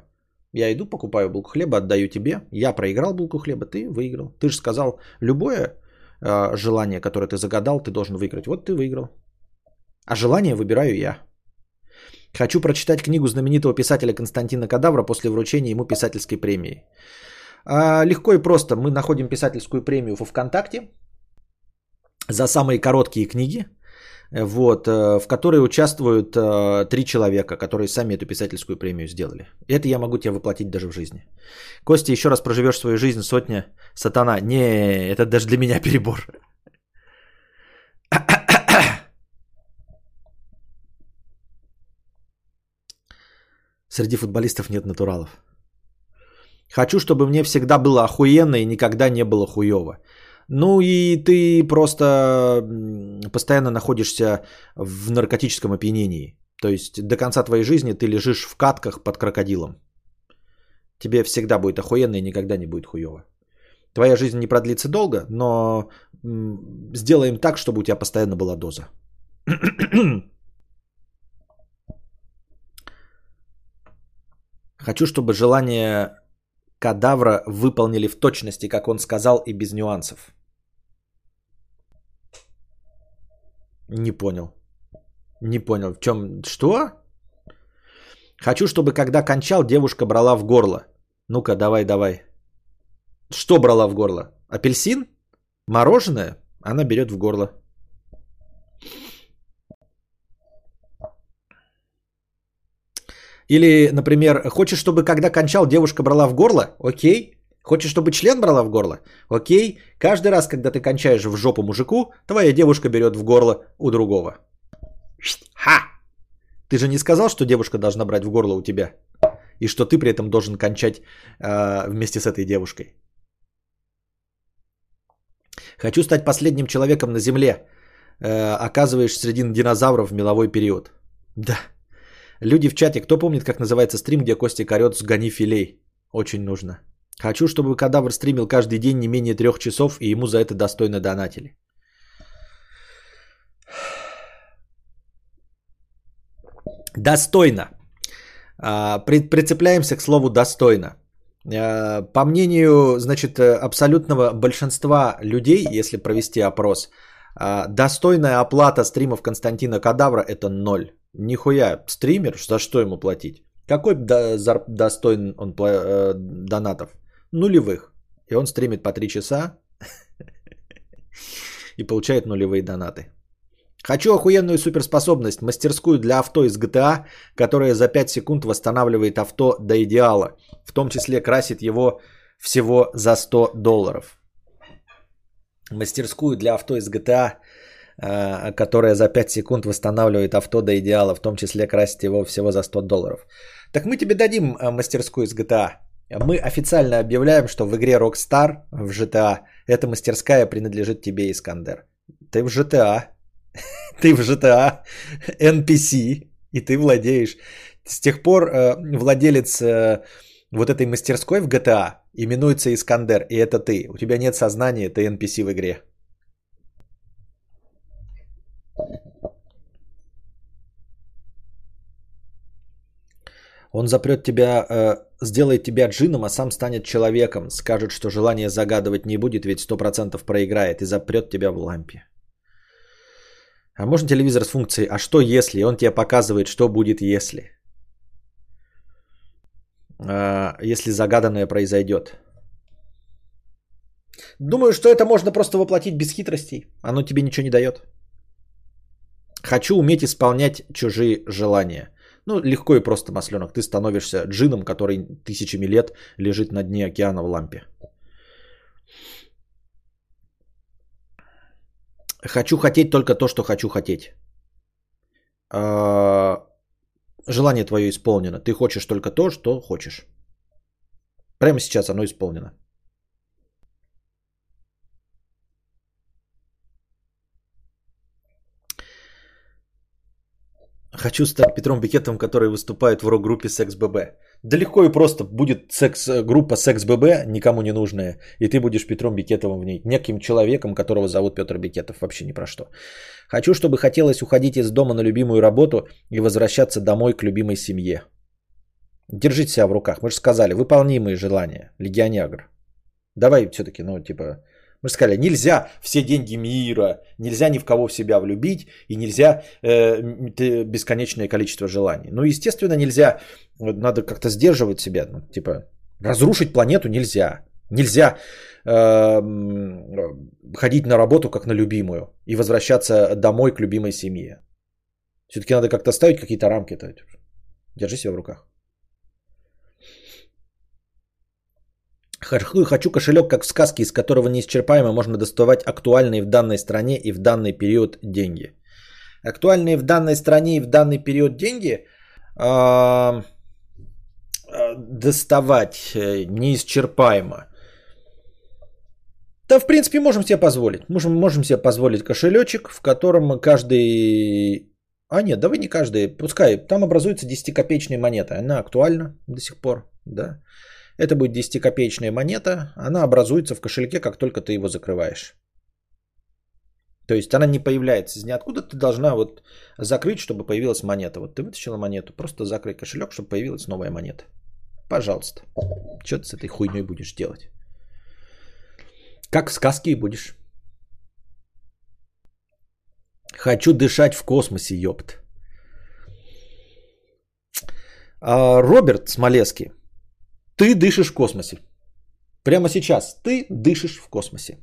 Я иду, покупаю булку хлеба, отдаю тебе. Я проиграл булку хлеба, ты выиграл. Ты же сказал, любое э, желание, которое ты загадал, ты должен выиграть. Вот ты выиграл. А желание выбираю я. Хочу прочитать книгу знаменитого писателя Константина Кадавра после вручения ему писательской премии. А, легко и просто. Мы находим писательскую премию во ВКонтакте за самые короткие книги, вот, э, в которой участвуют э, три человека, которые сами эту писательскую премию сделали. Это я могу тебе воплотить даже в жизни. Костя, еще раз проживешь свою жизнь сотня сатана. Не, это даже для меня перебор. Среди футболистов нет натуралов. Хочу, чтобы мне всегда было охуенно и никогда не было хуево. Ну и ты просто постоянно находишься в наркотическом опьянении. То есть до конца твоей жизни ты лежишь в катках под крокодилом. Тебе всегда будет охуенно и никогда не будет хуево. Твоя жизнь не продлится долго, но сделаем так, чтобы у тебя постоянно была доза. Хочу, чтобы желание кадавра выполнили в точности, как он сказал, и без нюансов. Не понял. Не понял. В чем? Что? Хочу, чтобы когда кончал, девушка брала в горло. Ну-ка, давай, давай. Что брала в горло? Апельсин? Мороженое? Она берет в горло. Или, например, хочешь, чтобы когда кончал, девушка брала в горло? Окей. Хочешь, чтобы член брала в горло? Окей. Каждый раз, когда ты кончаешь в жопу мужику, твоя девушка берет в горло у другого. Ха! Ты же не сказал, что девушка должна брать в горло у тебя? И что ты при этом должен кончать э, вместе с этой девушкой? Хочу стать последним человеком на Земле. Э, оказываешь среди динозавров в меловой период. Да. Люди в чате, кто помнит, как называется стрим, где Костик орет «Сгони филей»? Очень нужно. Хочу, чтобы кадавр стримил каждый день не менее трех часов, и ему за это достойно донатили. Достойно. А, прицепляемся к слову достойно. А, по мнению, значит, абсолютного большинства людей, если провести опрос, а, достойная оплата стримов Константина Кадавра это ноль. Нихуя, стример, за что ему платить? Какой достоин он э, донатов? Нулевых. И он стримит по 3 часа и получает нулевые донаты. Хочу охуенную суперспособность, мастерскую для авто из GTA, которая за 5 секунд восстанавливает авто до идеала. В том числе красит его всего за 100 долларов. Мастерскую для авто из GTA, которая за 5 секунд восстанавливает авто до идеала, в том числе красит его всего за 100 долларов. Так мы тебе дадим а, мастерскую из GTA. Мы официально объявляем, что в игре Rockstar в GTA эта мастерская принадлежит тебе, Искандер. Ты в GTA, ты в GTA NPC, и ты владеешь. С тех пор э, владелец э, вот этой мастерской в GTA именуется Искандер, и это ты. У тебя нет сознания, ты NPC в игре. Он запрет тебя, э, сделает тебя джином, а сам станет человеком. Скажет, что желание загадывать не будет, ведь 100% проиграет и запрет тебя в лампе. А можно телевизор с функцией «А что если?» Он тебе показывает, что будет если. А, если загаданное произойдет. Думаю, что это можно просто воплотить без хитростей. Оно тебе ничего не дает. Хочу уметь исполнять чужие желания. Ну, легко и просто, масленок. Ты становишься джином, который тысячами лет лежит на дне океана в лампе. Хочу хотеть только то, что хочу хотеть. А, желание твое исполнено. Ты хочешь только то, что хочешь. Прямо сейчас оно исполнено. Хочу стать Петром Бикетом, который выступает в рок-группе Секс ББ. Да легко и просто будет секс, э, группа Секс ББ, никому не нужная, и ты будешь Петром Бикетовым в ней. Неким человеком, которого зовут Петр Бикетов. Вообще ни про что. Хочу, чтобы хотелось уходить из дома на любимую работу и возвращаться домой к любимой семье. Держите себя в руках. Мы же сказали, выполнимые желания. Легионегр. Давай все-таки, ну, типа, мы сказали, нельзя все деньги мира, нельзя ни в кого в себя влюбить и нельзя э, бесконечное количество желаний. Ну, естественно, нельзя, надо как-то сдерживать себя. Ну, типа, разрушить планету нельзя. Нельзя э, ходить на работу как на любимую и возвращаться домой к любимой семье. Все-таки надо как-то ставить какие-то рамки. Держи себя в руках. Хочу кошелек, как в сказке, из которого неисчерпаемо можно доставать актуальные в данной стране и в данный период деньги. Актуальные в данной стране и в данный период деньги э, доставать э, неисчерпаемо. Да, в принципе, можем себе позволить. Можем, можем себе позволить кошелечек, в котором каждый... А нет, давай не каждый. Пускай там образуется 10-копеечная монета. Она актуальна до сих пор. Да. Это будет 10-копеечная монета. Она образуется в кошельке, как только ты его закрываешь. То есть она не появляется из ниоткуда. Ты должна вот закрыть, чтобы появилась монета. Вот ты вытащила монету, просто закрой кошелек, чтобы появилась новая монета. Пожалуйста. Что ты с этой хуйней будешь делать? Как в сказке и будешь. Хочу дышать в космосе, ёпт. А, Роберт Смолецкий, ты дышишь в космосе. Прямо сейчас ты дышишь в космосе.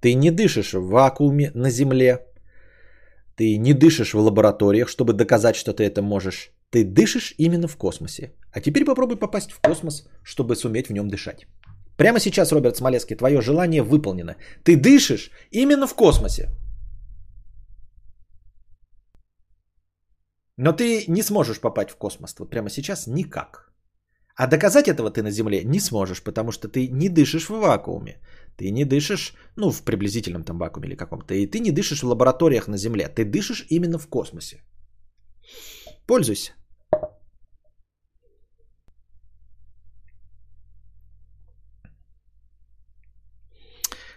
Ты не дышишь в вакууме на Земле. Ты не дышишь в лабораториях, чтобы доказать, что ты это можешь. Ты дышишь именно в космосе. А теперь попробуй попасть в космос, чтобы суметь в нем дышать. Прямо сейчас, Роберт Смолецкий, твое желание выполнено. Ты дышишь именно в космосе. Но ты не сможешь попасть в космос вот прямо сейчас никак. А доказать этого ты на Земле не сможешь, потому что ты не дышишь в вакууме. Ты не дышишь, ну, в приблизительном там вакууме или каком-то. И ты не дышишь в лабораториях на Земле. Ты дышишь именно в космосе. Пользуйся.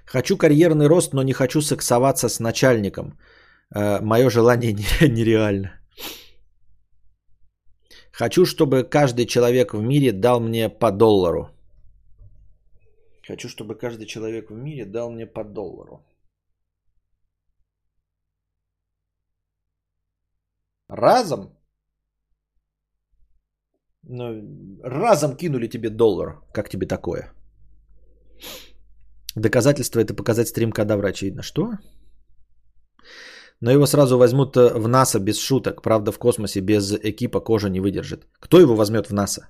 Хочу карьерный рост, но не хочу сексоваться с начальником. Э, мое желание нереально. Хочу, чтобы каждый человек в мире дал мне по доллару. Хочу, чтобы каждый человек в мире дал мне по доллару. Разом? Ну, разом кинули тебе доллар. Как тебе такое? Доказательство это показать стрим кадавра, очевидно. Что? Но его сразу возьмут э, в НАСА без шуток. Правда, в космосе без экипа кожа не выдержит. Кто его возьмет в НАСА?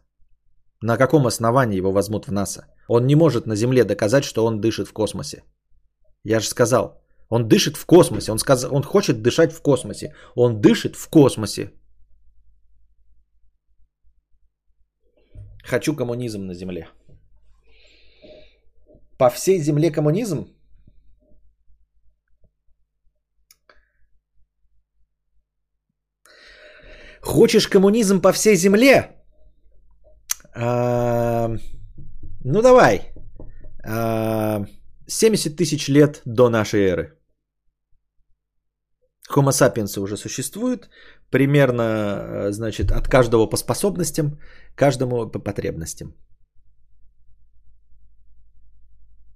На каком основании его возьмут в НАСА? Он не может на Земле доказать, что он дышит в космосе. Я же сказал, он дышит в космосе. Он, сказ... он хочет дышать в космосе. Он дышит в космосе. Хочу коммунизм на Земле. По всей Земле коммунизм? Хочешь коммунизм по всей земле? А, ну давай. А, 70 тысяч лет до нашей эры. Homo sapiens уже существует. Примерно, значит, от каждого по способностям, каждому по потребностям.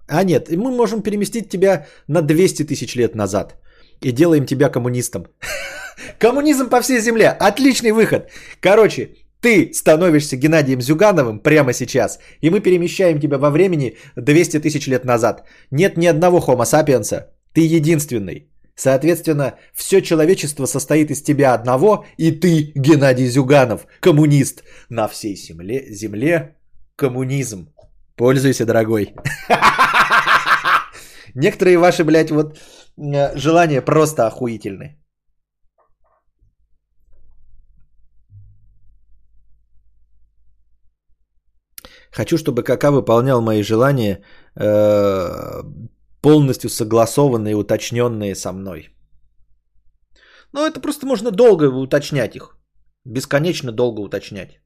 А нет, мы можем переместить тебя на 200 тысяч лет назад. И делаем тебя коммунистом. Коммунизм по всей земле. Отличный выход. Короче, ты становишься Геннадием Зюгановым прямо сейчас, и мы перемещаем тебя во времени 200 тысяч лет назад. Нет ни одного хомо сапиенса. Ты единственный. Соответственно, все человечество состоит из тебя одного, и ты, Геннадий Зюганов, коммунист. На всей земле, земле коммунизм. Пользуйся, дорогой. Некоторые ваши, блядь, вот э, желания просто охуительны. Хочу, чтобы КК выполнял мои желания, э, полностью согласованные, уточненные со мной. Но это просто можно долго уточнять их. Бесконечно долго уточнять.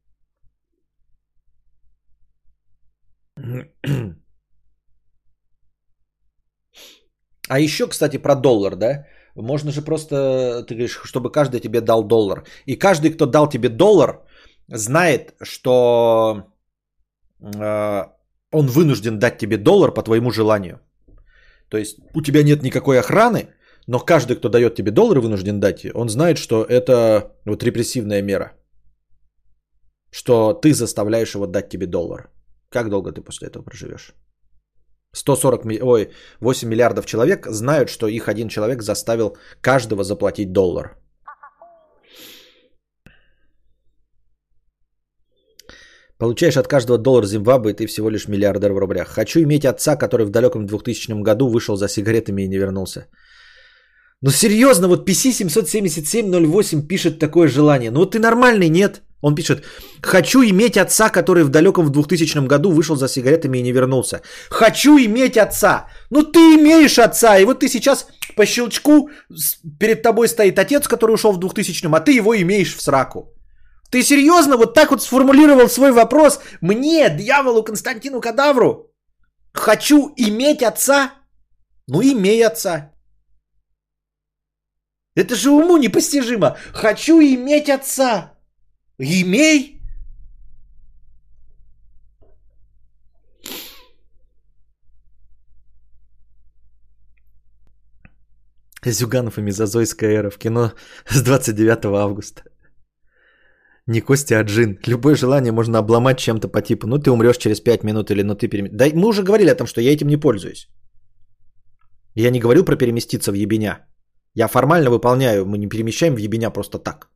А еще, кстати, про доллар, да? Можно же просто, ты говоришь, чтобы каждый тебе дал доллар. И каждый, кто дал тебе доллар, знает, что он вынужден дать тебе доллар по твоему желанию. То есть у тебя нет никакой охраны, но каждый, кто дает тебе доллар вынужден дать, он знает, что это вот репрессивная мера. Что ты заставляешь его дать тебе доллар. Как долго ты после этого проживешь? 140, ой, 8 миллиардов человек знают, что их один человек заставил каждого заплатить доллар. Получаешь от каждого доллара Зимбабве, ты всего лишь миллиардер в рублях. Хочу иметь отца, который в далеком 2000 году вышел за сигаретами и не вернулся. Ну серьезно, вот PC 77708 пишет такое желание. Ну вот ты нормальный, нет? Он пишет, хочу иметь отца, который в далеком в 2000 году вышел за сигаретами и не вернулся. Хочу иметь отца. Ну ты имеешь отца. И вот ты сейчас по щелчку перед тобой стоит отец, который ушел в 2000, а ты его имеешь в сраку. Ты серьезно вот так вот сформулировал свой вопрос мне, дьяволу Константину Кадавру? Хочу иметь отца? Ну, имей отца. Это же уму непостижимо. Хочу иметь отца. Имей. Зюганов и Мезозойская эра в кино с 29 августа. Не Костя, а Джин. Любое желание можно обломать чем-то по типу, ну ты умрешь через 5 минут или ну ты перем... Да мы уже говорили о том, что я этим не пользуюсь. Я не говорю про переместиться в ебеня. Я формально выполняю, мы не перемещаем в ебеня просто так.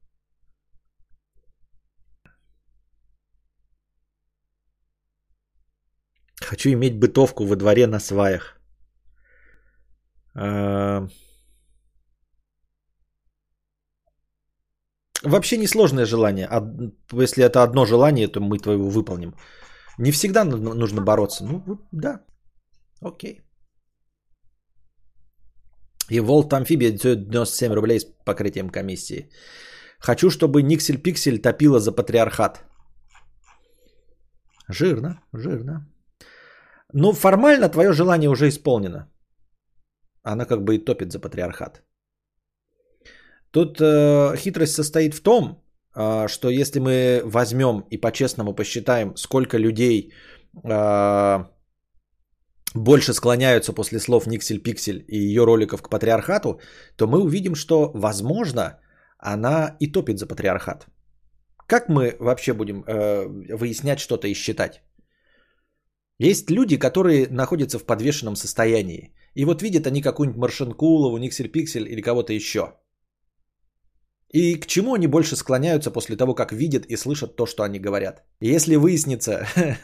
Хочу иметь бытовку во дворе на сваях. Вообще несложное желание. А если это одно желание, то мы твоего выполним. Не всегда нужно бороться. Ну, да. Окей. И Волт Амфибия 97 рублей с покрытием комиссии. Хочу, чтобы Никсель Пиксель топила за патриархат. Жирно, жирно. Ну, формально твое желание уже исполнено. Она как бы и топит за патриархат. Тут э, хитрость состоит в том, э, что если мы возьмем и по-честному посчитаем, сколько людей э, больше склоняются после слов Никсель-Пиксель и ее роликов к патриархату, то мы увидим, что, возможно, она и топит за патриархат. Как мы вообще будем э, выяснять что-то и считать? Есть люди, которые находятся в подвешенном состоянии. И вот видят они какую-нибудь Маршинкулову, Никсель-Пиксель или кого-то еще. И к чему они больше склоняются после того, как видят и слышат то, что они говорят? И если выяснится,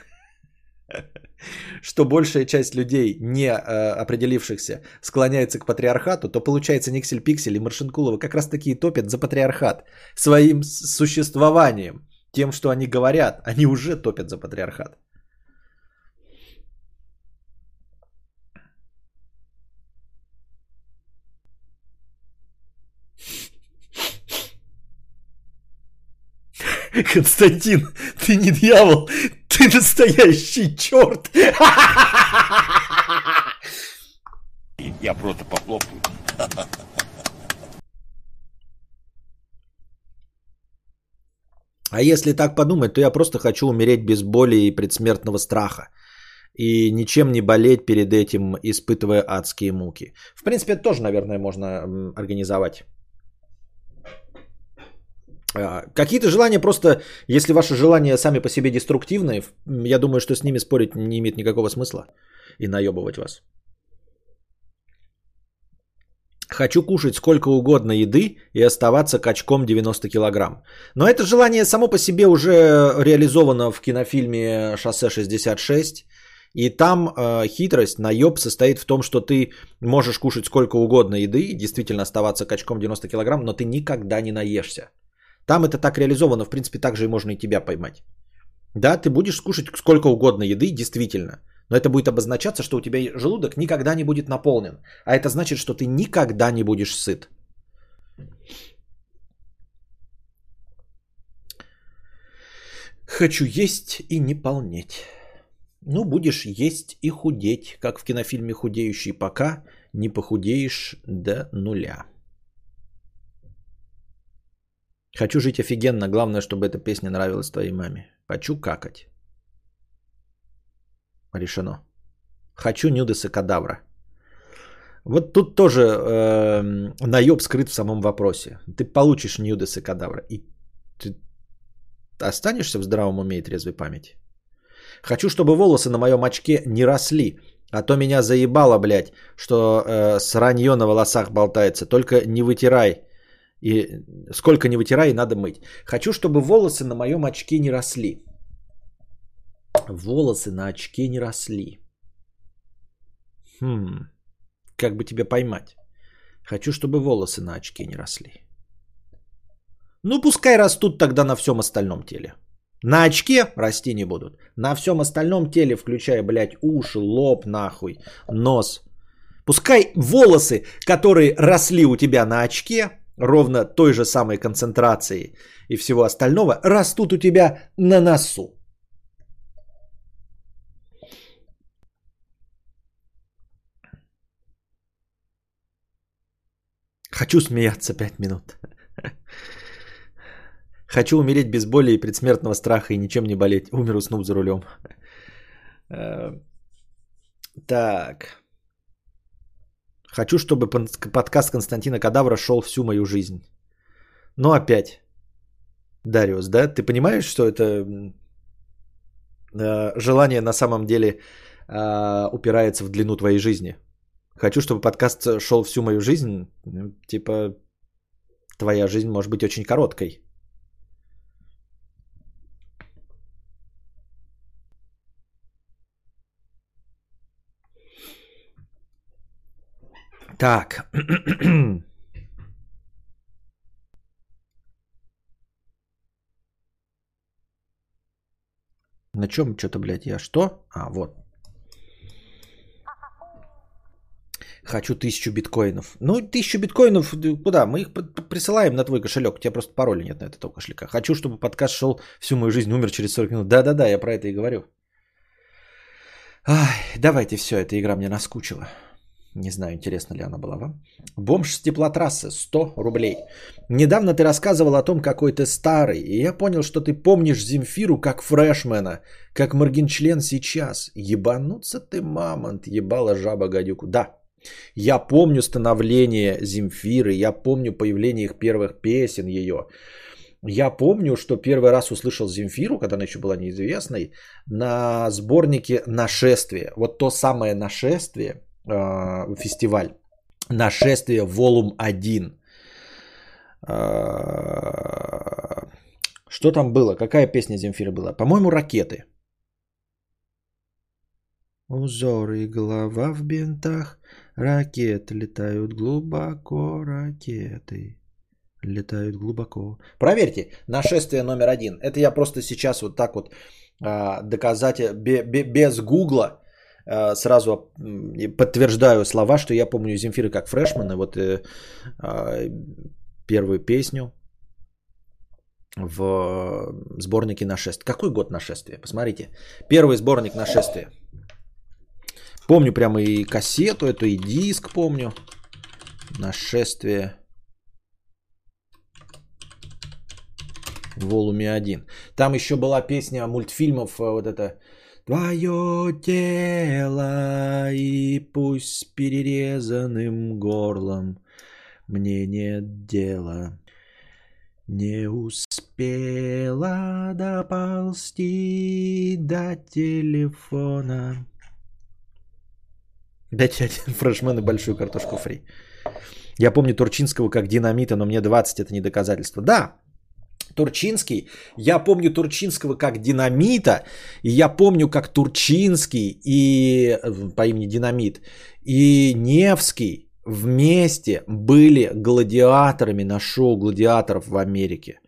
что большая часть людей, не э, определившихся, склоняется к патриархату, то получается Никсель Пиксель и Маршинкулова как раз таки топят за патриархат своим существованием, тем, что они говорят, они уже топят за патриархат. Константин, ты не дьявол, ты настоящий черт. Я просто похлопаю. А если так подумать, то я просто хочу умереть без боли и предсмертного страха. И ничем не болеть перед этим, испытывая адские муки. В принципе, это тоже, наверное, можно организовать. А, какие-то желания просто, если ваши желания сами по себе деструктивные, я думаю, что с ними спорить не имеет никакого смысла и наебывать вас. Хочу кушать сколько угодно еды и оставаться качком 90 килограмм. Но это желание само по себе уже реализовано в кинофильме «Шоссе 66». И там э, хитрость, наеб состоит в том, что ты можешь кушать сколько угодно еды действительно оставаться качком 90 килограмм, но ты никогда не наешься. Там это так реализовано, в принципе, так же и можно и тебя поймать. Да, ты будешь скушать сколько угодно еды, действительно. Но это будет обозначаться, что у тебя желудок никогда не будет наполнен. А это значит, что ты никогда не будешь сыт. Хочу есть и не полнеть. Ну, будешь есть и худеть, как в кинофильме «Худеющий», пока не похудеешь до нуля. Хочу жить офигенно. Главное, чтобы эта песня нравилась твоей маме. Хочу какать. Решено. Хочу нюдеса кадавра. Вот тут тоже э, наеб скрыт в самом вопросе. Ты получишь нюдеса кадавра. И ты останешься в здравом уме и трезвой памяти. Хочу, чтобы волосы на моем очке не росли. А то меня заебало, блядь, что э, сранье на волосах болтается. Только не вытирай. И сколько не вытирай, надо мыть. Хочу, чтобы волосы на моем очке не росли. Волосы на очке не росли. Хм, как бы тебя поймать? Хочу, чтобы волосы на очке не росли. Ну, пускай растут тогда на всем остальном теле. На очке расти не будут. На всем остальном теле, включая, блядь, уши, лоб, нахуй, нос. Пускай волосы, которые росли у тебя на очке, ровно той же самой концентрации и всего остального растут у тебя на носу. Хочу смеяться пять минут. Хочу умереть без боли и предсмертного страха и ничем не болеть. Умер, уснув за рулем. Э, так. Хочу, чтобы подкаст Константина Кадавра шел всю мою жизнь. Но опять, Дариус, да, ты понимаешь, что это э, желание на самом деле э, упирается в длину твоей жизни? Хочу, чтобы подкаст шел всю мою жизнь. Типа, твоя жизнь может быть очень короткой. Так. На чем что-то, блядь, я что? А, вот. Хочу тысячу биткоинов. Ну, тысячу биткоинов, да, куда? Мы их присылаем на твой кошелек. У тебя просто пароля нет на этого кошелька. Хочу, чтобы подкаст шел всю мою жизнь, умер через 40 минут. Да-да-да, я про это и говорю. Ай, давайте все, эта игра мне наскучила. Не знаю, интересна ли она была вам. Бомж с теплотрассы, 100 рублей. Недавно ты рассказывал о том, какой ты старый, и я понял, что ты помнишь Земфиру как фрешмена, как Моргенчлен сейчас. Ебануться ты, мамонт, ебала жаба гадюку. Да, я помню становление Земфиры, я помню появление их первых песен ее. Я помню, что первый раз услышал Земфиру, когда она еще была неизвестной, на сборнике «Нашествие». Вот то самое «Нашествие», э, фестиваль «Нашествие Волум 1». Э, Что там было? Какая песня Земфиры была? По-моему, «Ракеты». Узоры и голова в бинтах, ракеты летают глубоко, ракеты летают глубоко. Проверьте, нашествие номер один. Это я просто сейчас вот так вот а, доказать бе- бе- без гугла сразу м, и подтверждаю слова, что я помню Земфиры как фрешмана, вот э, а, первую песню в сборнике нашествие. Какой год нашествия? Посмотрите. Первый сборник нашествия. Помню прямо и кассету, эту и диск помню. Нашествие. Волуме 1. Там еще была песня мультфильмов, э, вот это Твое тело и пусть с перерезанным горлом мне нет дела. Не успела доползти до телефона. Дайте один фрешмен и большую картошку фри. Я помню Турчинского как динамита, но мне 20 это не доказательство. Да, Турчинский. Я помню Турчинского как динамита, и я помню, как Турчинский и э, по имени Динамит и Невский вместе были гладиаторами на шоу гладиаторов в Америке.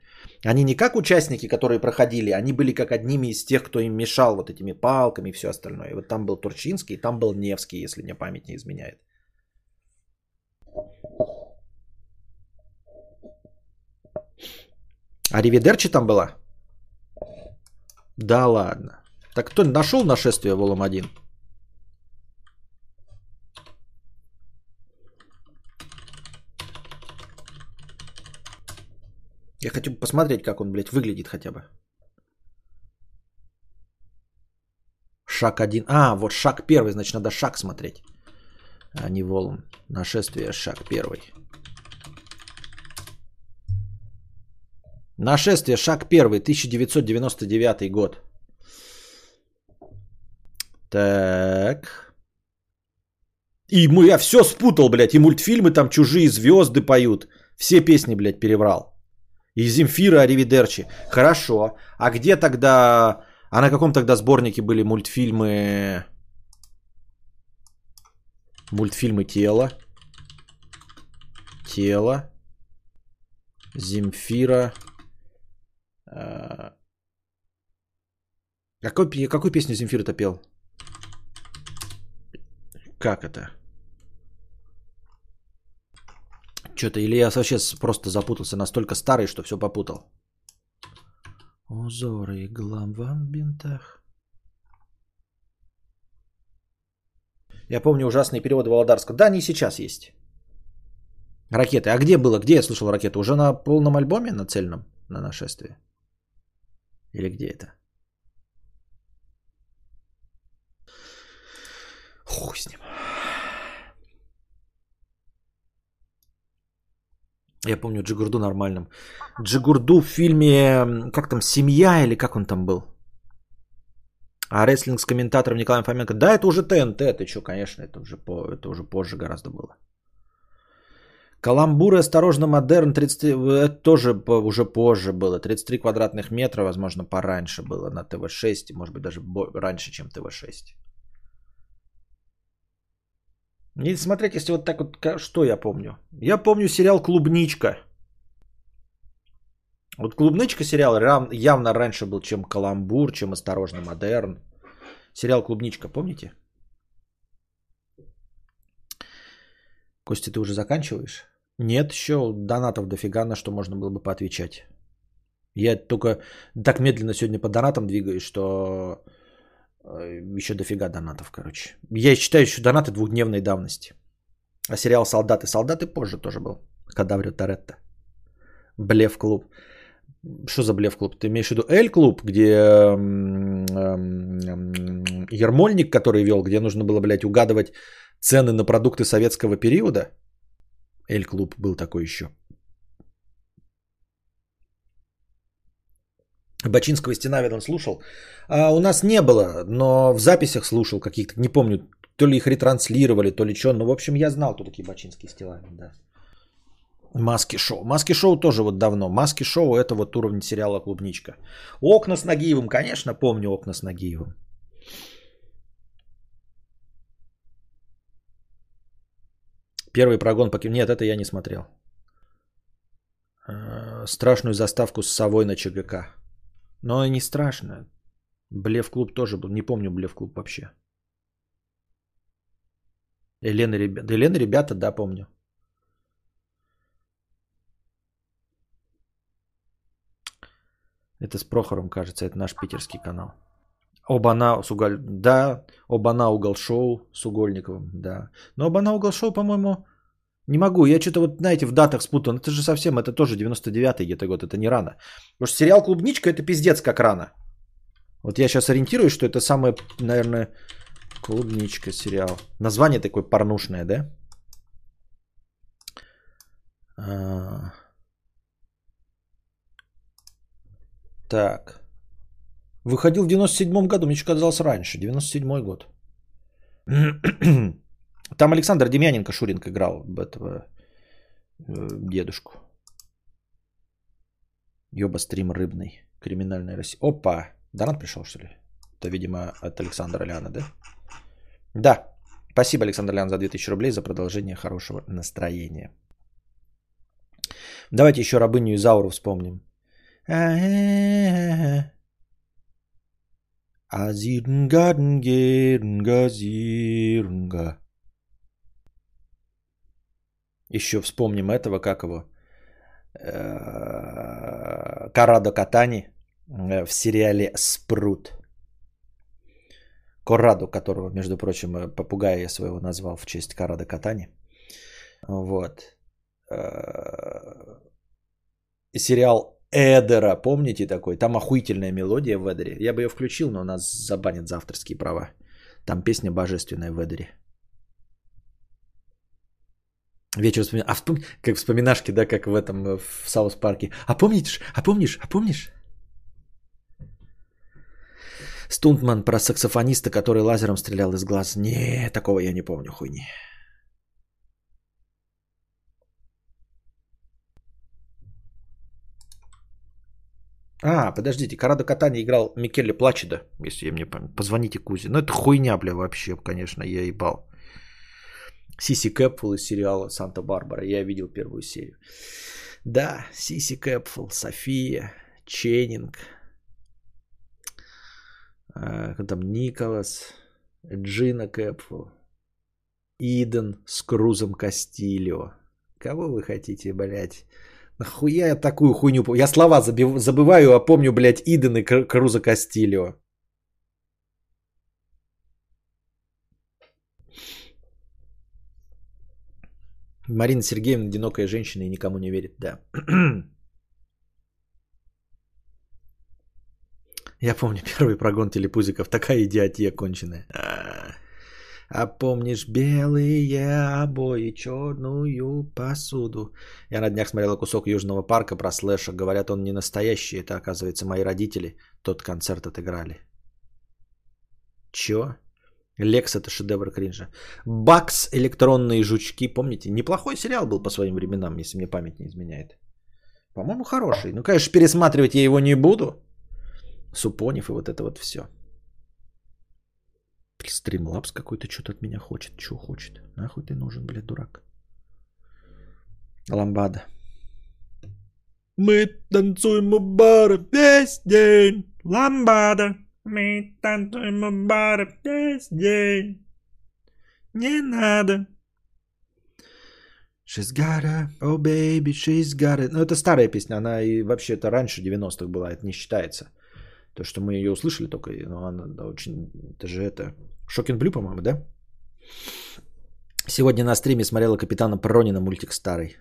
Они не как участники, которые проходили, они были как одними из тех, кто им мешал вот этими палками и все остальное. И вот там был Турчинский, там был Невский, если мне память не изменяет. А Ривидерчи там была? Да ладно. Так кто нашел нашествие Волом 1? Я хочу посмотреть, как он, блядь, выглядит хотя бы. Шаг один. А, вот шаг первый, значит, надо шаг смотреть. А не волн. Нашествие, шаг первый. Нашествие, шаг первый, 1999 год. Так. И мы, я все спутал, блядь. И мультфильмы там чужие звезды поют. Все песни, блядь, переврал. И Земфира Аривидерчи. Хорошо. А где тогда... А на каком тогда сборнике были мультфильмы... Мультфильмы «Тело». «Тело». Земфира. А, Какой, какую песню Земфира-то пел? Как это? Что-то, или я вообще просто запутался, настолько старый, что все попутал. Узоры и голова в бинтах. Я помню ужасные переводы Володарского. Да, они и сейчас есть. Ракеты. А где было? Где я слышал ракеты? Уже на полном альбоме, на цельном, на нашествие? Или где это? Хуй с ним. Я помню Джигурду нормальным. Джигурду в фильме, как там, «Семья» или как он там был? А рестлинг с комментатором Николаем Фоменко, да, это уже ТНТ, ты что, конечно, это уже, по, это уже позже гораздо было. Каламбур и осторожно модерн 33, это тоже уже позже было. 33 квадратных метра, возможно, пораньше было на ТВ-6, может быть, даже раньше, чем ТВ-6. Не смотреть, если вот так вот, что я помню? Я помню сериал «Клубничка». Вот «Клубничка» сериал явно раньше был, чем «Каламбур», чем «Осторожно, модерн». Сериал «Клубничка», помните? Костя, ты уже заканчиваешь? Нет, еще донатов дофига, на что можно было бы поотвечать. Я только так медленно сегодня по донатам двигаюсь, что э, еще дофига донатов, короче. Я считаю еще донаты двухдневной давности. А сериал «Солдаты». «Солдаты» позже тоже был. Кадаврио Торетто. Блев клуб. Что за блев клуб? Ты имеешь в виду Эль клуб, где эм, эм, Ермольник, который вел, где нужно было, блядь, угадывать цены на продукты советского периода? Эль клуб был такой еще. Бачинского стена, видно, слушал. А у нас не было, но в записях слушал каких-то, не помню, то ли их ретранслировали, то ли что. Ну, в общем, я знал, кто такие бачинские стена, да. Маски шоу. Маски шоу тоже вот давно. Маски шоу это вот уровень сериала Клубничка. Окна с Нагиевым, конечно, помню окна с Нагиевым. Первый прогон по Нет, это я не смотрел. Э, страшную заставку с совой на ЧГК. Но не страшно. Блев клуб тоже был. Не помню Блев клуб вообще. Елена, ребята. Елена, ребята, да, помню. Это с Прохором, кажется, это наш питерский канал. Обана с уголь... Да, Обана угол шоу с Угольниковым, да. Но Обана угол шоу, по-моему, не могу. Я что-то вот, знаете, в датах спутан. Это же совсем, это тоже 99-й где-то год, это не рано. Потому что сериал «Клубничка» это пиздец как рано. Вот я сейчас ориентируюсь, что это самое, наверное, «Клубничка» сериал. Название такое порнушное, да? А... Так. Выходил в 97 году, мне казалось раньше, 97 год. Там Александр Демьяненко Шуринг играл этого э, дедушку. Ёба стрим рыбный. Криминальная Россия. Опа! Донат пришел, что ли? Это, видимо, от Александра Ляна, да? Да. Спасибо, Александр Лян, за 2000 рублей, за продолжение хорошего настроения. Давайте еще рабыню Изауру вспомним. Азирнгаднгенгазирнга. Еще вспомним этого, как его, э, Карадо Катани э, в сериале «Спрут». Корадо, которого, между прочим, э, попугая я своего назвал в честь Карадо Катани. Вот. Сериал Эдера, помните такой? Там охуительная мелодия в Эдере. Я бы ее включил, но нас забанят за авторские права. Там песня божественная в Эдере. Вечер вспоминаешь. А вспом... как вспоминашки, да, как в этом, э, в South Park е. А помнишь? А помнишь? А помнишь? Стунтман про саксофониста, который лазером стрелял из глаз. Не, такого я не помню, хуйни. А, подождите, Карадо Катани играл Микеле Плачеда, если я мне помню. Позвоните Кузе. Ну, это хуйня, бля, вообще, конечно, я ебал. Сиси Кэпфул из сериала «Санта-Барбара». Я видел первую серию. Да, Сиси Кэпфул, София, Ченнинг, а, там Николас, Джина Кэпфул, Иден с Крузом Кастильо. Кого вы хотите, блядь? Нахуя я такую хуйню... Я слова забываю, а помню, блядь, Иден и Круза Кастильо. Марина Сергеевна одинокая женщина и никому не верит, да. Я помню первый прогон телепузиков. Такая идиотия конченая. А помнишь белые обои, черную посуду? Я на днях смотрел кусок Южного парка про слэша. Говорят, он не настоящий. Это, оказывается, мои родители тот концерт отыграли. Чё? Лекс это шедевр кринжа. Бакс, электронные жучки. Помните? Неплохой сериал был по своим временам, если мне память не изменяет. По-моему, хороший. Ну, конечно, пересматривать я его не буду. Супонев и вот это вот все. Стримлапс какой-то что-то от меня хочет. Чего хочет? Нахуй ты нужен, блядь, дурак. Ламбада. Мы танцуем у бара весь день. Ламбада. Мы танцуем у бара весь день. Не надо. She's got a, oh baby, she's got it. Ну, это старая песня, она и вообще-то раньше 90-х была, это не считается. То, что мы ее услышали только, но она да, очень, это же это, Шокин Блю, по-моему, да? Сегодня на стриме смотрела Капитана Пронина, мультик старый.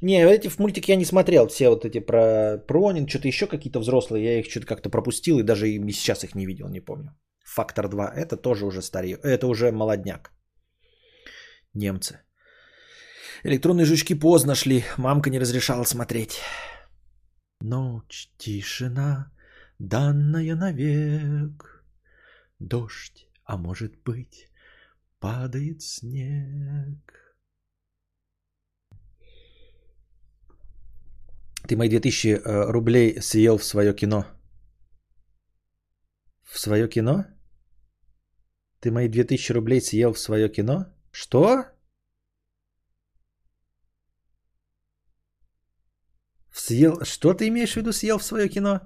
Не, эти в мультик я не смотрел, все вот эти про Пронин, что-то еще какие-то взрослые, я их что-то как-то пропустил и даже и сейчас их не видел, не помню. Фактор 2, это тоже уже старый, это уже молодняк. Немцы. Электронные жучки поздно шли, мамка не разрешала смотреть. Ночь, тишина, данная навек. Дождь, а может быть, падает снег. Ты мои 2000 э, рублей съел в свое кино. В свое кино? Ты мои 2000 рублей съел в свое кино? Что? Съел... Что ты имеешь в виду съел в свое кино?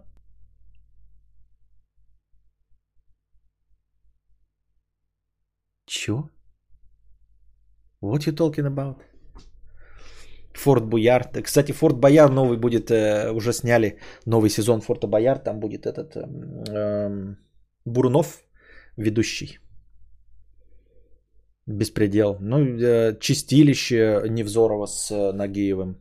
Чё? What you talking about? Форт Бояр. Кстати, Форт Бояр новый будет, э, уже сняли новый сезон Форта Бояр. Там будет этот э, Бурунов ведущий. Беспредел. Ну, э, чистилище Невзорова с э, Нагиевым.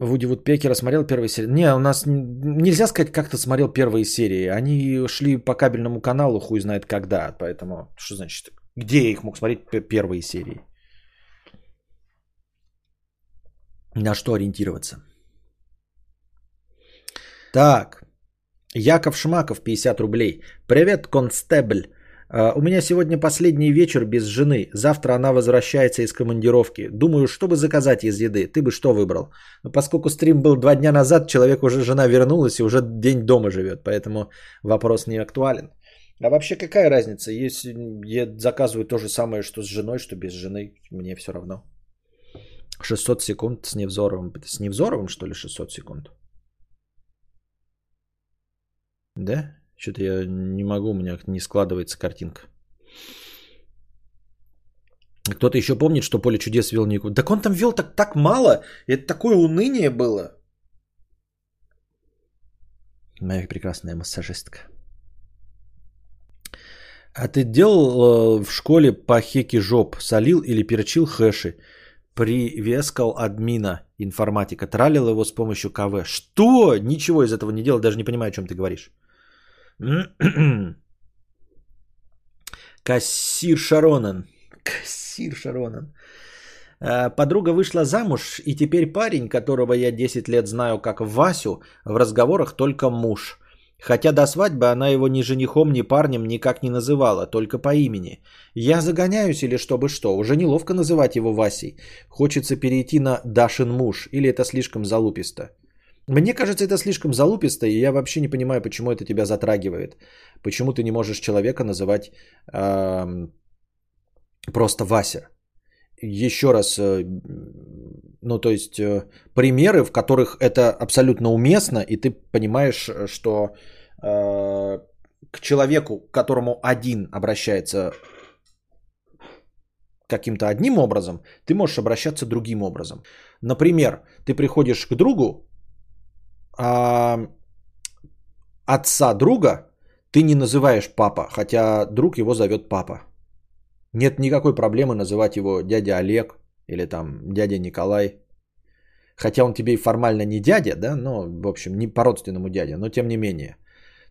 Вуди Вудпекера смотрел первые серии? Не, у нас нельзя сказать, как то смотрел первые серии. Они шли по кабельному каналу, хуй знает когда. Поэтому, что значит, где я их мог смотреть первые серии? На что ориентироваться? Так. Яков Шмаков, 50 рублей. Привет, констебль. А, у меня сегодня последний вечер без жены. Завтра она возвращается из командировки. Думаю, что бы заказать из еды. Ты бы что выбрал? Но поскольку стрим был два дня назад, человек уже жена вернулась и уже день дома живет. Поэтому вопрос не актуален. А вообще какая разница? Если я заказываю то же самое, что с женой, что без жены, мне все равно. 600 секунд с Невзоровым. С Невзоровым, что ли, 600 секунд? Да? Что-то я не могу, у меня не складывается картинка. Кто-то еще помнит, что поле чудес вел никуда. Так он там вел так, так мало. Это такое уныние было. Моя прекрасная массажистка. А ты делал э, в школе по хеке жоп? Солил или перчил хэши? Привескал админа информатика. Тралил его с помощью КВ. Что? Ничего из этого не делал. Даже не понимаю, о чем ты говоришь. Кассир Шаронан. Кассир Шаронан. Э, подруга вышла замуж, и теперь парень, которого я 10 лет знаю как Васю, в разговорах только муж. Хотя до свадьбы она его ни женихом, ни парнем никак не называла, только по имени. Я загоняюсь или чтобы что, уже неловко называть его Васей. Хочется перейти на Дашин муж, или это слишком залуписто. Мне кажется, это слишком залуписто, и я вообще не понимаю, почему это тебя затрагивает. Почему ты не можешь человека называть э, просто Вася. Еще раз, э, ну то есть э, примеры, в которых это абсолютно уместно, и ты понимаешь, что э, к человеку, к которому один обращается каким-то одним образом, ты можешь обращаться другим образом. Например, ты приходишь к другу, а, отца друга ты не называешь папа, хотя друг его зовет папа. Нет никакой проблемы называть его дядя Олег или там дядя Николай. Хотя он тебе и формально не дядя, да, но, в общем, не по родственному дядя, но тем не менее.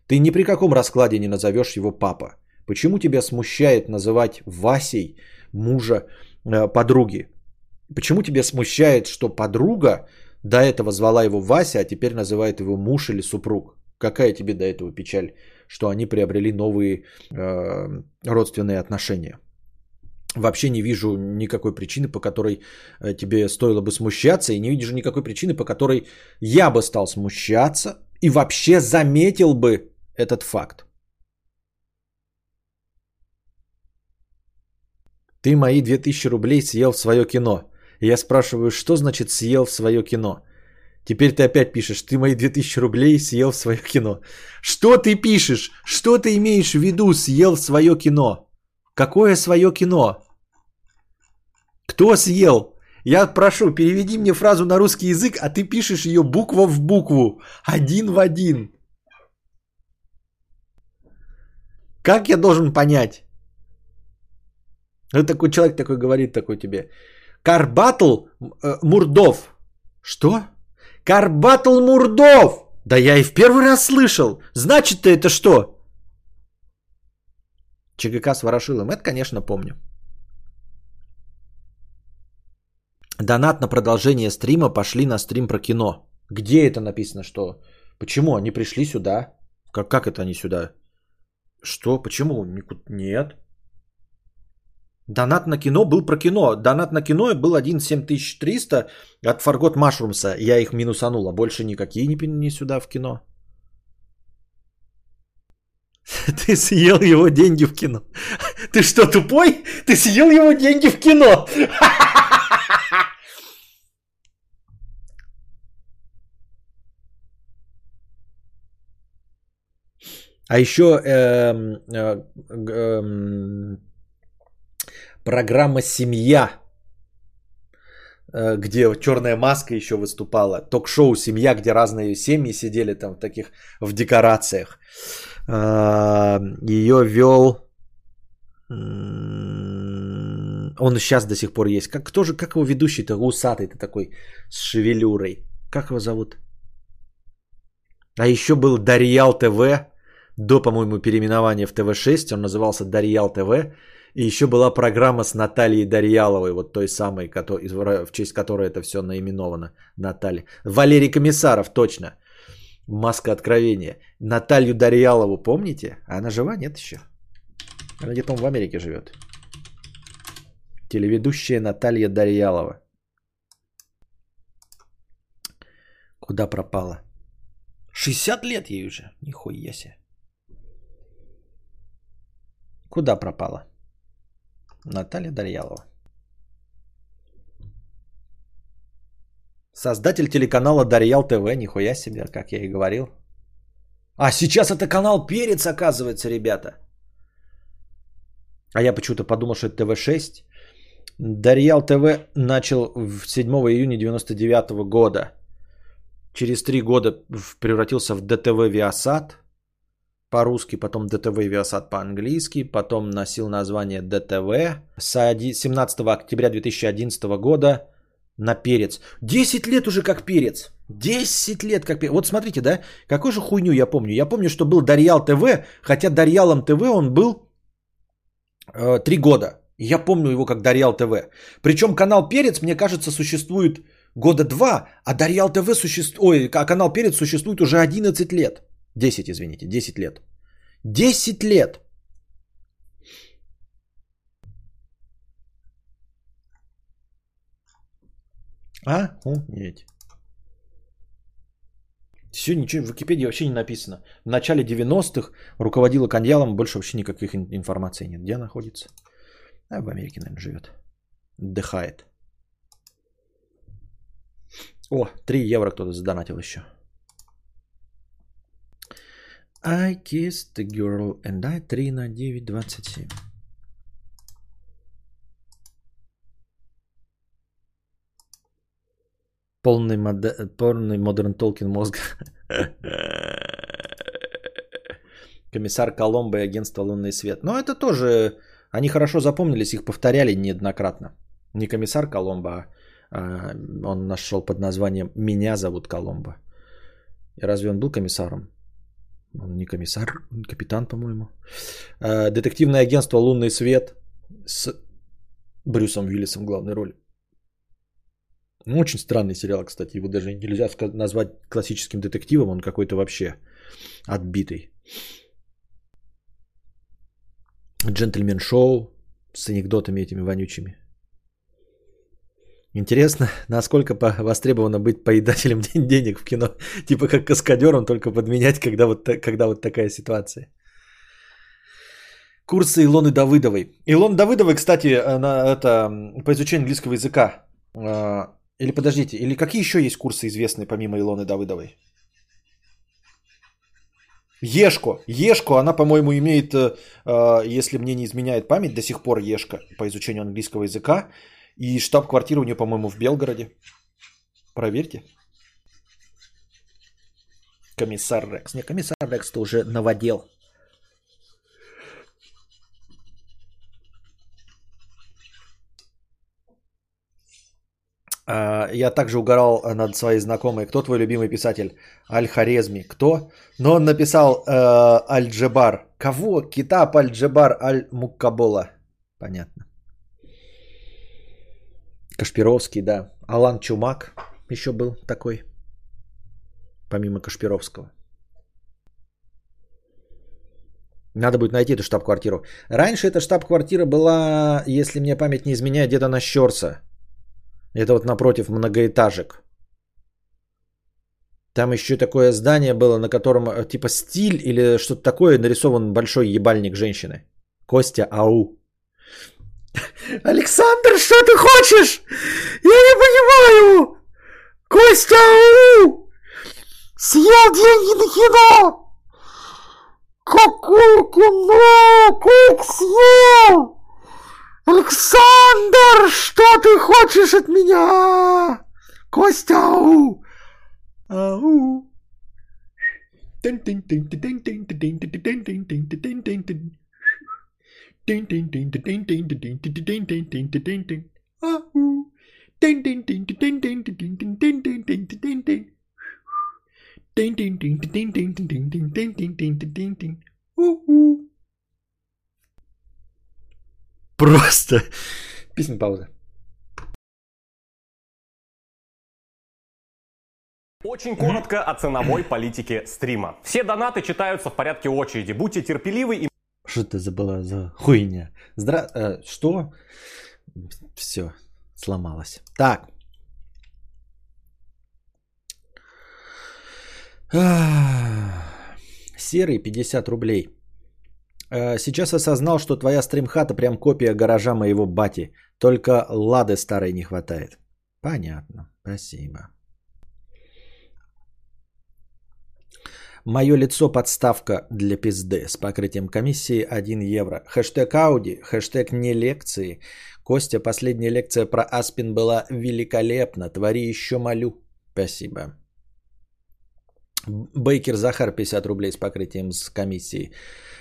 Ты ни при каком раскладе не назовешь его папа. Почему тебя смущает называть Васей мужа э, подруги? Почему тебя смущает, что подруга до этого звала его Вася, а теперь называет его муж или супруг? Какая тебе до этого печаль, что они приобрели новые э, родственные отношения? Вообще не вижу никакой причины, по которой э, тебе стоило бы смущаться, и не вижу никакой причины, по которой я бы стал смущаться и вообще заметил бы этот факт. Ты мои 2000 рублей съел в свое кино. Я спрашиваю, что значит съел в свое кино? Теперь ты опять пишешь, ты мои 2000 рублей съел в свое кино. Что ты пишешь? Что ты имеешь в виду съел в свое кино? Какое свое кино? Кто съел? Я прошу, переведи мне фразу на русский язык, а ты пишешь ее буква в букву. Один в один. Как я должен понять? Вот такой человек такой говорит такой тебе. Карбатл э, Мурдов. Что? Карбатл Мурдов! Да я и в первый раз слышал. Значит-то это что? ЧГК с Ворошилом. Это, конечно, помню. Донат на продолжение стрима пошли на стрим про кино. Где это написано, что? Почему они пришли сюда? Как, как это они сюда? Что? Почему? Нет. Донат на кино был про кино. Донат на кино был 17300 от Фаргот Машрумса. Я их минусанул, а больше никакие не, не сюда в кино. Ты съел его деньги в кино. Ты что, тупой? Ты съел его деньги в кино. А еще э, э, э, программа «Семья», э, где черная маска еще выступала, ток-шоу «Семья», где разные семьи сидели там в таких, в декорациях. Э, Ее вел... Он сейчас до сих пор есть. Как, кто же, как его ведущий-то, усатый-то такой, с шевелюрой? Как его зовут? А еще был Дарьял ТВ, до, по-моему, переименования в ТВ-6, он назывался Дарьял ТВ, и еще была программа с Натальей Дарьяловой, вот той самой, в честь которой это все наименовано. Наталья. Валерий Комиссаров, точно. Маска откровения. Наталью Дарьялову помните? Она жива? Нет еще? Она где-то в Америке живет. Телеведущая Наталья Дарьялова. Куда пропала? 60 лет ей уже. Нихуя себе. Куда пропала? Наталья Дарьялова. Создатель телеканала Дарьял ТВ, нихуя себе, как я и говорил. А сейчас это канал Перец, оказывается, ребята. А я почему-то подумал, что это ТВ-6. Дарьял ТВ начал в 7 июня 99 года. Через три года превратился в ДТВ Виасат по-русски, потом ДТВ и Виасат по-английски, потом носил название ДТВ с 17 октября 2011 года на перец. 10 лет уже как перец. 10 лет как перец. Вот смотрите, да, какую же хуйню я помню. Я помню, что был Дарьял ТВ, хотя Дарьялом ТВ он был э, 3 года. Я помню его как Дарьял ТВ. Причем канал Перец, мне кажется, существует года два, а Дарьял ТВ существует, ой, а канал Перец существует уже 11 лет. 10, извините, 10 лет. 10 лет. А? Нет. Все, ничего, в Википедии вообще не написано. В начале 90-х руководила Каньялом, больше вообще никаких информации нет. Где находится? А в Америке, наверное, живет. Отдыхает. О, 3 евро кто-то задонатил еще. I kissed the girl and I 3 на 9, 27. Полный, моде... полный модерн Толкин мозг. Комиссар Коломбо и агентство Лунный свет. Но это тоже, они хорошо запомнились, их повторяли неоднократно. Не комиссар Коломбо, а, а он нашел под названием «Меня зовут Коломбо». И разве он был комиссаром? Он не комиссар, он капитан, по-моему. Э, детективное агентство «Лунный свет» с Брюсом Уиллисом в главной роли. Ну, очень странный сериал, кстати. Его даже нельзя назвать классическим детективом. Он какой-то вообще отбитый. Джентльмен шоу с анекдотами этими вонючими. Интересно, насколько востребовано быть поедателем денег в кино. Типа как каскадером, только подменять, когда вот, когда вот такая ситуация. Курсы Илоны Давыдовой. Илона Давыдовой, кстати, она, это по изучению английского языка. А, или подождите, или какие еще есть курсы известные помимо Илоны Давыдовой? Ешко. Ешко, она, по-моему, имеет, э, если мне не изменяет память, до сих пор Ешка по изучению английского языка. И штаб-квартира у нее, по-моему, в Белгороде. Проверьте. Комиссар Рекс. Не, комиссар Рекс-то уже новодел. А, я также угорал над своей знакомой. Кто твой любимый писатель? Аль-Харезми. Кто? Но он написал э, Аль-Джебар. Кого? Китаб Аль-Джебар Аль-Муккабола. Понятно. Кашпировский, да. Алан Чумак еще был такой. Помимо Кашпировского. Надо будет найти эту штаб-квартиру. Раньше эта штаб-квартира была, если мне память не изменяет, где-то на Щерса. Это вот напротив многоэтажек. Там еще такое здание было, на котором э, типа стиль или что-то такое нарисован большой ебальник женщины. Костя Ау. Александр, что ты хочешь? Я не понимаю. Костя Ау съел деньги на кино. Какое кино? Как съел? Александр, что ты хочешь от меня? Костя, ау! Ау! Ау! Просто. Песня пауза. Очень коротко о ценовой политике стрима. Все донаты читаются в порядке очереди. Будьте терпеливы и... Что это забыла за хуйня? Здра... Э, что? Все, сломалось. Так. Серый 50 рублей. Э, сейчас осознал, что твоя стримхата прям копия гаража моего бати. Только лады старой не хватает. Понятно. Спасибо. Мое лицо подставка для пизды с покрытием комиссии 1 евро. Хэштег Ауди, хэштег не лекции. Костя, последняя лекция про Аспин была великолепна. Твори еще молю. Спасибо. Бейкер Захар 50 рублей с покрытием с комиссией.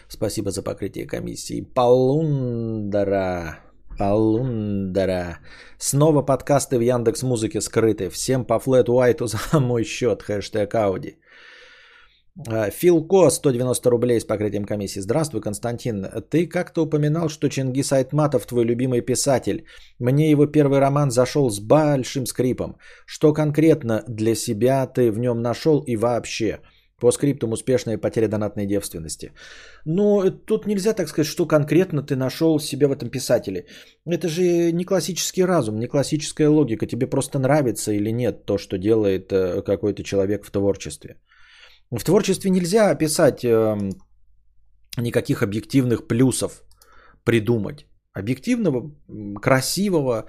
Спасибо за покрытие комиссии. Полундара. Полундара. Снова подкасты в Яндекс Музыке скрыты. Всем по флету Уайту за мой счет. Хэштег Ауди. А, Филко, 190 рублей с покрытием комиссии. Здравствуй, Константин. Ты как-то упоминал, что Чингис Айтматов твой любимый писатель. Мне его первый роман зашел с большим скрипом. Что конкретно для себя ты в нем нашел и вообще? По скриптам успешная потеря донатной девственности. Ну, тут нельзя так сказать, что конкретно ты нашел себе в этом писателе. Это же не классический разум, не классическая логика. Тебе просто нравится или нет то, что делает э, какой-то человек в творчестве. В творчестве нельзя описать э, никаких объективных плюсов придумать. Объективного, красивого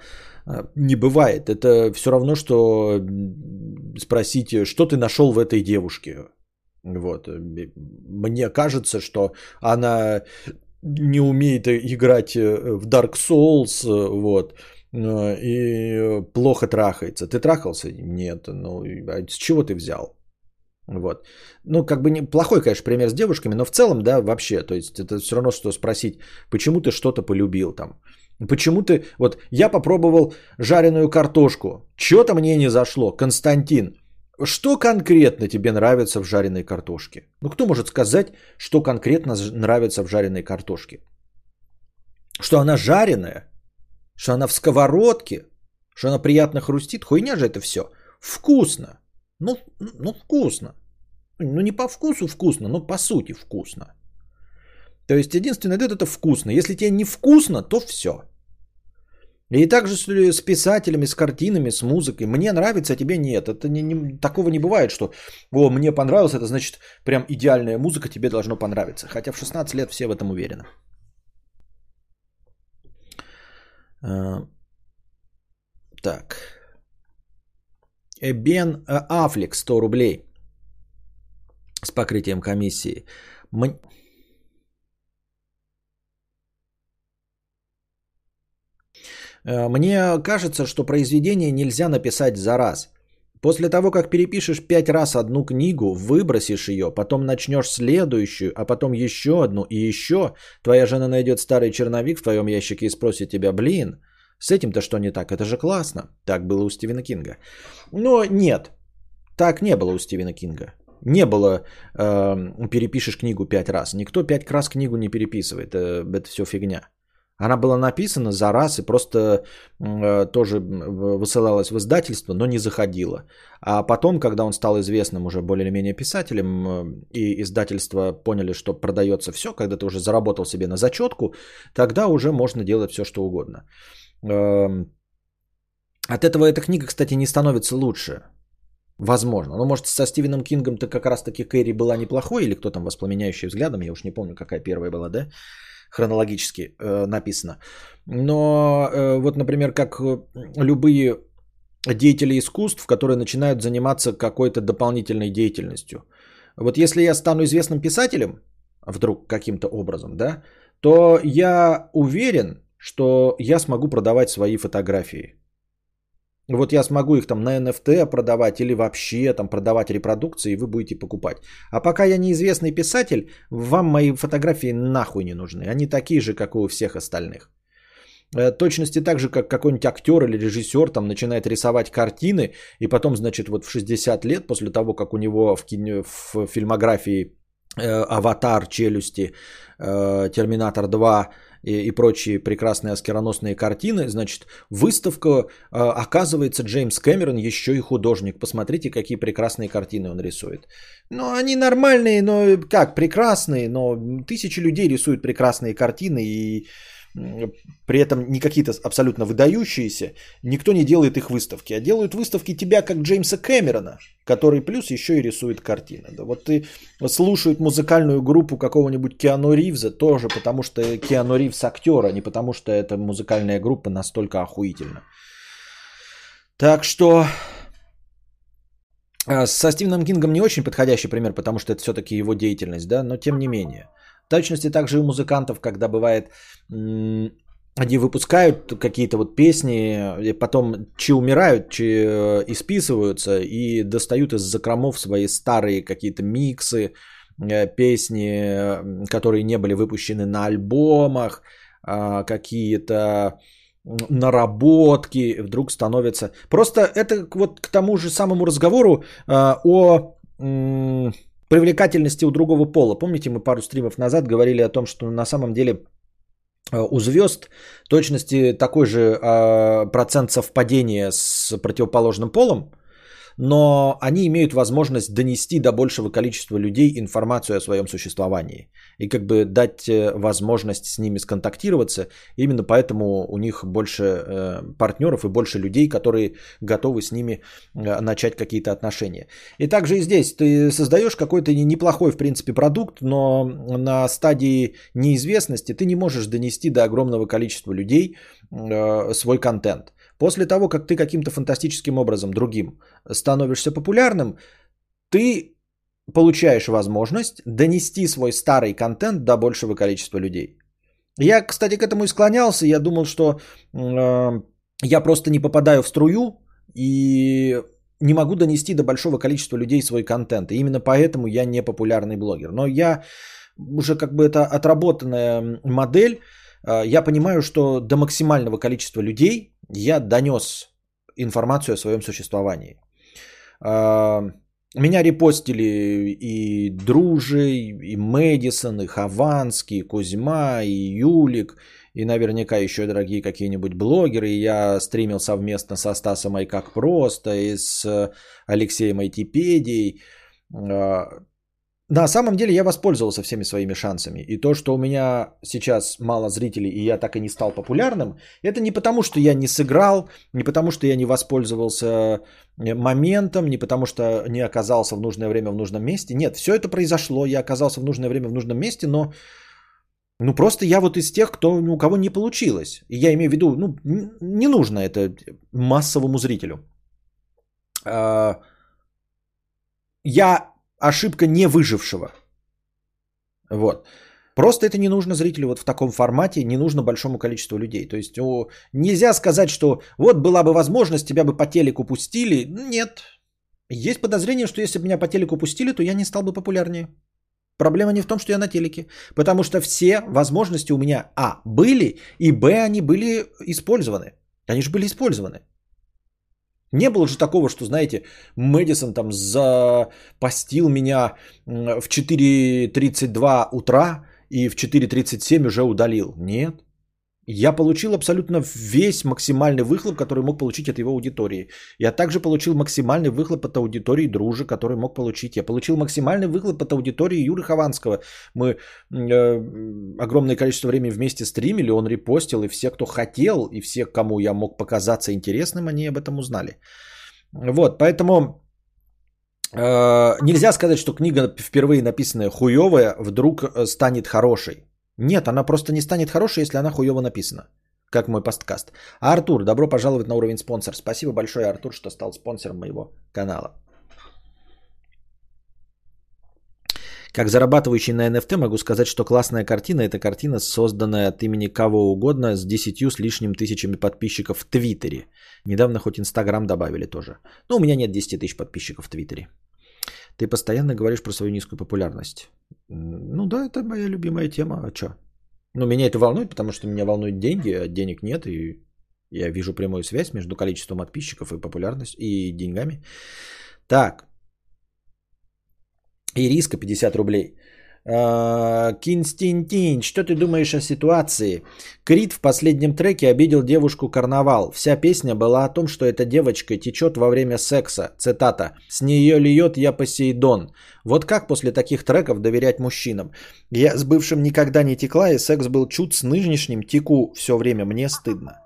э, не бывает. Это все равно, что спросить, что ты нашел в этой девушке. Вот. Мне кажется, что она не умеет играть э, в Dark Souls, вот, и плохо трахается. Ты трахался? Нет. Ну, а с чего ты взял? Вот. Ну, как бы неплохой, конечно, пример с девушками, но в целом, да, вообще, то есть это все равно, что спросить, почему ты что-то полюбил там. Почему ты... Вот я попробовал жареную картошку. Что-то мне не зашло. Константин, что конкретно тебе нравится в жареной картошке? Ну, кто может сказать, что конкретно нравится в жареной картошке? Что она жареная? Что она в сковородке? Что она приятно хрустит? Хуйня же это все. Вкусно. Ну, ну вкусно. Ну, не по вкусу вкусно, но по сути вкусно. То есть, единственное, это, это вкусно. Если тебе не вкусно, то все. И также с, с писателями, с картинами, с музыкой. Мне нравится, а тебе нет. Это не, не, такого не бывает, что «О, мне понравилось, это значит прям идеальная музыка, тебе должно понравиться». Хотя в 16 лет все в этом уверены. А, Так. Э, Бен э, Аффлек 100 рублей с покрытием комиссии. М- Э, Мне кажется, что произведение нельзя написать за раз. После того, как перепишешь пять раз одну книгу, выбросишь ее, потом начнешь следующую, а потом еще одну и еще, твоя жена найдет старый черновик в твоем ящике и спросит тебя, блин, с этим-то что не так? Это же классно. Так было у Стивена Кинга. Но нет, так не было у Стивена Кинга. Не было э, перепишешь книгу пять раз. Никто пять раз книгу не переписывает. Это, это все фигня. Она была написана за раз и просто э, тоже высылалась в издательство, но не заходила. А потом, когда он стал известным уже более или менее писателем, э, и издательство поняли, что продается все, когда ты уже заработал себе на зачетку, тогда уже можно делать все, что угодно. Э, от этого эта книга, кстати, не становится лучше. Возможно. Но может со Стивеном Кингом-то как раз-таки Кэрри была неплохой, или кто там воспламеняющий взглядом, я уж не помню, какая первая была, да? хронологически э, написано. Но э, вот, например, как любые деятели искусств, которые начинают заниматься какой-то дополнительной деятельностью. Вот если я стану известным писателем, вдруг каким-то образом, да, то я уверен, что я смогу продавать свои фотографии. Вот я смогу их там на NFT продавать или вообще там продавать репродукции, и вы будете покупать. А пока я неизвестный писатель, вам мои фотографии нахуй не нужны. Они такие же, как и у всех остальных. Э, точности так же, как какой-нибудь актер или режиссер там начинает рисовать картины, и потом, значит, вот в 60 лет, после того, как у него в, кино, в фильмографии э, «Аватар», «Челюсти», э, «Терминатор 2», и, и прочие прекрасные аскероносные картины, значит, выставка, э, оказывается, Джеймс Кэмерон еще и художник. Посмотрите, какие прекрасные картины он рисует. Ну, они нормальные, но как, прекрасные, но тысячи людей рисуют прекрасные картины, и при этом не какие-то абсолютно выдающиеся, никто не делает их выставки, а делают выставки тебя как Джеймса Кэмерона, который плюс еще и рисует картины. Да, вот ты слушают музыкальную группу какого-нибудь Киану Ривза тоже, потому что Киану Ривз актер, а не потому что эта музыкальная группа настолько охуительна. Так что со Стивеном Кингом не очень подходящий пример, потому что это все-таки его деятельность, да, но тем не менее – точности также и у музыкантов, когда бывает, они выпускают какие-то вот песни, потом чи умирают, чи э, исписываются и достают из закромов свои старые какие-то миксы, э, песни, которые не были выпущены на альбомах, а, какие-то наработки вдруг становятся. Просто это вот к тому же самому разговору а, о привлекательности у другого пола. Помните, мы пару стримов назад говорили о том, что на самом деле э, у звезд точности такой же э, процент совпадения с противоположным полом, но они имеют возможность донести до большего количества людей информацию о своем существовании и как бы дать э, возможность с ними сконтактироваться. Именно поэтому у них больше э, партнеров и больше людей, которые готовы с ними э, начать какие-то отношения. И также и здесь ты создаешь какой-то неплохой, в принципе, продукт, но на стадии неизвестности ты не можешь донести до огромного количества людей свой контент. После того, как ты каким-то фантастическим образом другим становишься популярным, ты получаешь возможность донести свой старый контент до большего количества людей. Я, кстати, к этому и склонялся. Я думал, что э, я просто не попадаю в струю и не могу донести до большого количества людей свой контент. И именно поэтому я не популярный блогер. Но я уже как бы это отработанная модель. Э, я понимаю, что до максимального количества людей я донес информацию о своем существовании. А, меня репостили и Дружи, и Мэдисон, и Хованский, и Кузьма, и Юлик, и наверняка еще дорогие какие-нибудь блогеры. Я стримил совместно со Стасом и как просто, и с Алексеем Айтипедией. На самом деле я воспользовался всеми своими шансами. И то, что у меня сейчас мало зрителей, и я так и не стал популярным, это не потому, что я не сыграл, не потому, что я не воспользовался э, моментом, не потому, что не оказался в нужное время в нужном месте. Нет, все это произошло, я оказался в нужное время в нужном месте, но ну просто я вот из тех, кто, у кого не получилось. И я имею в виду, ну не нужно это массовому зрителю. А, я ошибка не выжившего. Вот. Просто это не нужно зрителю вот в таком формате, не нужно большому количеству людей. То есть о, нельзя сказать, что вот была бы возможность, тебя бы по телеку пустили. Нет. Есть подозрение, что если бы меня по телеку пустили, то я не стал бы популярнее. Проблема не в том, что я на телеке. Потому что все возможности у меня А были, и Б они были использованы. Они же были использованы. Не было же такого, что, знаете, Мэдисон там запостил меня в 4.32 утра и в 4.37 уже удалил. Нет. Я получил абсолютно весь максимальный выхлоп, который мог получить от его аудитории. Я также получил максимальный выхлоп от аудитории Дружи, который мог получить. Я получил максимальный выхлоп от аудитории Юры Хованского. Мы э, огромное количество времени вместе стримили, он репостил, и все, кто хотел, и все, кому я мог показаться интересным, они об этом узнали. Вот, поэтому э, нельзя сказать, что книга впервые написанная хуевая вдруг э, станет хорошей. Нет, она просто не станет хорошей, если она хуево написана. Как мой посткаст. А Артур, добро пожаловать на уровень спонсор. Спасибо большое, Артур, что стал спонсором моего канала. Как зарабатывающий на NFT могу сказать, что классная картина – это картина, созданная от имени кого угодно с 10 с лишним тысячами подписчиков в Твиттере. Недавно хоть Инстаграм добавили тоже. Но у меня нет 10 тысяч подписчиков в Твиттере. Ты постоянно говоришь про свою низкую популярность. Ну да, это моя любимая тема. А что? Ну, меня это волнует, потому что меня волнуют деньги, а денег нет, и я вижу прямую связь между количеством подписчиков и популярностью и деньгами. Так. Ириска 50 рублей. А, Кинстинтин, что ты думаешь о ситуации? Крит в последнем треке обидел девушку Карнавал. Вся песня была о том, что эта девочка течет во время секса. Цитата. «С нее льет я Посейдон». Вот как после таких треков доверять мужчинам? Я с бывшим никогда не текла, и секс был чуть с нынешним теку все время. Мне стыдно.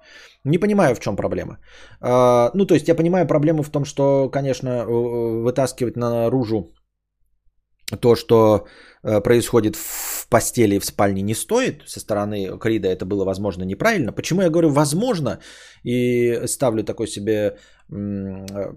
Не понимаю, в чем проблема. А, ну, то есть я понимаю проблему в том, что, конечно, э, вытаскивать наружу то, что э, происходит в постели и в спальне не стоит. Со стороны Крида это было, возможно, неправильно. Почему я говорю «возможно» и ставлю такой себе... Э,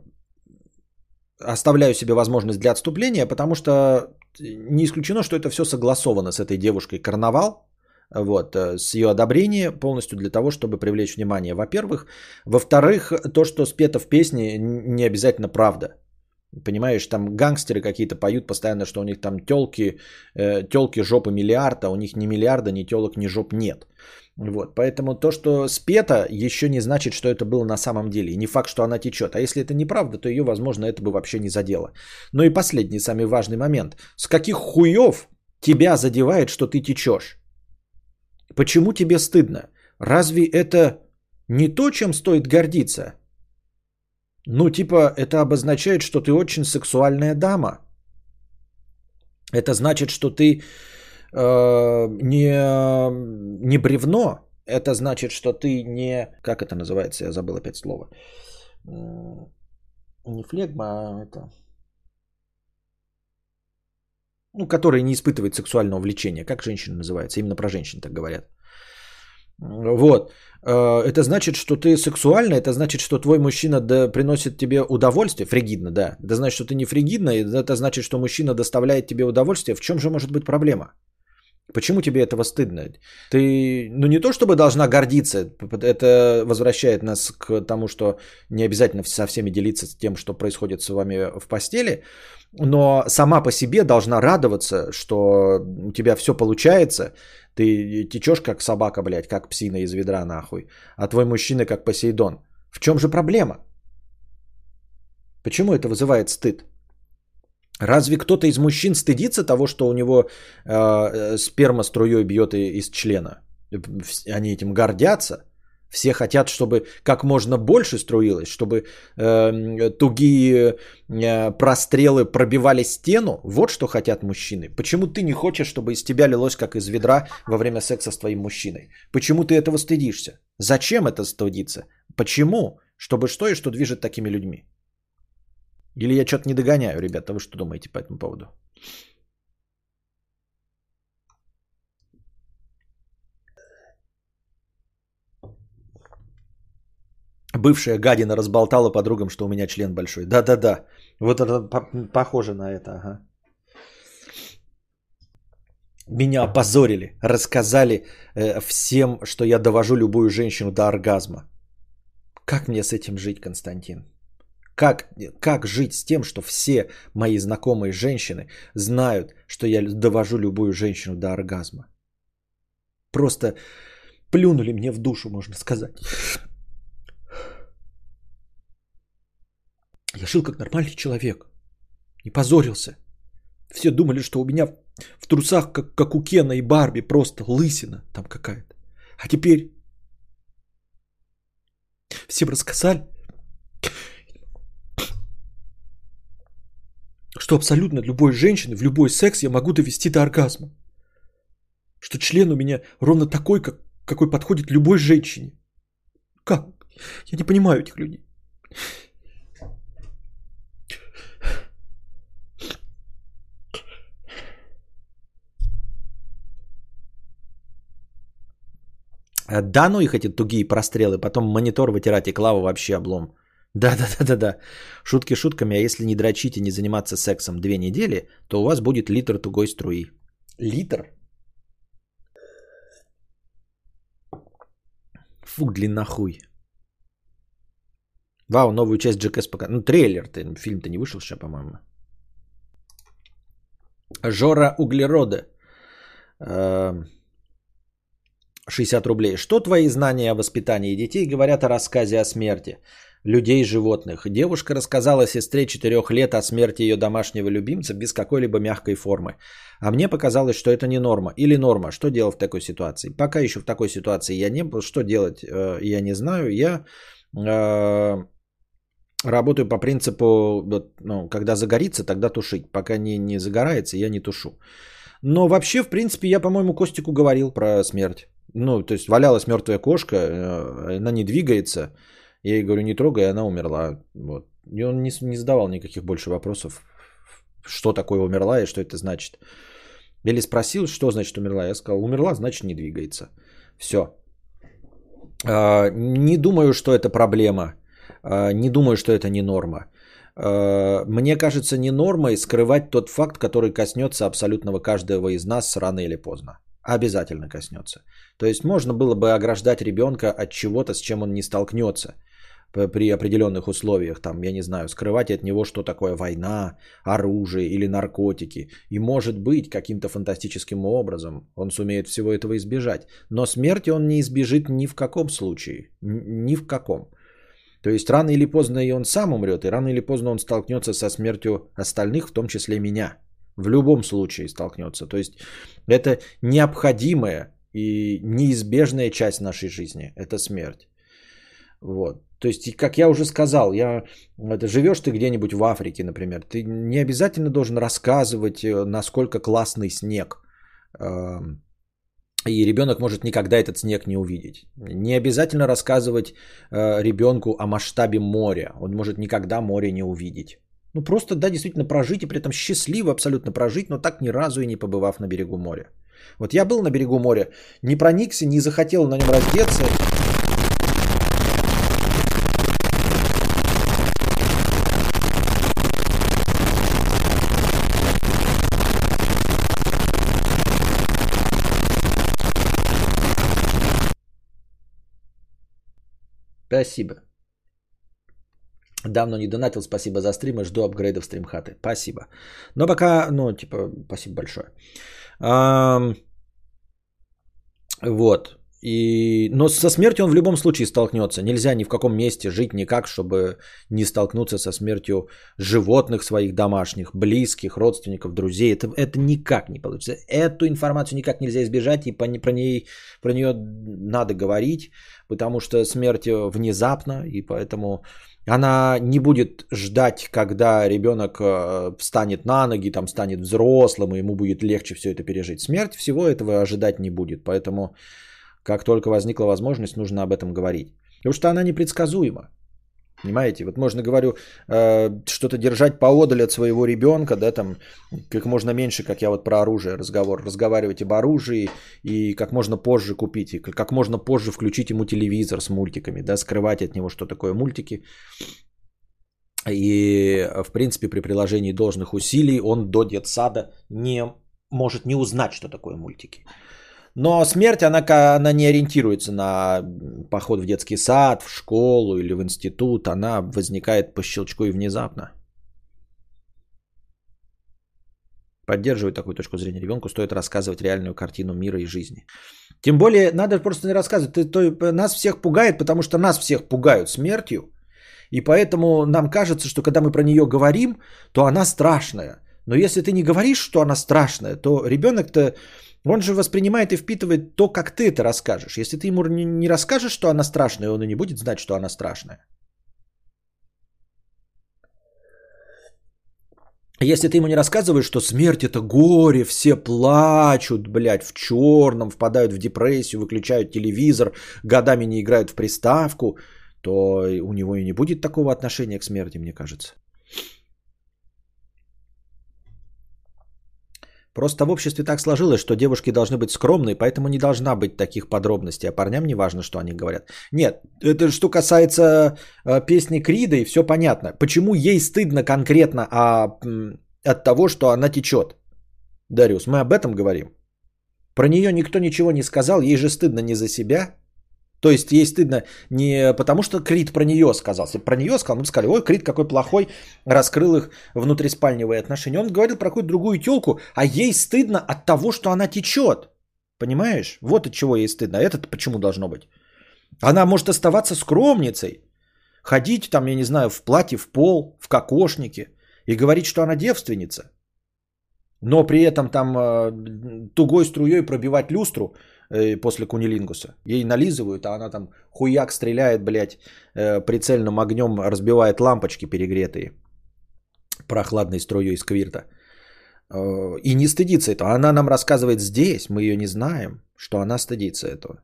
оставляю себе возможность для отступления, потому что не исключено, что это все согласовано с этой девушкой Карнавал, вот, э, с ее одобрения полностью для того, чтобы привлечь внимание, во-первых. Во-вторых, то, что спето в песне, не обязательно правда. Понимаешь, там гангстеры какие-то поют постоянно, что у них там телки, э, телки жопы миллиард, а у них ни миллиарда, ни телок, ни жоп нет. Вот, поэтому то, что спето, еще не значит, что это было на самом деле. И не факт, что она течет. А если это неправда, то ее, возможно, это бы вообще не задело. Ну и последний, самый важный момент. С каких хуев тебя задевает, что ты течешь? Почему тебе стыдно? Разве это не то, чем стоит гордиться? Ну, типа, это обозначает, что ты очень сексуальная дама. Это значит, что ты э, не, не бревно. Это значит, что ты не... Как это называется? Я забыл опять слово. Не флегма, а это... Ну, который не испытывает сексуального влечения. Как женщина называется? Именно про женщин так говорят. Вот. Э, это значит, что ты сексуальна, это значит, что твой мужчина да, приносит тебе удовольствие, фригидно, да. Это значит, что ты не фригидна, это значит, что мужчина доставляет тебе удовольствие. В чем же может быть проблема? Почему тебе этого стыдно? Ты, ну не то чтобы должна гордиться, это возвращает нас к тому, что не обязательно со всеми делиться тем, что происходит с вами в постели, но сама по себе должна радоваться, что у тебя все получается, ты течешь как собака, блядь, как псина из ведра нахуй. А твой мужчина как Посейдон. В чем же проблема? Почему это вызывает стыд? Разве кто-то из мужчин стыдится того, что у него э, сперма струей бьет из члена? Они этим гордятся. Все хотят, чтобы как можно больше струилось, чтобы э, тугие э, прострелы пробивали стену. Вот что хотят мужчины. Почему ты не хочешь, чтобы из тебя лилось как из ведра во время секса с твоим мужчиной? Почему ты этого стыдишься? Зачем это стыдиться? Почему? Чтобы что и что движет такими людьми? Или я что-то не догоняю, ребята, вы что думаете по этому поводу? Бывшая гадина разболтала подругам, что у меня член большой. Да-да-да. Вот это похоже на это. Ага. Меня опозорили, рассказали э, всем, что я довожу любую женщину до оргазма. Как мне с этим жить, Константин? Как, как жить с тем, что все мои знакомые женщины знают, что я довожу любую женщину до оргазма? Просто плюнули мне в душу, можно сказать. Я жил как нормальный человек. Не позорился. Все думали, что у меня в трусах, как, как у Кена и Барби, просто лысина там какая-то. А теперь всем рассказали, что абсолютно любой женщины в любой секс я могу довести до оргазма. Что член у меня ровно такой, как, какой подходит любой женщине. Как? Я не понимаю этих людей. Да, ну их эти тугие прострелы, потом монитор вытирать и клаву вообще облом. Да-да-да-да-да. Шутки шутками, а если не дрочить и не заниматься сексом две недели, то у вас будет литр тугой струи. Литр? Фу, длиннохуй. Вау, новую часть GKS пока. Ну, трейлер-то, фильм-то не вышел сейчас, по-моему. Жора углерода. 60 рублей. Что твои знания о воспитании детей говорят о рассказе о смерти людей и животных? Девушка рассказала сестре 4 лет о смерти ее домашнего любимца без какой-либо мягкой формы. А мне показалось, что это не норма. Или норма. Что делать в такой ситуации? Пока еще в такой ситуации я не был. Что делать, э, я не знаю. Я э, работаю по принципу, ну, когда загорится, тогда тушить. Пока не, не загорается, я не тушу. Но вообще, в принципе, я, по-моему, Костику говорил про смерть. Ну, то есть валялась мертвая кошка, э, она не двигается. Я ей говорю, не трогай, она умерла. Вот. И он не, не задавал никаких больше вопросов, что такое умерла и что это значит. Или спросил, что значит умерла. Я сказал, умерла, значит не двигается. Все. А, не думаю, что это проблема. А, не думаю, что это не норма. А, мне кажется, не нормой скрывать тот факт, который коснется абсолютного каждого из нас рано или поздно обязательно коснется. То есть можно было бы ограждать ребенка от чего-то, с чем он не столкнется при определенных условиях, там, я не знаю, скрывать от него, что такое война, оружие или наркотики. И может быть, каким-то фантастическим образом он сумеет всего этого избежать. Но смерти он не избежит ни в каком случае. Ни в каком. То есть рано или поздно и он сам умрет, и рано или поздно он столкнется со смертью остальных, в том числе меня. В любом случае столкнется. То есть это необходимая и неизбежная часть нашей жизни. Это смерть. Вот. То есть, как я уже сказал, я, это, живешь ты где-нибудь в Африке, например, ты не обязательно должен рассказывать, э, насколько классный снег. Эм, и ребенок может никогда этот снег не увидеть. Не обязательно рассказывать э, ребенку о масштабе моря. Он может никогда море не увидеть. Ну просто, да, действительно прожить и при этом счастливо абсолютно прожить, но так ни разу и не побывав на берегу моря. Вот я был на берегу моря, не проникся, не захотел на нем раздеться. Спасибо. Давно не донатил, спасибо за стримы, жду апгрейдов стримхаты. Спасибо. Но пока, ну, типа, спасибо большое. А, вот. И... Но со смертью он в любом случае столкнется. Нельзя ни в каком месте жить никак, чтобы не столкнуться со смертью животных своих домашних, близких, родственников, друзей. Это, это никак не получится. Эту информацию никак нельзя избежать, и про, ней, про нее надо говорить, потому что смерть внезапна, и поэтому она не будет ждать, когда ребенок э, встанет на ноги, там станет взрослым, и ему будет легче все это пережить. Смерть всего этого ожидать не будет. Поэтому, как только возникла возможность, нужно об этом говорить. Потому что она непредсказуема. Понимаете? Вот можно, говорю, э, что-то держать поодаль от своего ребенка, да, там, как можно меньше, как я вот про оружие разговор, разговаривать об оружии и как можно позже купить, и как можно позже включить ему телевизор с мультиками, да, скрывать от него, что такое мультики. И, в принципе, при приложении должных усилий он до детсада не может не узнать, что такое мультики. Но смерть, она, она не ориентируется на поход в детский сад, в школу или в институт. Она возникает по щелчку и внезапно. Поддерживать такую точку зрения ребенку стоит рассказывать реальную картину мира и жизни. Тем более, надо просто не рассказывать. То, то, нас всех пугает, потому что нас всех пугают смертью. И поэтому нам кажется, что когда мы про нее говорим, то она страшная. Но если ты не говоришь, что она страшная, то ребенок-то он же воспринимает и впитывает то, как ты это расскажешь. Если ты ему не расскажешь, что она страшная, он и не будет знать, что она страшная. Если ты ему не рассказываешь, что смерть это горе, все плачут, блядь, в черном, впадают в депрессию, выключают телевизор, годами не играют в приставку, то у него и не будет такого отношения к смерти, мне кажется. Просто в обществе так сложилось, что девушки должны быть скромные, поэтому не должна быть таких подробностей, а парням не важно, что они говорят. Нет, это что касается э, песни Крида, и все понятно. Почему ей стыдно конкретно а, от того, что она течет? Дариус, мы об этом говорим. Про нее никто ничего не сказал, ей же стыдно не за себя, то есть ей стыдно не потому, что Крит про нее сказал. Если про нее сказал, мы бы сказали, ой, Крит какой плохой, раскрыл их внутриспальневые отношения. Он говорил про какую-то другую телку, а ей стыдно от того, что она течет. Понимаешь? Вот от чего ей стыдно. А это почему должно быть? Она может оставаться скромницей, ходить там, я не знаю, в платье в пол, в кокошнике и говорить, что она девственница. Но при этом там э, тугой струей пробивать люстру – после кунилингуса. Ей нализывают, а она там хуяк стреляет, блядь, э, прицельным огнем разбивает лампочки перегретые прохладной струей сквирта. Э, и не стыдится этого. Она нам рассказывает здесь, мы ее не знаем, что она стыдится этого.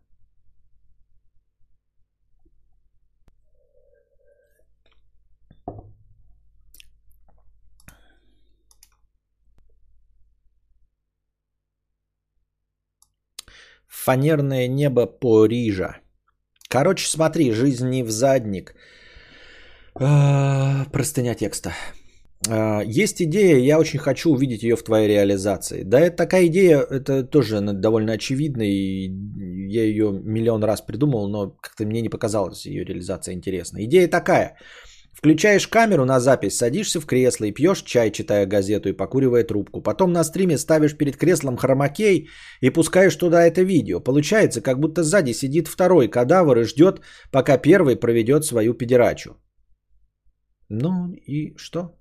Фанерное небо Парижа. Короче, смотри, жизнь не в задник. А, простыня текста. А, есть идея, я очень хочу увидеть ее в твоей реализации. Да, это такая идея, это тоже довольно очевидна, и я ее миллион раз придумал, но как-то мне не показалась ее реализация интересной. Идея такая. Включаешь камеру на запись, садишься в кресло и пьешь чай, читая газету и покуривая трубку. Потом на стриме ставишь перед креслом хромакей и пускаешь туда это видео. Получается, как будто сзади сидит второй кадавр и ждет, пока первый проведет свою педерачу. Ну и что?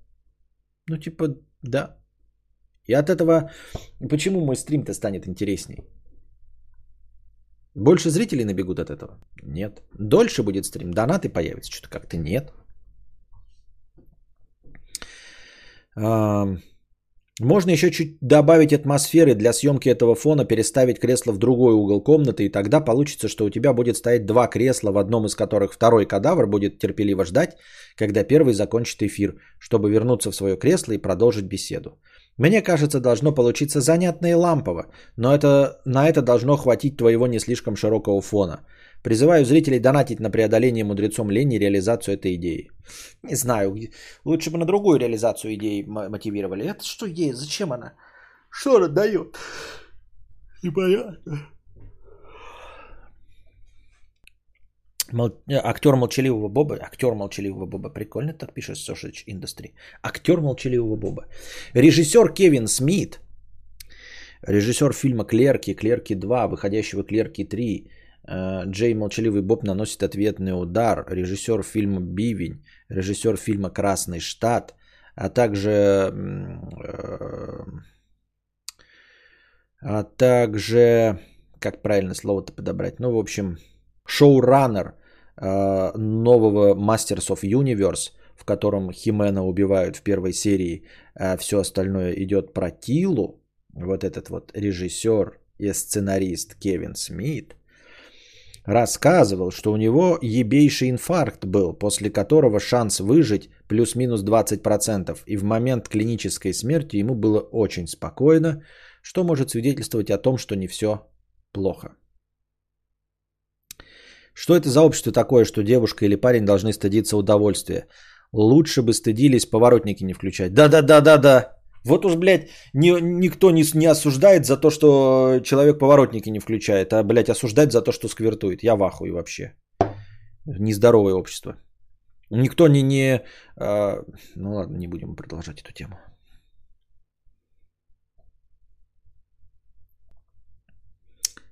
Ну типа, да. И от этого, почему мой стрим-то станет интересней? Больше зрителей набегут от этого? Нет. Дольше будет стрим, донаты появятся, что-то как-то нет. Можно еще чуть добавить атмосферы для съемки этого фона, переставить кресло в другой угол комнаты, и тогда получится, что у тебя будет стоять два кресла, в одном из которых второй кадавр будет терпеливо ждать, когда первый закончит эфир, чтобы вернуться в свое кресло и продолжить беседу. Мне кажется, должно получиться занятно и лампово, но это, на это должно хватить твоего не слишком широкого фона. Призываю зрителей донатить на преодоление мудрецом лени реализацию этой идеи. Не знаю, лучше бы на другую реализацию идеи мотивировали. Это что идея? Зачем она? Что она дает? Непонятно. Мол... Э, актер молчаливого Боба. Актер молчаливого Боба. Прикольно так пишет Sausage Industry. Актер молчаливого Боба. Режиссер Кевин Смит. Режиссер фильма Клерки, Клерки 2, выходящего Клерки 3 Э, Джей Молчаливый Боб наносит ответный удар. Режиссер фильма «Бивень», режиссер фильма «Красный штат», а также, э, а также, как правильно слово-то подобрать, ну, в общем, шоураннер э, нового Masters of Universe, в котором Химена убивают в первой серии, а все остальное идет про Тилу, вот этот вот режиссер и сценарист Кевин Смит, рассказывал, что у него ебейший инфаркт был, после которого шанс выжить плюс-минус 20%, и в момент клинической смерти ему было очень спокойно, что может свидетельствовать о том, что не все плохо. Что это за общество такое, что девушка или парень должны стыдиться удовольствия? Лучше бы стыдились, поворотники не включать. Да-да-да-да-да. Вот уж, блядь, ни, никто не, не осуждает за то, что человек поворотники не включает, а, блядь, осуждать за то, что сквертует. Я в ахуе вообще. Нездоровое общество. Никто не... не а... Ну ладно, не будем продолжать эту тему.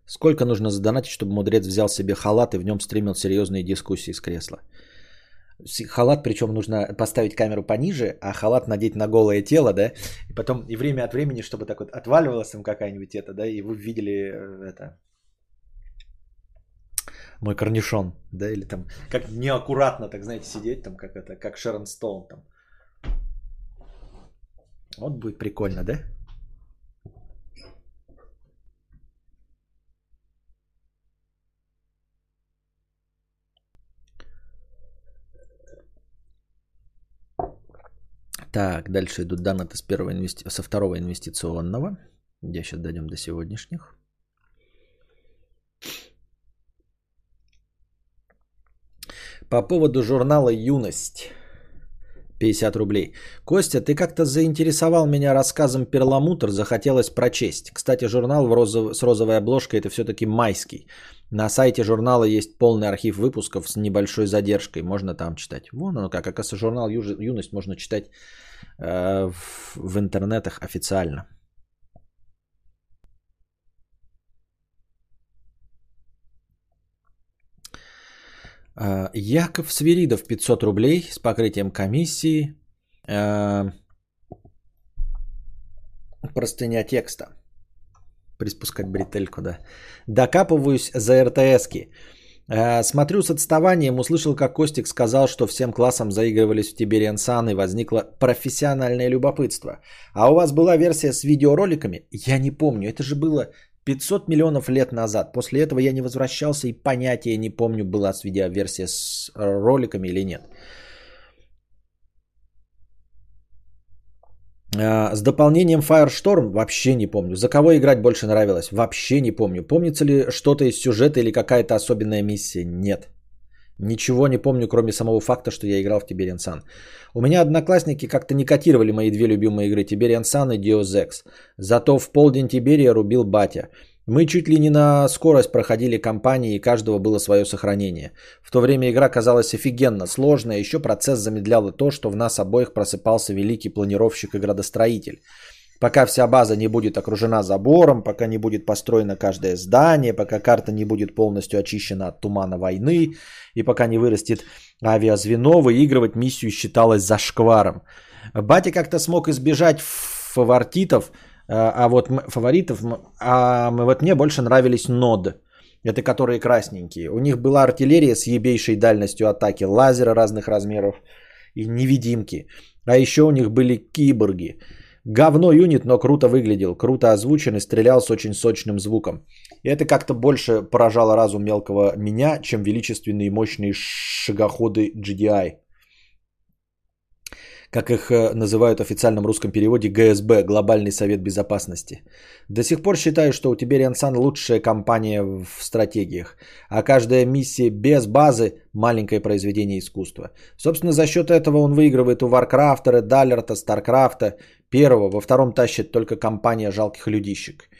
Сколько нужно задонатить, чтобы мудрец взял себе халат и в нем стримил серьезные дискуссии с кресла? Халат, причем нужно поставить камеру пониже, а халат надеть на голое тело, да, и потом и время от времени, чтобы так вот отваливалась там какая-нибудь это, да, и вы видели э, это, мой корнишон, да, или там, как неаккуратно, так знаете, сидеть там, как это, как Шерон Стоун там. Вот будет прикольно, да? Так, дальше идут донаты с первого инвести... со второго инвестиционного. Я сейчас дойдем до сегодняшних. По поводу журнала «Юность». 50 рублей. Костя, ты как-то заинтересовал меня рассказом «Перламутр», захотелось прочесть. Кстати, журнал в розов... с розовой обложкой это все-таки майский. На сайте журнала есть полный архив выпусков с небольшой задержкой. Можно там читать. Вон оно как. Оказывается, журнал «Юность» можно читать э, в, в интернетах официально. Яков Свиридов 500 рублей с покрытием комиссии. Э, простыня текста. Приспускать бретельку, да. Докапываюсь за РТСки. Э, смотрю с отставанием, услышал, как Костик сказал, что всем классом заигрывались в Тибериан Сан и возникло профессиональное любопытство. А у вас была версия с видеороликами? Я не помню, это же было 500 миллионов лет назад. После этого я не возвращался и понятия не помню, была с видеоверсия с роликами или нет. Э, с дополнением Firestorm вообще не помню. За кого играть больше нравилось? Вообще не помню. Помнится ли что-то из сюжета или какая-то особенная миссия? Нет. Ничего не помню, кроме самого факта, что я играл в Tiberian Sun. У меня одноклассники как-то не котировали мои две любимые игры Tiberian Sun и Deus. Зато в полдень Тиберия рубил батя. Мы чуть ли не на скорость проходили кампании, и каждого было свое сохранение. В то время игра казалась офигенно сложная, еще процесс замедляло то, что в нас обоих просыпался великий планировщик и градостроитель. Пока вся база не будет окружена забором, пока не будет построено каждое здание, пока карта не будет полностью очищена от тумана войны, и пока не вырастет авиазвено, выигрывать миссию считалось зашкваром. Батя как-то смог избежать фаворитов, а, а вот фаворитов, а вот мне больше нравились нод. Это которые красненькие. У них была артиллерия с ебейшей дальностью атаки, лазеры разных размеров и невидимки. А еще у них были киборги – Говно юнит, но круто выглядел, круто озвучен и стрелял с очень сочным звуком. И это как-то больше поражало разум мелкого меня, чем величественные мощные шагоходы GDI. Как их э, называют в официальном русском переводе ГСБ, Глобальный совет безопасности. До сих пор считаю, что у Tiberian Sun лучшая компания в стратегиях, а каждая миссия без базы – маленькое произведение искусства. Собственно, за счет этого он выигрывает у Варкрафта, Даллерта, Старкрафта, Первого, во втором тащит только кампания жалких людищек.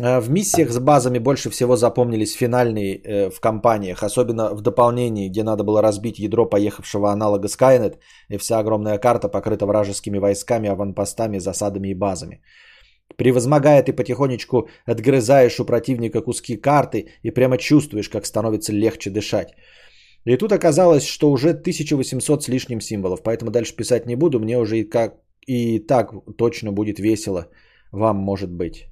Э, в миссиях с базами больше всего запомнились финальные э, в кампаниях, особенно в дополнении, где надо было разбить ядро поехавшего аналога Skynet, и вся огромная карта покрыта вражескими войсками, аванпостами, засадами и базами. Превозмогая, ты потихонечку отгрызаешь у противника куски карты и прямо чувствуешь, как становится легче дышать. И тут оказалось, что уже 1800 с лишним символов, поэтому дальше писать не буду, мне уже и, как, и так точно будет весело, вам может быть.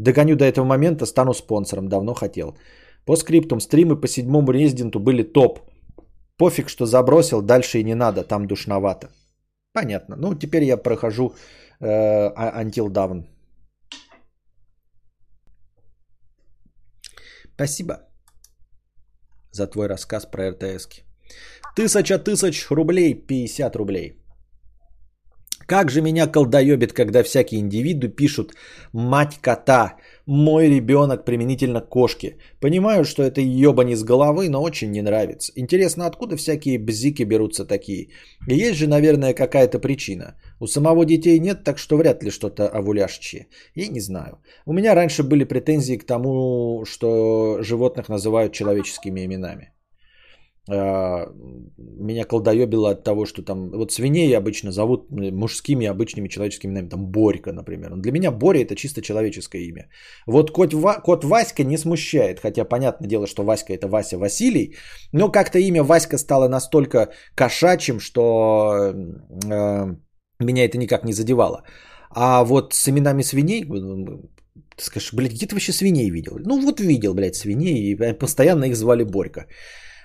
Догоню до этого момента, стану спонсором, давно хотел. По скриптум, стримы по седьмому резиденту были топ. Пофиг, что забросил, дальше и не надо, там душновато. Понятно. Ну, теперь я прохожу э, Until Dawn. Спасибо за твой рассказ про РТСки. Тысяча тысяч рублей, 50 рублей. Как же меня колдоебит, когда всякие индивиды пишут «мать кота», «мой ребенок» применительно к кошке. Понимаю, что это ебани с головы, но очень не нравится. Интересно, откуда всякие бзики берутся такие? Есть же, наверное, какая-то причина. У самого детей нет, так что вряд ли что-то овуляшчие. Я не знаю. У меня раньше были претензии к тому, что животных называют человеческими именами. А, меня колдоебило от того, что там, вот свиней обычно зовут мужскими обычными человеческими именами, там Борька, например. Для меня Боря это чисто человеческое имя. Вот кот, Ва, кот Васька не смущает, хотя понятное дело, что Васька это Вася Василий, но как-то имя Васька стало настолько кошачьим, что э, меня это никак не задевало. А вот с именами свиней, ты скажешь, блядь, где ты вообще свиней видел? Ну вот видел, блядь, свиней, и постоянно их звали Борька.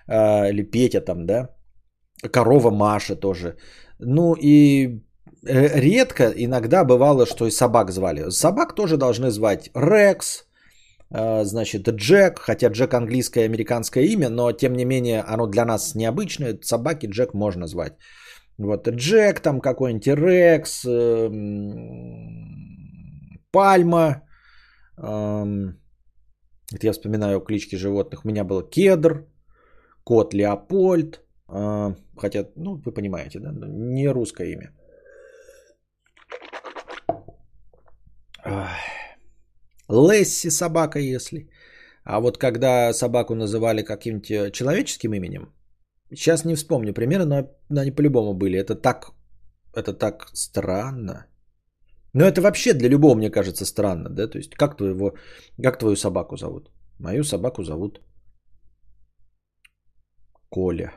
А, или Петя там, да, корова Маша тоже. Ну и э, редко, иногда бывало, что и собак звали. Собак тоже должны звать Рекс, а, значит, Джек, хотя Джек английское и американское имя, но тем не менее оно для нас необычное, собаки Джек можно звать. Вот Джек там какой-нибудь, Рекс, эм, Пальма, это я вспоминаю клички животных. У меня был Кедр, Кот Леопольд. А, хотя, ну, вы понимаете, да? Не русское имя. Лесси собака, если. А вот когда собаку называли каким-то э, человеческим именем, сейчас не вспомню примерно, но они по-любому были. Это так, это так странно. Но это вообще для любого, мне кажется, странно, да? То есть как твоего, как твою собаку зовут? Мою собаку зовут Коля.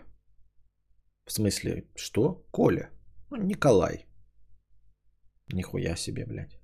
В смысле, что? Коля. Ну, Николай. Нихуя себе, блядь.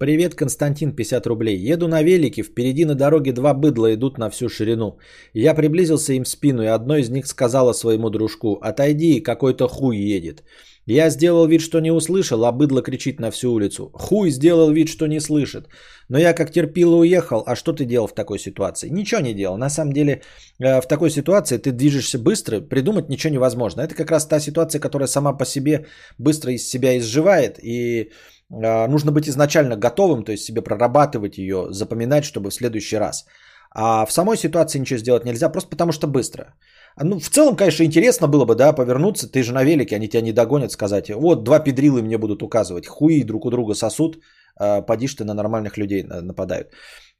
Привет, Константин, 50 рублей. Еду на велике, впереди на дороге два быдла идут на всю ширину. Я приблизился им в спину, и одно из них сказала своему дружку, отойди, какой-то хуй едет. Я сделал вид, что не услышал, а быдло кричит на всю улицу. Хуй сделал вид, что не слышит. Но я как терпило уехал. А что ты делал в такой ситуации? Ничего не делал. На самом деле э, в такой ситуации ты движешься быстро, придумать ничего невозможно. Это как раз та ситуация, которая сама по себе быстро из себя изживает. И э, нужно быть изначально готовым, то есть себе прорабатывать ее, запоминать, чтобы в следующий раз. А в самой ситуации ничего сделать нельзя, просто потому что быстро. Ну, в целом, конечно, интересно было бы, да, повернуться, ты же на велике, они тебя не догонят, сказать, вот, два педрилы мне будут указывать, хуи друг у друга сосут, а, поди ты на нормальных людей нападают.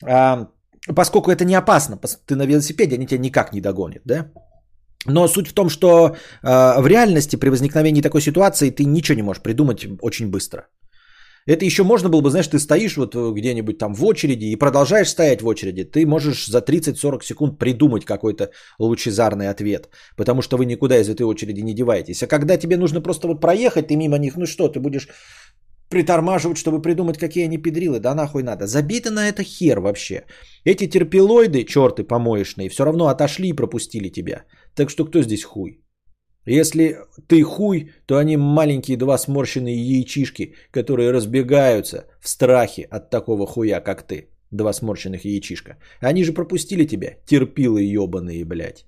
А, поскольку это не опасно, ты на велосипеде, они тебя никак не догонят, да? Но суть в том, что э, в реальности при возникновении такой ситуации ты ничего не можешь придумать очень быстро. Это еще можно было бы, знаешь, ты стоишь вот э, где-нибудь там в очереди и продолжаешь стоять в очереди. Ты можешь за 30-40 секунд придумать какой-то лучезарный ответ, потому что вы никуда из этой очереди не деваетесь. А когда тебе нужно просто вот проехать, ты мимо них, ну что, ты будешь притормаживать, чтобы придумать, какие они педрилы, да нахуй надо. Забито на это хер вообще. Эти терпилоиды, черты помоечные, все равно отошли и пропустили тебя. Так что кто здесь хуй? Если ты хуй, то они маленькие два сморщенные яичишки, которые разбегаются в страхе от такого хуя, как ты. Два сморщенных яичишка. Они же пропустили тебя, терпилы ебаные, блядь.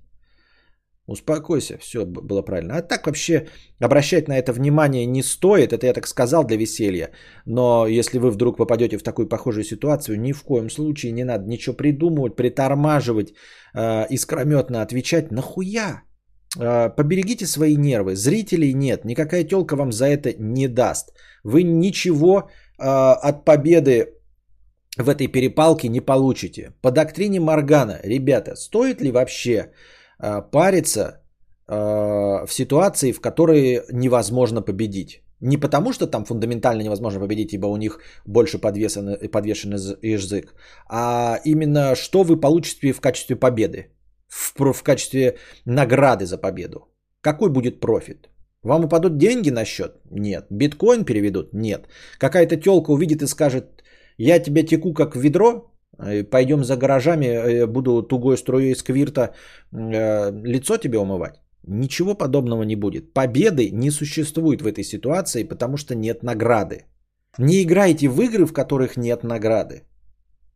Успокойся, все было правильно. А так вообще обращать на это внимание не стоит. Это я так сказал для веселья. Но если вы вдруг попадете в такую похожую ситуацию, ни в коем случае не надо ничего придумывать, притормаживать, э, искрометно отвечать. Нахуя? А, поберегите свои нервы. Зрителей нет. Никакая телка вам за это не даст. Вы ничего а, от победы в этой перепалке не получите. По доктрине Моргана, ребята, стоит ли вообще э, париться э, в ситуации, в которой невозможно победить? Не потому, что там фундаментально невозможно победить, ибо у них больше подвешен, подвешен язык, а именно что вы получите в качестве победы, в, в качестве награды за победу. Какой будет профит? Вам упадут деньги на счет? Нет. Биткоин переведут? Нет. Какая-то телка увидит и скажет, я тебе теку как ведро, э, пойдем за гаражами, э, буду тугой струей сквирта э, лицо тебе умывать. Ничего подобного не будет. Победы не существует в этой ситуации, потому что нет награды. Не играйте в игры, в которых нет награды.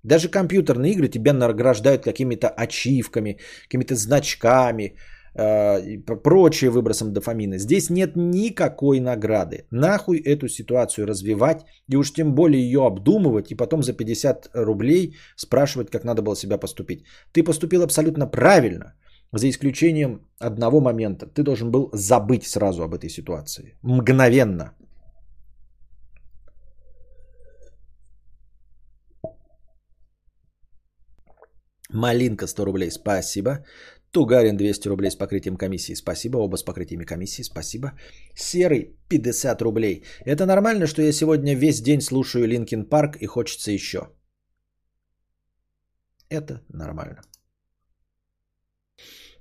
Даже компьютерные игры тебя награждают какими-то ачивками, какими-то значками, э, и прочее выбросом дофамина. Здесь нет никакой награды. Нахуй эту ситуацию развивать и уж тем более ее обдумывать и потом за 50 рублей спрашивать, как надо было себя поступить. Ты поступил абсолютно правильно – за исключением одного момента. Ты должен был забыть сразу об этой ситуации. Мгновенно. Малинка 100 рублей, спасибо. Тугарин 200 рублей с покрытием комиссии, спасибо. Оба с покрытиями комиссии, спасибо. Серый 50 рублей. Это нормально, что я сегодня весь день слушаю Linkin Park и хочется еще? Это нормально.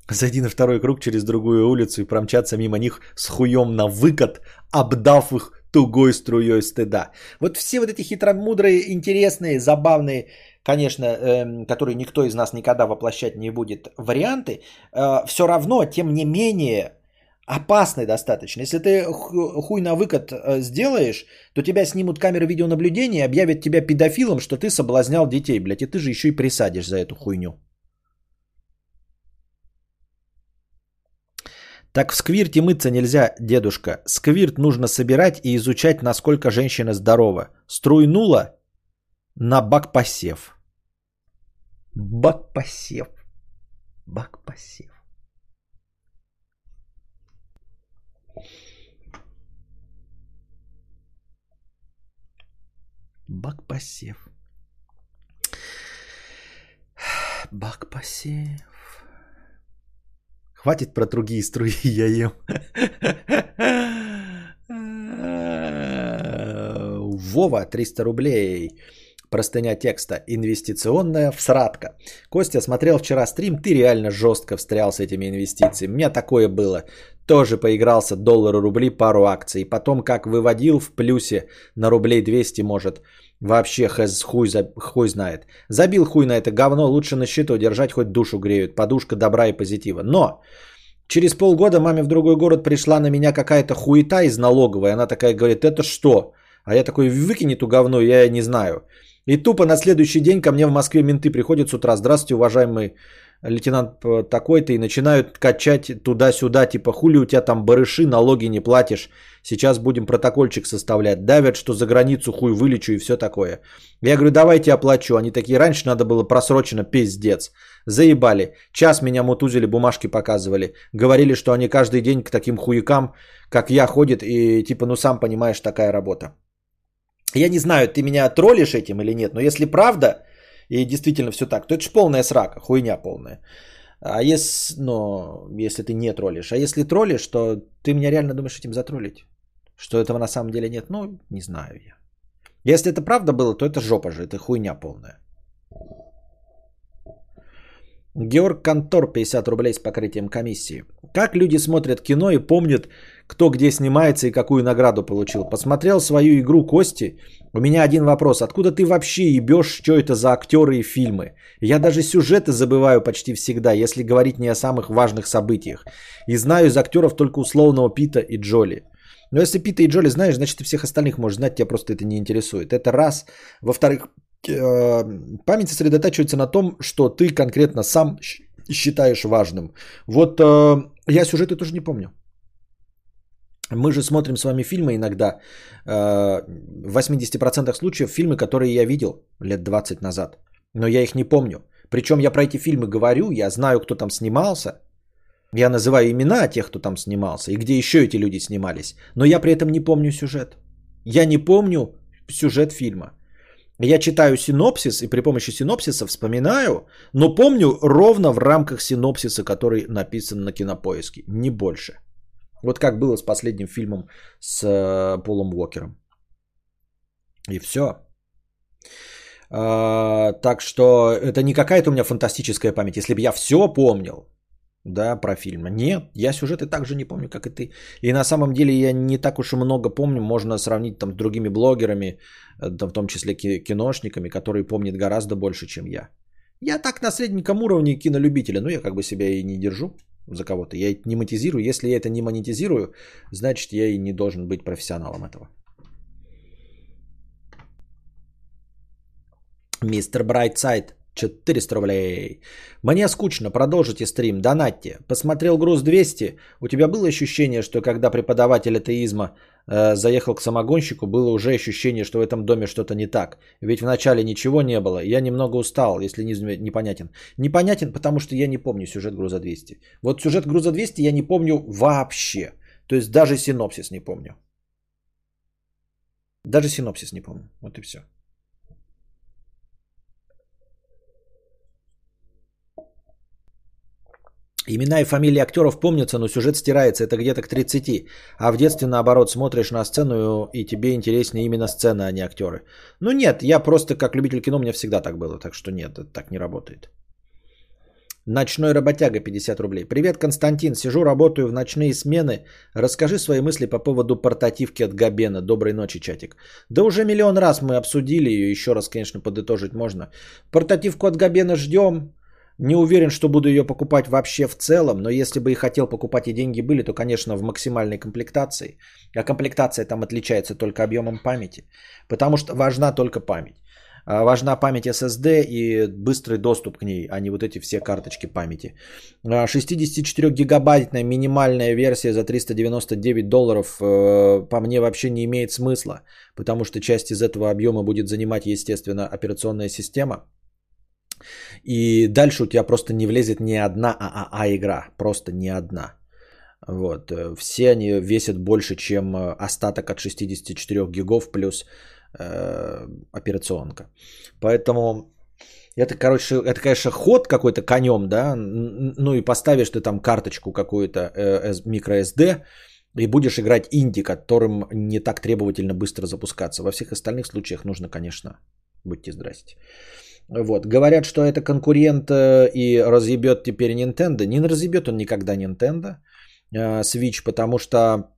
Зайди на второй круг через другую улицу и промчаться мимо них с хуем на выкат, обдав их тугой струей стыда. Вот все вот эти хитромудрые, интересные, забавные, конечно, э, которые никто из нас никогда воплощать не будет, варианты, э, все равно, тем не менее, опасны достаточно. Если ты хуй на выкат э, сделаешь, то тебя снимут камеры видеонаблюдения, объявят тебя педофилом, что ты соблазнял детей, блядь, и ты же еще и присадишь за эту хуйню. Так в сквирте мыться нельзя, дедушка. Сквирт нужно собирать и изучать, насколько женщина здорова. Струйнула на бак-посев. Бак-посев. Бак-посев. Бак-посев. Бак-посев. Хватит про другие струи, я ем. Вова, 300 рублей. Простыня текста. Инвестиционная всратка. Костя смотрел вчера стрим, ты реально жестко встрял с этими инвестициями. У меня такое было. Тоже поигрался доллары, рубли, пару акций. Потом как выводил в плюсе на рублей 200 может. Вообще хэз хуй, за, хуй знает. Забил хуй на это говно, лучше на счету держать, хоть душу греют. Подушка добра и позитива. Но через полгода маме в другой город пришла на меня какая-то хуета из налоговой. Она такая говорит, это что? А я такой, выкини эту говно, я не знаю. И тупо на следующий день ко мне в Москве менты приходят с утра. Здравствуйте, уважаемый лейтенант такой-то, и начинают качать туда-сюда, типа, хули у тебя там барыши, налоги не платишь, сейчас будем протокольчик составлять, давят, что за границу хуй вылечу и все такое. Я говорю, давайте оплачу, они такие, раньше надо было просрочено, пиздец, заебали, час меня мутузили, бумажки показывали, говорили, что они каждый день к таким хуякам, как я, ходят, и типа, ну сам понимаешь, такая работа. Я не знаю, ты меня троллишь этим или нет, но если правда, и действительно все так, то это же полная срака, хуйня полная. А если, ну, если ты не троллишь, а если троллишь, то ты меня реально думаешь этим затроллить? Что этого на самом деле нет? Ну, не знаю я. Если это правда было, то это жопа же, это хуйня полная. Георг Контор, 50 рублей с покрытием комиссии. Как люди смотрят кино и помнят, кто где снимается и какую награду получил? Посмотрел свою игру Кости. У меня один вопрос. Откуда ты вообще ебешь, что это за актеры и фильмы? Я даже сюжеты забываю почти всегда, если говорить не о самых важных событиях. И знаю из актеров только условного Пита и Джоли. Но если Пита и Джоли знаешь, значит и всех остальных можешь знать, тебя просто это не интересует. Это раз. Во-вторых, Э, память сосредотачивается на том, что ты конкретно сам считаешь важным. Вот э, я сюжеты тоже не помню. Мы же смотрим с вами фильмы иногда, э, в 80% случаев фильмы, которые я видел лет 20 назад, но я их не помню. Причем я про эти фильмы говорю, я знаю, кто там снимался, я называю имена тех, кто там снимался, и где еще эти люди снимались, но я при этом не помню сюжет. Я не помню сюжет фильма. Я читаю синопсис и при помощи синопсиса вспоминаю, но помню ровно в рамках синопсиса, который написан на кинопоиске, не больше. Вот как было с последним фильмом с э, Полом Уокером. И все. А, так что это не какая-то у меня фантастическая память. Если бы я все помнил, да, про фильм. Нет, я сюжеты так же не помню, как и ты. И на самом деле я не так уж и много помню. Можно сравнить там с другими блогерами, э, в том числе киношниками, которые помнят гораздо больше, чем я. Я так на средненьком уровне кинолюбителя, но я как бы себя и не держу за кого-то. Я не монетизирую. Если я это не монетизирую, значит я и не должен быть профессионалом этого. Мистер Брайтсайд, 400 рублей. Мне скучно, продолжите стрим, донатьте. Посмотрел груз 200. У тебя было ощущение, что когда преподаватель атеизма э, заехал к самогонщику, было уже ощущение, что в этом доме что-то не так. Ведь вначале ничего не было. Я немного устал, если не, непонятен. Непонятен, потому что я не помню сюжет груза 200. Вот сюжет груза 200 я не помню вообще. То есть даже синопсис не помню. Даже синопсис не помню. Вот и все. Имена и фамилии актеров помнятся, но сюжет стирается, это где-то к 30. А в детстве, наоборот, смотришь на сцену, и тебе интереснее именно сцена, а не актеры. Ну нет, я просто как любитель кино, мне всегда так было, так что нет, это так не работает. Ночной работяга 50 рублей. Привет, Константин. Сижу, работаю в ночные смены. Расскажи свои мысли по поводу портативки от Габена. Доброй ночи, чатик. Да уже миллион раз мы обсудили ее. Еще раз, конечно, подытожить можно. Портативку от Габена ждем. Не уверен, что буду ее покупать вообще в целом, но если бы и хотел покупать и деньги были, то, конечно, в максимальной комплектации. А комплектация там отличается только объемом памяти, потому что важна только память. А важна память SSD и быстрый доступ к ней, а не вот эти все карточки памяти. 64-гигабайтная а минимальная версия за 399 долларов э, по мне вообще не имеет смысла, потому что часть из этого объема будет занимать, естественно, операционная система – и дальше у тебя просто не влезет ни одна ААА игра. Просто ни одна. Вот. Все они весят больше, чем э, остаток от 64 гигов плюс э, операционка. Поэтому это, короче, это, конечно, ход какой-то конем, да, ну и поставишь ты там карточку какую-то э, microSD, и будешь играть инди, которым не так требовательно быстро запускаться. Во всех остальных случаях нужно, конечно, будьте здрасте. Вот. Говорят, что это конкурент э, и разъебет теперь Nintendo. Не разъебет он никогда Nintendo э, Switch, потому что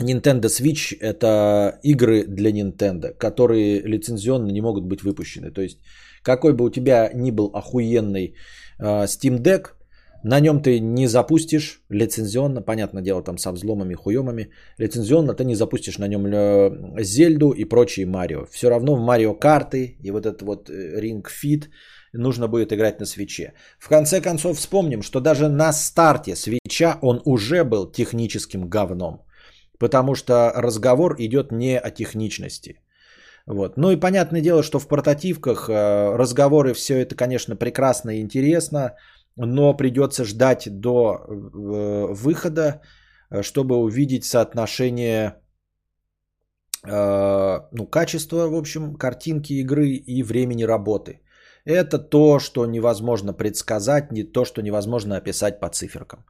Nintendo Switch это игры для Nintendo, которые лицензионно не могут быть выпущены. То есть, какой бы у тебя ни был охуенный э, Steam Deck, на нем ты не запустишь лицензионно, понятное дело, там со взломами, хуемами, лицензионно ты не запустишь на нем э, Зельду и прочие Марио. Все равно в Марио карты и вот этот вот э, Ring Fit нужно будет играть на свече. В конце концов вспомним, что даже на старте свеча он уже был техническим говном. Потому что разговор идет не о техничности. Вот. Ну и понятное дело, что в портативках э, разговоры все это, конечно, прекрасно и интересно но придется ждать до э, выхода, э, чтобы увидеть соотношение э, ну, качества, в общем, картинки игры и времени работы. Это то, что невозможно предсказать, не то, что невозможно описать по циферкам.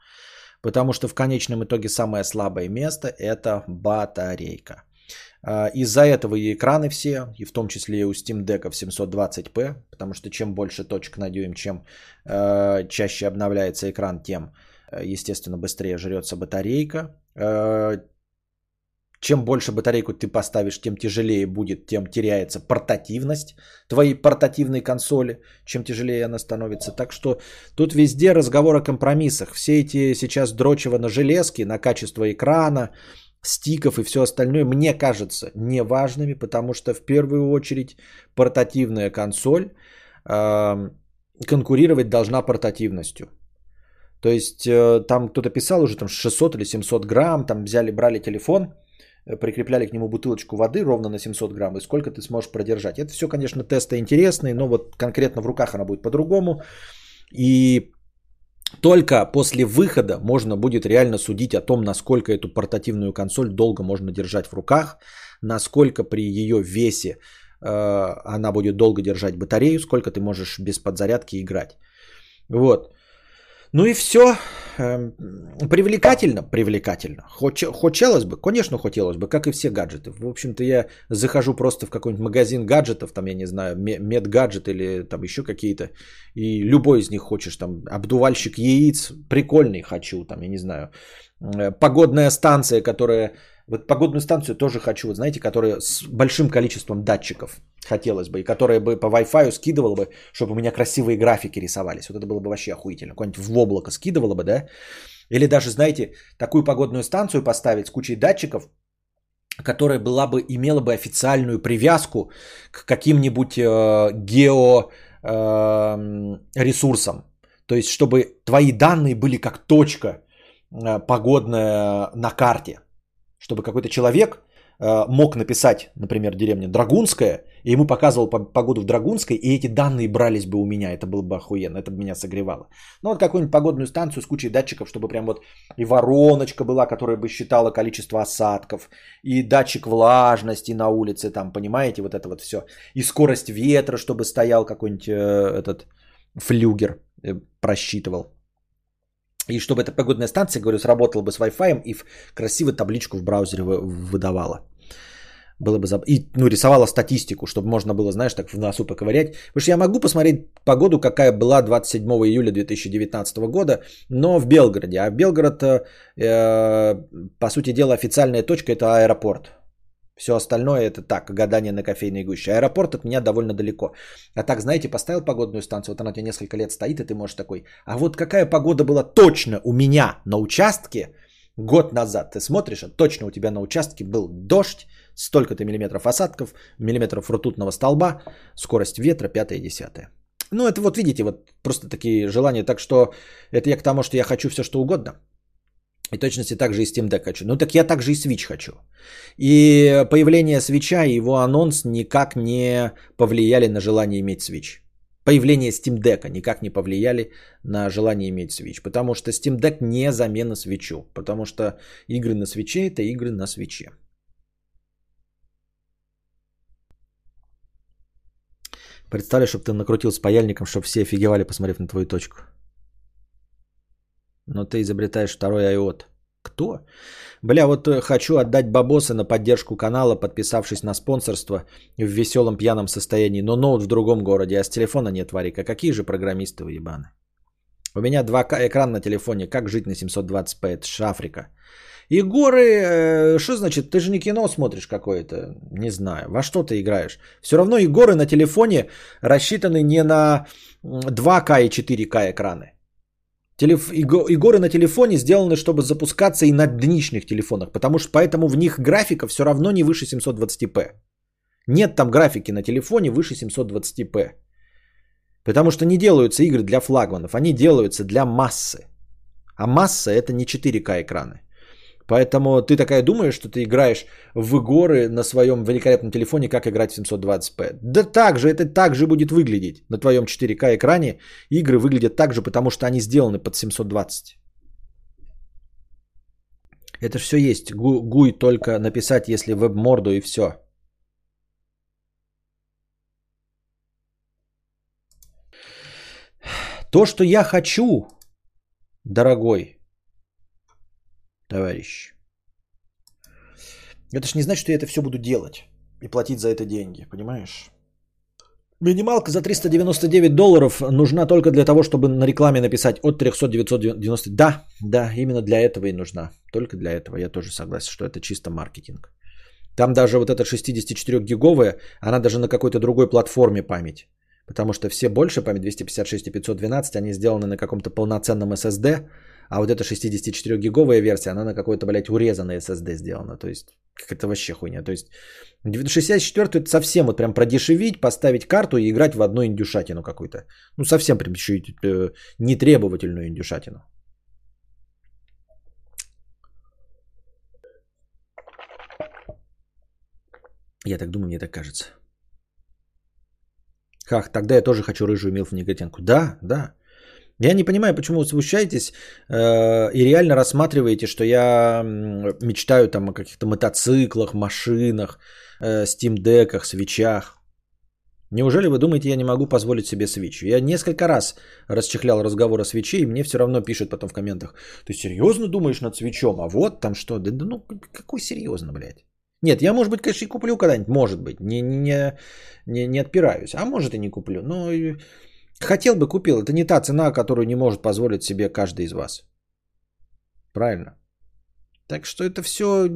Потому что в конечном итоге самое слабое место – это батарейка. А, из-за этого и экраны все, и в том числе и у Steam Deck в 720p, потому что чем больше точек на дюйм, чем э, чаще обновляется экран, тем, э, естественно, быстрее жрется батарейка. Чем больше батарейку ты поставишь, тем тяжелее будет, тем теряется портативность твоей портативной консоли, чем тяжелее она становится. Так что тут везде разговор о компромиссах. Все эти сейчас дрочево на железки, на качество экрана, стиков и все остальное, мне кажется, неважными, потому что в первую очередь портативная консоль э, конкурировать должна портативностью. То есть э, там кто-то писал уже там 600 или 700 грамм, там взяли, брали телефон, э, прикрепляли к нему бутылочку воды ровно на 700 грамм, и сколько ты сможешь продержать. Это все, конечно, тесты интересные, но вот конкретно в руках она будет по-другому. И только после выхода можно будет реально судить о том, насколько эту портативную консоль долго можно держать в руках, насколько при ее весе э, она будет долго держать батарею, сколько ты можешь без подзарядки играть. Вот. Ну и все. Эм, привлекательно? Привлекательно. Хоч, хотелось бы? Конечно, хотелось бы, как и все гаджеты. В общем-то, я захожу просто в какой-нибудь магазин гаджетов, там, я не знаю, медгаджет или там еще какие-то, и любой из них хочешь, там, обдувальщик яиц, прикольный хочу, там, я не знаю, э, погодная станция, которая вот погодную станцию тоже хочу, вот знаете, которая с большим количеством датчиков хотелось бы, и которая бы по Wi-Fi скидывала бы, чтобы у меня красивые графики рисовались. Вот это было бы вообще охуительно. Какое-нибудь в облако скидывала бы, да? Или даже, знаете, такую погодную станцию поставить с кучей датчиков, которая была бы, имела бы официальную привязку к каким-нибудь э, гео э. То есть, чтобы твои данные были как точка э, погодная на карте чтобы какой-то человек э, мог написать, например, деревня Драгунская, и ему показывал погоду в Драгунской, и эти данные брались бы у меня. Это было бы охуенно, это бы меня согревало. Ну вот какую-нибудь погодную станцию с кучей датчиков, чтобы прям вот и вороночка была, которая бы считала количество осадков, и датчик влажности на улице, там, понимаете, вот это вот все. И скорость ветра, чтобы стоял какой-нибудь э, этот флюгер, э, просчитывал. И чтобы эта погодная станция, говорю, сработала бы с Wi-Fi и в красивую табличку в браузере выдавала. Было бы заб... И ну, рисовала статистику, чтобы можно было, знаешь, так в носу поковырять. Потому что я могу посмотреть погоду, какая была 27 июля 2019 года, но в Белгороде. А Белгород, э, по сути дела, официальная точка – это аэропорт. Все остальное это так, гадание на кофейной гуще. Аэропорт от меня довольно далеко. А так, знаете, поставил погодную станцию, вот она у тебя несколько лет стоит, и ты можешь такой, а вот какая погода была точно у меня на участке год назад. Ты смотришь, а точно у тебя на участке был дождь, столько-то миллиметров осадков, миллиметров ртутного столба, скорость ветра, пятое и десятое. Ну, это вот видите, вот просто такие желания. Так что это я к тому, что я хочу все, что угодно. И точности также и Steam Deck хочу. Ну так я также и Switch хочу. И появление свеча и его анонс никак не повлияли на желание иметь Switch. Появление Steam Deck никак не повлияли на желание иметь Switch. Потому что Steam Deck не замена свечу. Потому что игры на свече это игры на свече. Представляешь, чтобы ты накрутил с паяльником, чтобы все офигевали, посмотрев на твою точку. Но ты изобретаешь второй iOT. Кто? Бля, вот э, хочу отдать бабосы на поддержку канала, подписавшись на спонсорство в веселом пьяном состоянии, но ноут в другом городе, а с телефона нет варика. Какие же программисты вы ебаны? У меня два экран на телефоне. Как жить на 720p? Это ж Африка. И горы, э, что значит? Ты же не кино смотришь какое-то. Не знаю. Во что ты играешь? Все равно и горы на телефоне рассчитаны не на 2К и 4К экраны. Телеф... Игоры на телефоне сделаны, чтобы запускаться и на дничных телефонах, потому что поэтому в них графика все равно не выше 720p. Нет там графики на телефоне выше 720p. Потому что не делаются игры для флагманов, они делаются для массы. А масса это не 4К экраны. Поэтому ты такая думаешь, что ты играешь в горы на своем великолепном телефоне, как играть в 720p. Да так же, это так же будет выглядеть. На твоем 4К экране игры выглядят так же, потому что они сделаны под 720. Это все есть. Гуй только написать, если веб-морду и все. То, что я хочу, дорогой, товарищ. Это ж не значит, что я это все буду делать и платить за это деньги, понимаешь? Минималка за 399 долларов нужна только для того, чтобы на рекламе написать от 300-990. Да, да, именно для этого и нужна. Только для этого я тоже согласен, что это чисто маркетинг. Там даже вот эта 64-гиговая, она даже на какой-то другой платформе память. Потому что все больше память 256 и 512, они сделаны на каком-то полноценном SSD, а вот эта 64-гиговая версия, она на какой-то, блядь, урезанной SSD сделана. То есть, как это вообще хуйня. То есть, 64 это совсем вот прям продешевить, поставить карту и играть в одну индюшатину какую-то. Ну, совсем прям еще э, нетребовательную индюшатину. Я так думаю, мне так кажется. Как, тогда я тоже хочу рыжую милфу негатенку. Да, да. Я не понимаю, почему вы смущаетесь э, и реально рассматриваете, что я мечтаю там о каких-то мотоциклах, машинах, э, Deck'ах, свечах. Неужели вы думаете, я не могу позволить себе свечу? Я несколько раз расчехлял разговор о свече, и мне все равно пишут потом в комментах. Ты серьезно думаешь над свечом? А вот там что? Да, да ну какой серьезно, блядь? Нет, я, может быть, конечно, и куплю когда-нибудь, может быть, не, не, не, не отпираюсь. А может и не куплю. Но хотел бы, купил. Это не та цена, которую не может позволить себе каждый из вас. Правильно? Так что это все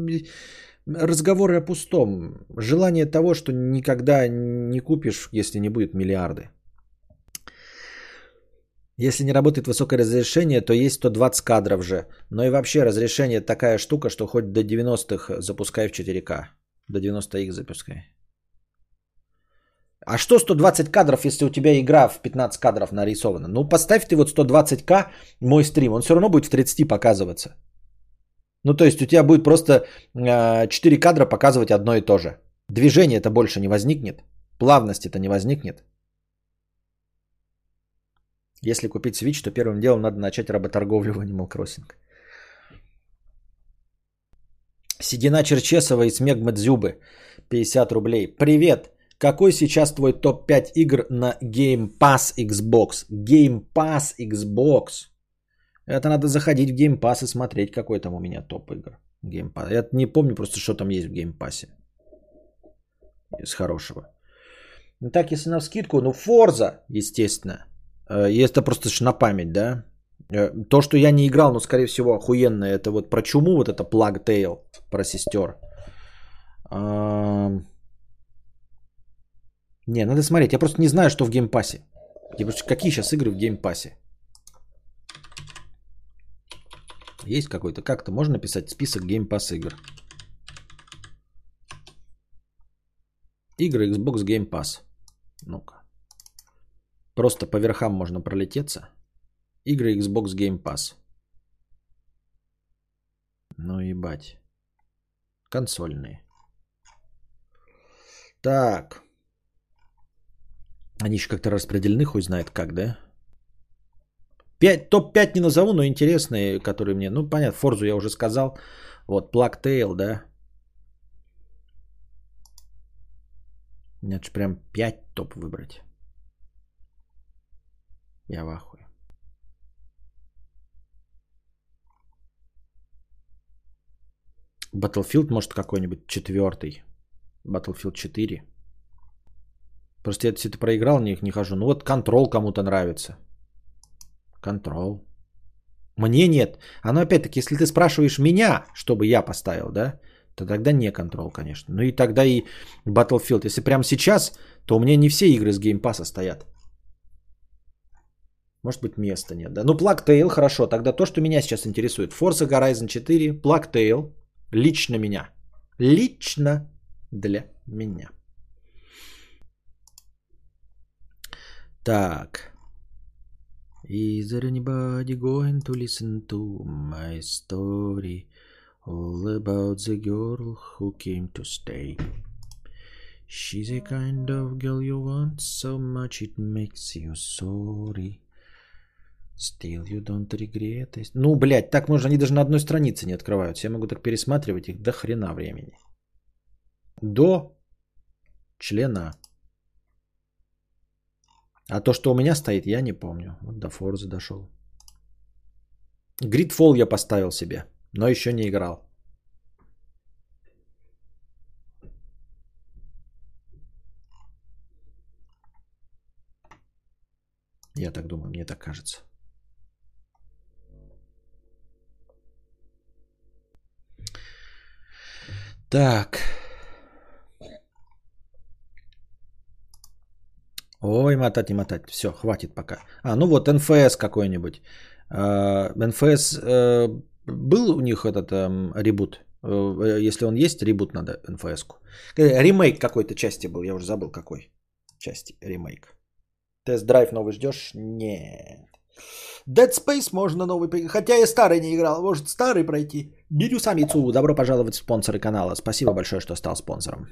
разговоры о пустом. Желание того, что никогда не купишь, если не будет миллиарды. Если не работает высокое разрешение, то есть 120 кадров же. Но и вообще разрешение такая штука, что хоть до 90-х запускай в 4К. До 90 х запускай. А что 120 кадров, если у тебя игра в 15 кадров нарисована? Ну, поставь ты вот 120к мой стрим, он все равно будет в 30 показываться. Ну, то есть у тебя будет просто 4 а, кадра показывать одно и то же. Движение это больше не возникнет. Плавность это не возникнет. Если купить Switch, то первым делом надо начать работорговлю в Animal Crossing. Седина Черчесова и Смег Мадзюбы. 50 рублей. Привет! Какой сейчас твой топ-5 игр на Game Pass Xbox? Game Pass Xbox. Это надо заходить в Game Pass и смотреть, какой там у меня топ игр. Game Pass. Я не помню просто, что там есть в Game Pass. Из хорошего. Ну так, если на скидку, ну Forza, естественно. Э, это просто на память, да. Э, то, что я не играл, но скорее всего охуенное, это вот про чуму, вот это Plague Tale, про сестер. Не, надо смотреть. Я просто не знаю, что в Game Pass е. Какие сейчас игры в Game Pass е? Есть какой-то? Как-то можно написать список Pass игр? Игры Xbox Game Pass. Ну-ка. Просто по верхам можно пролететься. Игры Xbox Game Pass. Ну ебать. Консольные. Так. Они еще как-то распределены, хуй знает как, да? 5, топ-5 не назову, но интересные, которые мне... Ну, понятно, Форзу я уже сказал. Вот, Tale, да. Нет, же прям 5 топ выбрать. Я в ахуе. Battlefield, может, какой-нибудь четвертый. Battlefield 4. Просто я это проиграл, не не хожу. Ну вот Control кому-то нравится. Control. Мне нет. Оно опять-таки, если ты спрашиваешь меня, чтобы я поставил, да, то тогда не Control, конечно. Ну и тогда и Battlefield. Если прямо сейчас, то у меня не все игры с Game Pass стоят. Может быть, места нет, да? Ну, Plague Tale, хорошо. Тогда то, что меня сейчас интересует. Forza Horizon 4, Plague Tale. Лично меня. Лично для меня. Так. Is there anybody going to listen to my story? All about the girl who came to stay. She's a kind of girl you want so much it makes you sorry. Still you don't regret it. Ну, блядь, так можно, они даже на одной странице не открываются. Я могу так пересматривать их до хрена времени. До члена. А то, что у меня стоит, я не помню. Вот до Форза дошел. Gridfall я поставил себе, но еще не играл. Я так думаю, мне так кажется. Так. Ой, мотать, не мотать. Все, хватит пока. А, ну вот НФС какой-нибудь. А, НФС э, был у них этот эм, ребут? Э, если он есть, ребут надо НФС-ку. Э, ремейк какой-то части был, я уже забыл какой части ремейк. Тест-драйв новый ждешь? Нет. Dead Space можно новый Хотя я старый не играл. Может старый пройти. Бирю самицу. Добро пожаловать в спонсоры канала. Спасибо большое, что стал спонсором.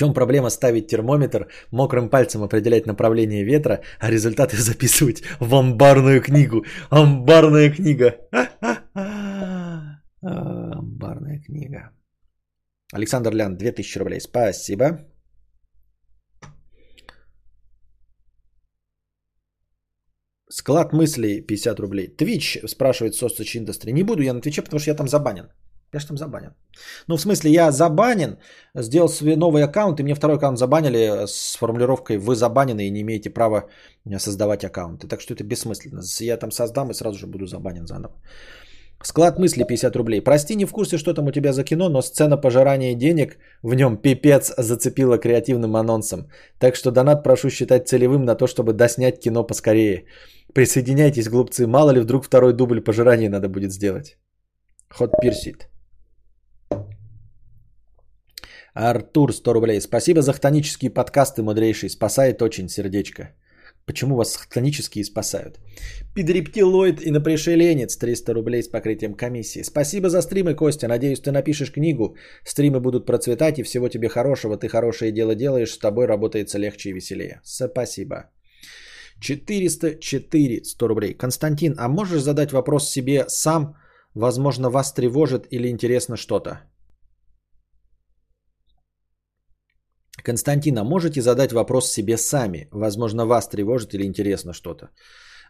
Чем проблема ставить термометр, мокрым пальцем определять направление ветра, а результаты записывать в амбарную книгу? Амбарная книга. книга. Александр Лян, 2000 рублей. Спасибо. Склад мыслей 50 рублей. Twitch спрашивает Sausage Industry. Не буду я на Твиче, потому что я там забанен. Я же там забанен. Ну, в смысле, я забанен, сделал свой новый аккаунт, и мне второй аккаунт забанили с формулировкой «Вы забанены и не имеете права создавать аккаунты». Так что это бессмысленно. Я там создам и сразу же буду забанен заново. Склад мысли 50 рублей. Прости, не в курсе, что там у тебя за кино, но сцена пожирания денег в нем пипец зацепила креативным анонсом. Так что донат прошу считать целевым на то, чтобы доснять кино поскорее. Присоединяйтесь, глупцы. Мало ли вдруг второй дубль пожирания надо будет сделать. Ход пирсит. Артур, 100 рублей. Спасибо за хтонические подкасты, мудрейший. Спасает очень сердечко. Почему вас хтонические спасают? Пидрептилоид и напришеленец 300 рублей с покрытием комиссии. Спасибо за стримы, Костя. Надеюсь, ты напишешь книгу. Стримы будут процветать и всего тебе хорошего. Ты хорошее дело делаешь, с тобой работается легче и веселее. Спасибо. 404 100 рублей. Константин, а можешь задать вопрос себе сам? Возможно, вас тревожит или интересно что-то? Константина, можете задать вопрос себе сами? Возможно, вас тревожит или интересно что-то.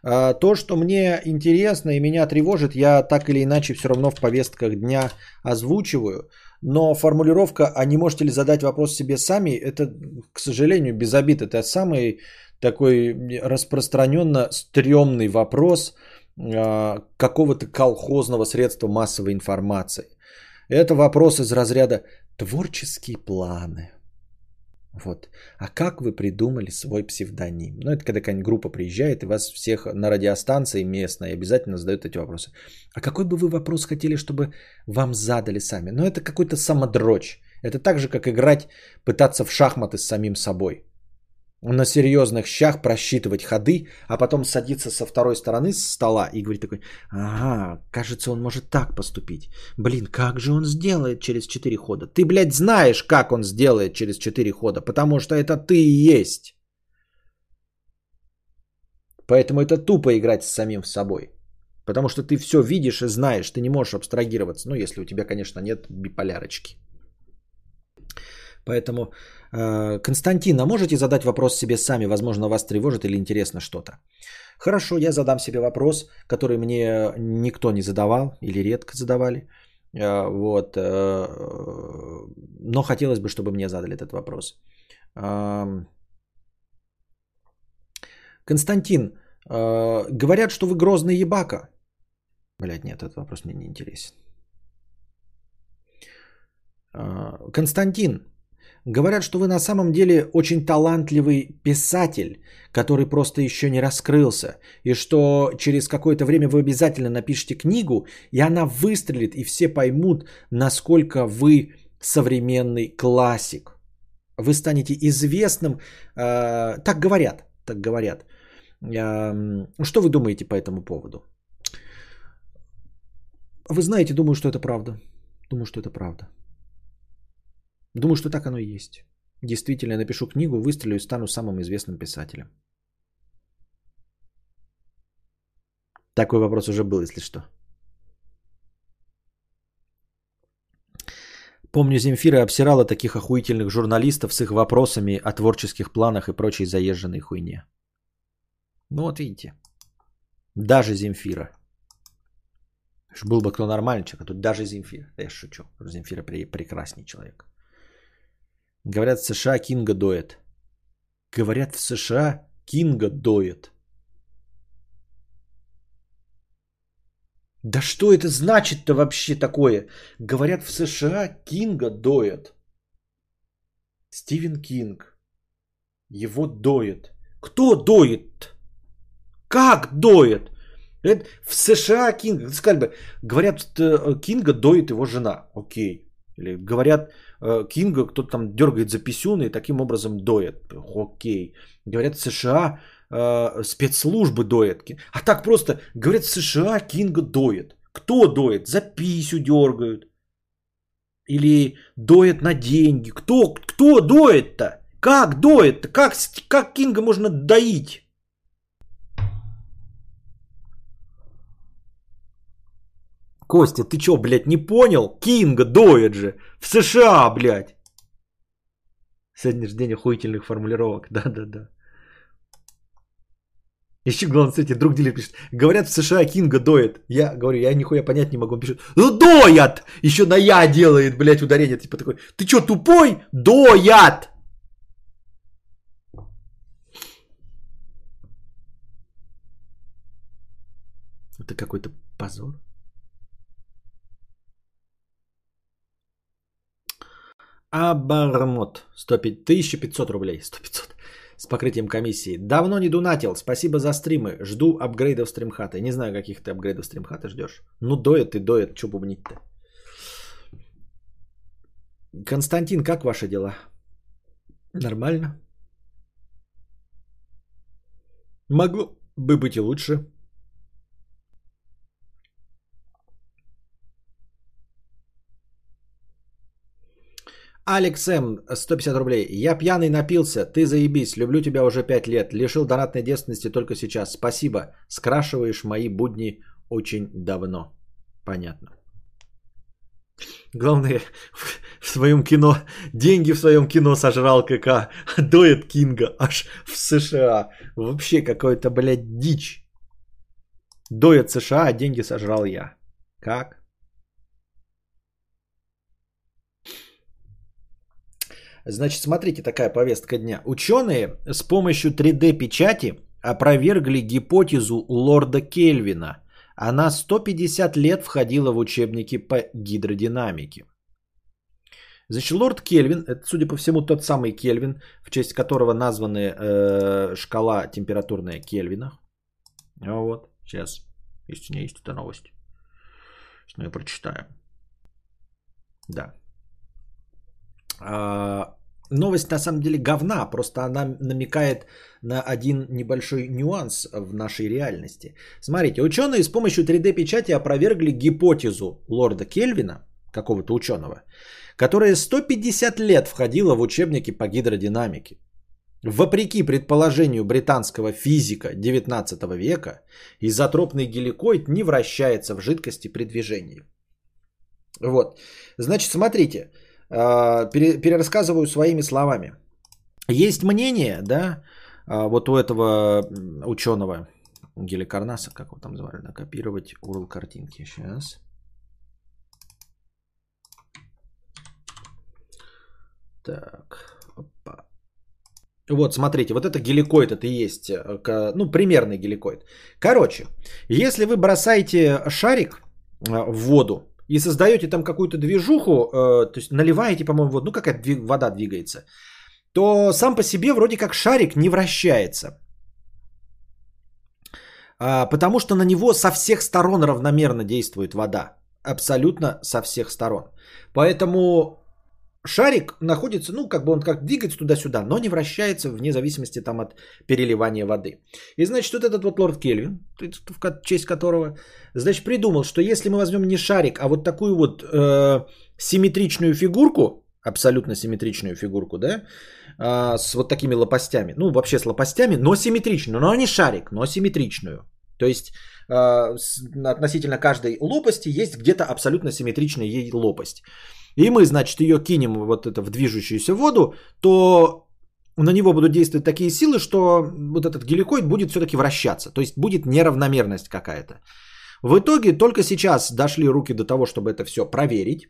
А, то, что мне интересно и меня тревожит, я так или иначе все равно в повестках дня озвучиваю. Но формулировка «а не можете ли задать вопрос себе сами?» это, к сожалению, без обид. Это самый такой распространенно стрёмный вопрос а, какого-то колхозного средства массовой информации. Это вопрос из разряда «творческие планы». Вот. А как вы придумали свой псевдоним? Ну, это когда какая-нибудь группа приезжает и вас всех на радиостанции местной обязательно задают эти вопросы. А какой бы вы вопрос хотели, чтобы вам задали сами? Ну, это какой-то самодрочь. Это так же, как играть, пытаться в шахматы с самим собой на серьезных щах просчитывать ходы, а потом садиться со второй стороны стола и говорить такой, ага, кажется, он может так поступить. Блин, как же он сделает через 4 хода? Ты, блядь, знаешь, как он сделает через 4 хода, потому что это ты и есть. Поэтому это тупо играть с самим собой. Потому что ты все видишь и знаешь, ты не можешь абстрагироваться. Ну, если у тебя, конечно, нет биполярочки. Поэтому, Константин, а можете задать вопрос себе сами? Возможно, вас тревожит или интересно что-то. Хорошо, я задам себе вопрос, который мне никто не задавал или редко задавали. Э, вот. Э, но хотелось бы, чтобы мне задали этот вопрос. Константин, говорят, что вы грозный ебака. Блять, нет, этот вопрос мне не интересен. Константин, Говорят, что вы на самом деле очень талантливый писатель, который просто еще не раскрылся, и что через какое-то время вы обязательно напишите книгу, и она выстрелит, и все поймут, насколько вы современный классик. Вы станете известным, э, так говорят, так говорят. Э, что вы думаете по этому поводу? Вы знаете, думаю, что это правда. Думаю, что это правда. Думаю, что так оно и есть. Действительно, напишу книгу, выстрелю и стану самым известным писателем. Такой вопрос уже был, если что. Помню, Земфира обсирала таких охуительных журналистов с их вопросами о творческих планах и прочей заезженной хуйне. Ну вот видите. Даже Земфира. Был бы кто нормальный человек, а тут даже Земфира. Я шучу. Земфира прекрасный человек. Говорят, в США Кинга доет. Говорят, в США Кинга доет. Да что это значит-то вообще такое? Говорят, в США Кинга доет. Стивен Кинг. Его доет. Кто доет? Как доет? Это в США Кинга. Сказали бы, говорят, э, Кинга доит его жена. Окей. Или говорят, Э, Кинга кто-то там дергает за писюны и таким образом доет. Окей. Говорят, в США э, спецслужбы доят. А так просто, говорят, в США Кинга доет. Кто доет? За писю дергают. Или доет на деньги. Кто, кто доет-то? Как доет-то? Как, как Кинга можно доить? Костя, ты чё, блядь, не понял? Кинга доет же. В США, блядь. Сегодня же день охуительных формулировок. Да-да-да. Еще главное, кстати, друг делер пишет. Говорят, в США Кинга доет. Я говорю, я нихуя понять не могу. Он пишет, ну доят! Еще на я делает, блядь, ударение. Типа такой, ты что, тупой? Доят! Это какой-то позор. Абармот. 105, 1500 рублей. 100-500. С покрытием комиссии. Давно не донатил. Спасибо за стримы. Жду апгрейдов стримхата. Не знаю, каких ты апгрейдов стримхата ждешь. Ну, доет и доет. Че бубнить-то? Константин, как ваши дела? Нормально. Могло бы быть и лучше. Алекс М, 150 рублей. Я пьяный напился, ты заебись, люблю тебя уже 5 лет, лишил донатной девственности только сейчас. Спасибо, скрашиваешь мои будни очень давно. Понятно. Главное, в своем кино, деньги в своем кино сожрал КК, доет Кинга аж в США. Вообще какой-то, блядь, дичь. Доет США, а деньги сожрал я. Как? Значит, смотрите, такая повестка дня. Ученые с помощью 3D-печати опровергли гипотезу лорда Кельвина. Она 150 лет входила в учебники по гидродинамике. Значит, лорд Кельвин, это, судя по всему, тот самый Кельвин, в честь которого названы э, шкала температурная Кельвина. Вот, сейчас, если у меня есть эта новость. Мы ее прочитаем. Да. А, новость на самом деле говна, просто она намекает на один небольшой нюанс в нашей реальности. Смотрите, ученые с помощью 3D-печати опровергли гипотезу лорда Кельвина, какого-то ученого, которая 150 лет входила в учебники по гидродинамике. Вопреки предположению британского физика 19 века, изотропный геликоид не вращается в жидкости при движении. Вот. Значит, смотрите, перерассказываю своими словами. Есть мнение, да, а, вот у этого ученого Геликарнаса, как его там звали, да, копировать URL картинки. Сейчас. Так, опа. Вот, смотрите, вот это геликоид, это и есть, э, ну, примерный геликоид. Короче, если вы бросаете шарик э, в воду, и создаете там какую-то движуху, э, то есть наливаете, по-моему, воду, ну какая вода двигается, то сам по себе вроде как шарик не вращается. А, потому что на него со всех сторон равномерно действует вода. Абсолютно со всех сторон. Поэтому шарик находится, ну, как бы он как двигается туда-сюда, но не вращается вне зависимости там от переливания воды. И значит, вот этот вот лорд Кельвин, в честь которого, значит, придумал, что если мы возьмем не шарик, а вот такую вот э, симметричную фигурку, абсолютно симметричную фигурку, да, э, с вот такими лопастями, ну, вообще с лопастями, но симметричную, но не шарик, но симметричную. То есть э, относительно каждой лопасти есть где-то абсолютно симметричная ей лопасть и мы, значит, ее кинем вот это в движущуюся воду, то на него будут действовать такие силы, что вот этот геликоид будет все-таки вращаться. То есть будет неравномерность какая-то. В итоге только сейчас дошли руки до того, чтобы это все проверить.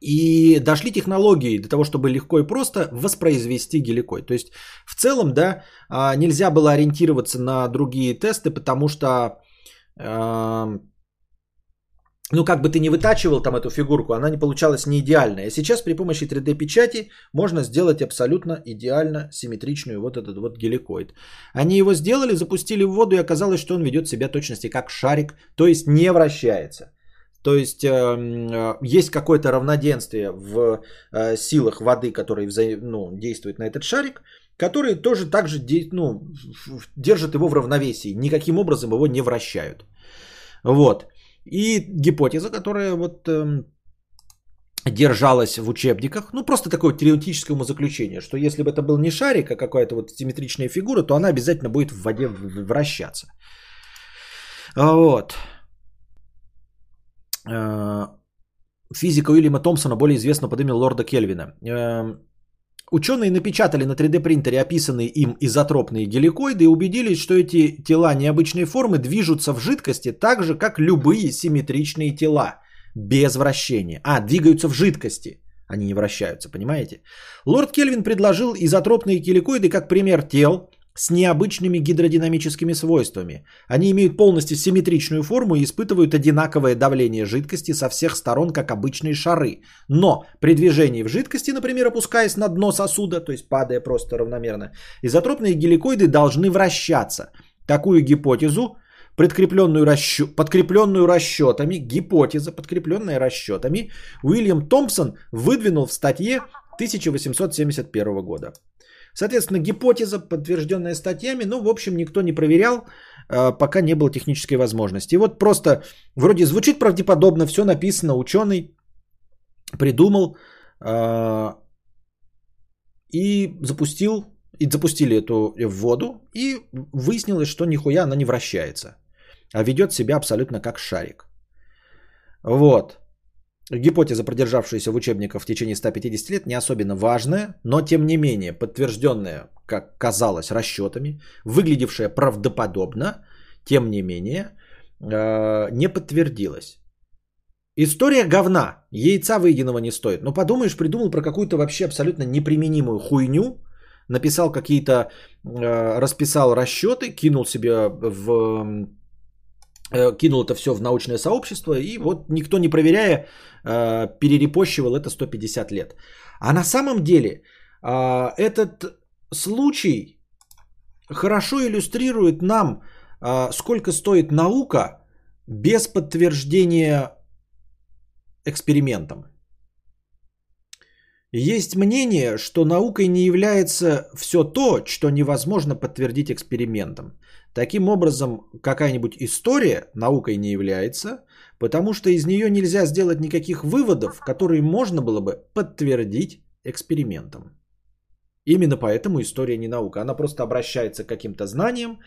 И дошли технологии для того, чтобы легко и просто воспроизвести геликоид. То есть в целом, да, а, нельзя было ориентироваться на другие тесты, потому что ну, как бы ты не вытачивал там эту фигурку, она не получалась не идеальная. А сейчас при помощи 3D-печати можно сделать абсолютно идеально симметричную вот этот вот геликоид. Они его сделали, запустили в воду, и оказалось, что он ведет себя точности как шарик, то есть не вращается. То есть э, э, есть какое-то равноденствие в э, силах воды, которые вза- ну, действуют на этот шарик, которые тоже также ну, держат его в равновесии, никаким образом его не вращают. Вот. И гипотеза, которая вот э, держалась в учебниках, ну просто такое теоретическое заключение, что если бы это был не шарик, а какая-то вот симметричная фигура, то она обязательно будет в воде вращаться. Вот. Э, физика Уильяма Томпсона, более известного под именем Лорда Кельвина. Ученые напечатали на 3D принтере описанные им изотропные геликоиды и убедились, что эти тела необычной формы движутся в жидкости так же, как любые симметричные тела, без вращения. А, двигаются в жидкости, они не вращаются, понимаете? Лорд Кельвин предложил изотропные геликоиды как пример тел, с необычными гидродинамическими свойствами. Они имеют полностью симметричную форму и испытывают одинаковое давление жидкости со всех сторон, как обычные шары. Но при движении в жидкости, например, опускаясь на дно сосуда, то есть падая просто равномерно, изотропные геликоиды должны вращаться. Такую гипотезу, подкрепленную, расчет, подкрепленную расчетами, гипотеза, подкрепленная расчетами, Уильям Томпсон выдвинул в статье 1871 года. Соответственно, гипотеза, подтвержденная статьями, ну, в общем, никто не проверял, а, пока не было технической возможности. И вот просто вроде звучит правдеподобно, все написано, ученый придумал а, и запустил, и запустили эту в воду, и выяснилось, что нихуя она не вращается, а ведет себя абсолютно как шарик. Вот. Гипотеза, продержавшаяся в учебниках в течение 150 лет, не особенно важная, но тем не менее подтвержденная, как казалось, расчетами, выглядевшая правдоподобно, тем не менее, э, не подтвердилась. История говна. Яйца выеденного не стоит. Но подумаешь, придумал про какую-то вообще абсолютно неприменимую хуйню, написал какие-то, э, расписал расчеты, кинул себе в кинул это все в научное сообщество, и вот никто не проверяя, э, перерепощивал это 150 лет. А на самом деле э, этот случай хорошо иллюстрирует нам, сколько стоит наука без подтверждения экспериментом. Есть мнение, что наукой не является все то, что невозможно подтвердить экспериментом. Таким образом, какая-нибудь история наукой не является, потому что из нее нельзя сделать никаких выводов, которые можно было бы подтвердить экспериментом. Именно поэтому история не наука. Она просто обращается к каким-то знаниям.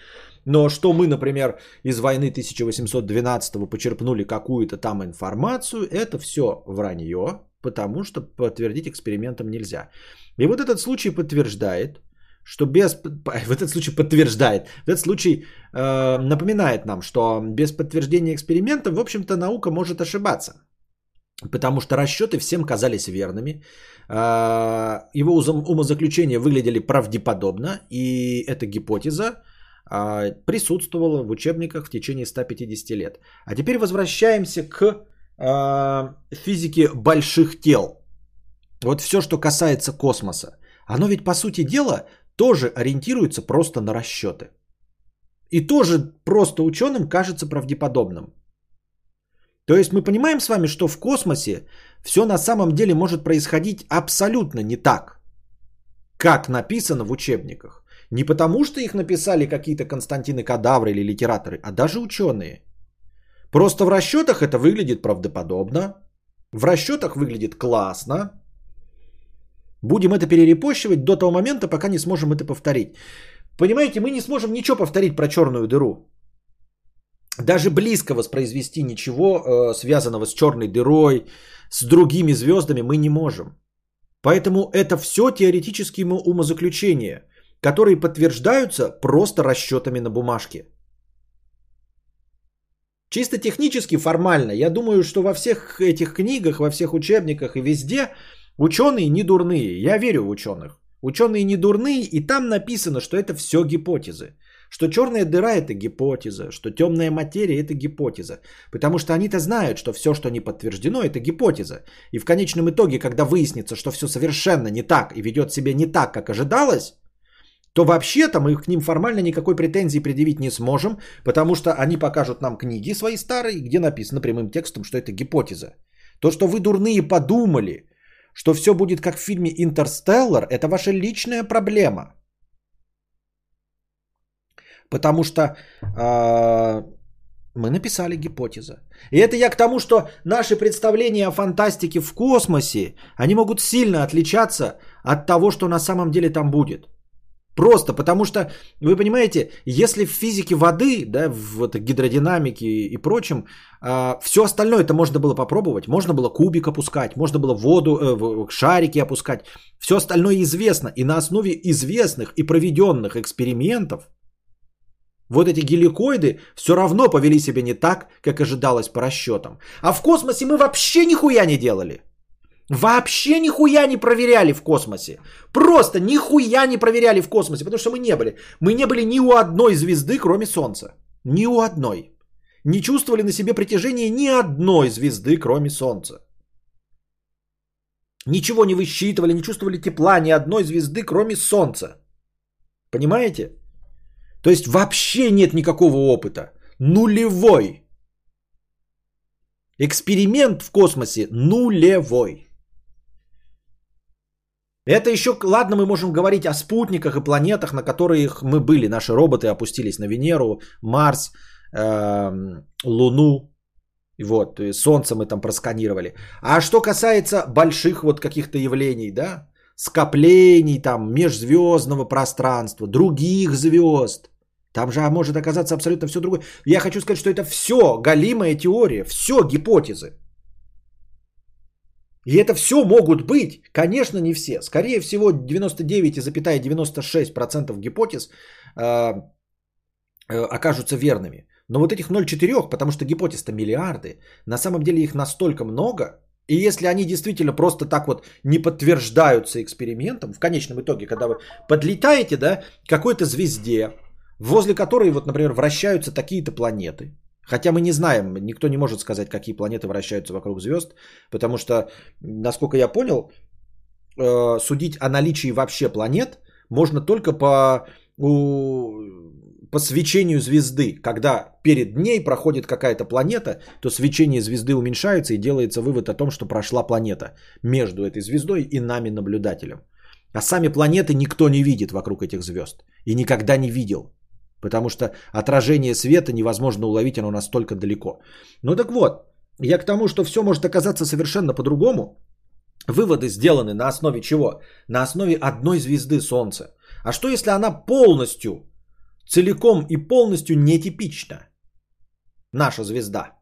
Но что мы, например, из войны 1812 почерпнули какую-то там информацию, это все вранье, потому что подтвердить экспериментом нельзя. И вот этот случай подтверждает, что без... В этот случай подтверждает. В этот случай э, напоминает нам, что без подтверждения эксперимента, в общем-то, наука может ошибаться. Потому что расчеты всем казались верными. Э, его умозаключения выглядели правдеподобно. И эта гипотеза э, присутствовала в учебниках в течение 150 лет. А теперь возвращаемся к э, физике больших тел. Вот все, что касается космоса. Оно ведь, по сути дела, тоже ориентируется просто на расчеты. И тоже просто ученым кажется правдеподобным. То есть мы понимаем с вами, что в космосе все на самом деле может происходить абсолютно не так, как написано в учебниках. Не потому, что их написали какие-то Константины Кадавры или литераторы, а даже ученые. Просто в расчетах это выглядит правдоподобно, в расчетах выглядит классно, Будем это перерепощивать до того момента, пока не сможем это повторить. Понимаете, мы не сможем ничего повторить про черную дыру. Даже близко воспроизвести ничего, э, связанного с черной дырой, с другими звездами мы не можем. Поэтому это все теоретические умозаключения, которые подтверждаются просто расчетами на бумажке. Чисто технически, формально, я думаю, что во всех этих книгах, во всех учебниках и везде Ученые не дурные, я верю в ученых. Ученые не дурные, и там написано, что это все гипотезы. Что черная дыра это гипотеза, что темная материя это гипотеза. Потому что они-то знают, что все, что не подтверждено, это гипотеза. И в конечном итоге, когда выяснится, что все совершенно не так и ведет себя не так, как ожидалось, то вообще-то мы к ним формально никакой претензии предъявить не сможем, потому что они покажут нам книги свои старые, где написано прямым текстом, что это гипотеза. То, что вы дурные подумали, что все будет как в фильме «Интерстеллар», это ваша личная проблема. Потому что э, мы написали гипотеза. И это я к тому, что наши представления о фантастике в космосе, они могут сильно отличаться от того, что на самом деле там будет. Просто потому что, вы понимаете, если в физике воды, да, в этой гидродинамике и прочем, э, все остальное это можно было попробовать. Можно было кубик опускать, можно было воду, э, шарики опускать. Все остальное известно. И на основе известных и проведенных экспериментов вот эти геликоиды все равно повели себя не так, как ожидалось по расчетам. А в космосе мы вообще нихуя не делали. Вообще нихуя не проверяли в космосе. Просто нихуя не проверяли в космосе, потому что мы не были. Мы не были ни у одной звезды, кроме Солнца. Ни у одной. Не чувствовали на себе притяжение ни одной звезды, кроме Солнца. Ничего не высчитывали, не чувствовали тепла ни одной звезды, кроме Солнца. Понимаете? То есть вообще нет никакого опыта. Нулевой. Эксперимент в космосе нулевой. Это еще, ладно, мы можем говорить о спутниках и планетах, на которых мы были. Наши роботы опустились на Венеру, Марс, э, Луну. Вот, Солнце мы там просканировали. А что касается больших вот каких-то явлений, да, скоплений там межзвездного пространства, других звезд, там же может оказаться абсолютно все другое. Я хочу сказать, что это все галимая теория, все гипотезы. И это все могут быть, конечно, не все. Скорее всего, 99,96% гипотез э, э, окажутся верными. Но вот этих 0,4, потому что гипотез-то миллиарды, на самом деле их настолько много, и если они действительно просто так вот не подтверждаются экспериментом, в конечном итоге, когда вы подлетаете, да, какой-то звезде, возле которой, вот, например, вращаются такие-то планеты, Хотя мы не знаем, никто не может сказать, какие планеты вращаются вокруг звезд, потому что, насколько я понял, э, судить о наличии вообще планет можно только по, по свечению звезды. Когда перед ней проходит какая-то планета, то свечение звезды уменьшается и делается вывод о том, что прошла планета между этой звездой и нами, наблюдателем. А сами планеты никто не видит вокруг этих звезд и никогда не видел. Потому что отражение света невозможно уловить, оно настолько далеко. Ну так вот, я к тому, что все может оказаться совершенно по-другому. Выводы сделаны на основе чего? На основе одной звезды Солнца. А что если она полностью, целиком и полностью нетипична? Наша звезда.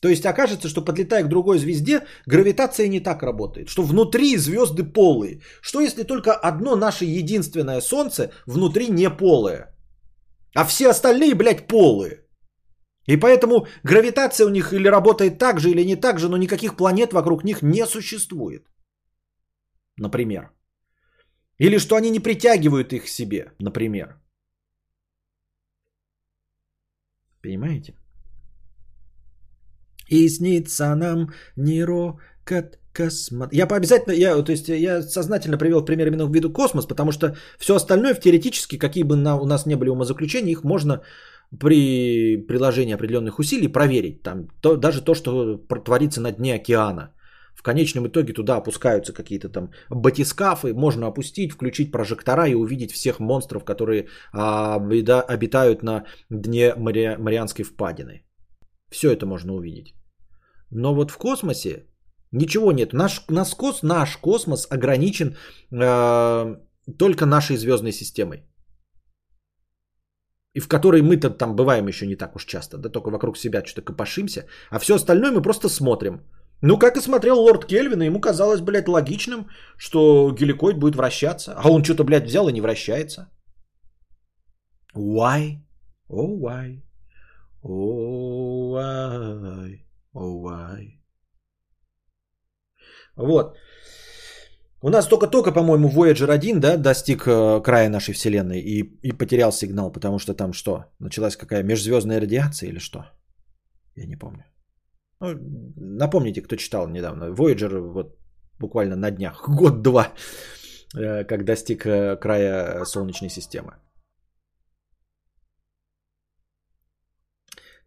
То есть окажется, что подлетая к другой звезде, гравитация не так работает. Что внутри звезды полые. Что если только одно наше единственное Солнце внутри не полое? А все остальные, блядь, полые. И поэтому гравитация у них или работает так же, или не так же, но никаких планет вокруг них не существует. Например. Или что они не притягивают их к себе, например. Понимаете? И снится нам не рокот Космо... Я обязательно, я, то есть я сознательно привел пример именно в виду космос, потому что все остальное теоретически, какие бы на, у нас не были умозаключения, их можно при приложении определенных усилий проверить. Там, то, даже то, что творится на дне океана. В конечном итоге туда опускаются какие-то там батискафы, можно опустить, включить прожектора и увидеть всех монстров, которые а, обитают на дне Мари... Марианской впадины. Все это можно увидеть. Но вот в космосе Ничего нет. Наш, наш, кос, наш космос ограничен э, только нашей звездной системой. И в которой мы-то там бываем еще не так уж часто, да только вокруг себя что-то копошимся, а все остальное мы просто смотрим. Ну, как и смотрел лорд Кельвин, и ему казалось, блядь, логичным, что геликоид будет вращаться. А он что-то, блядь, взял и не вращается. Why? Oh, why? Oh, why? Oh, why? Вот. У нас только-только, по-моему, Voyager 1 да, достиг э, края нашей Вселенной и, и потерял сигнал, потому что там что? Началась какая межзвездная радиация или что? Я не помню. Ну, напомните, кто читал недавно. Voyager вот буквально на днях, год-два, э, как достиг э, края Солнечной системы.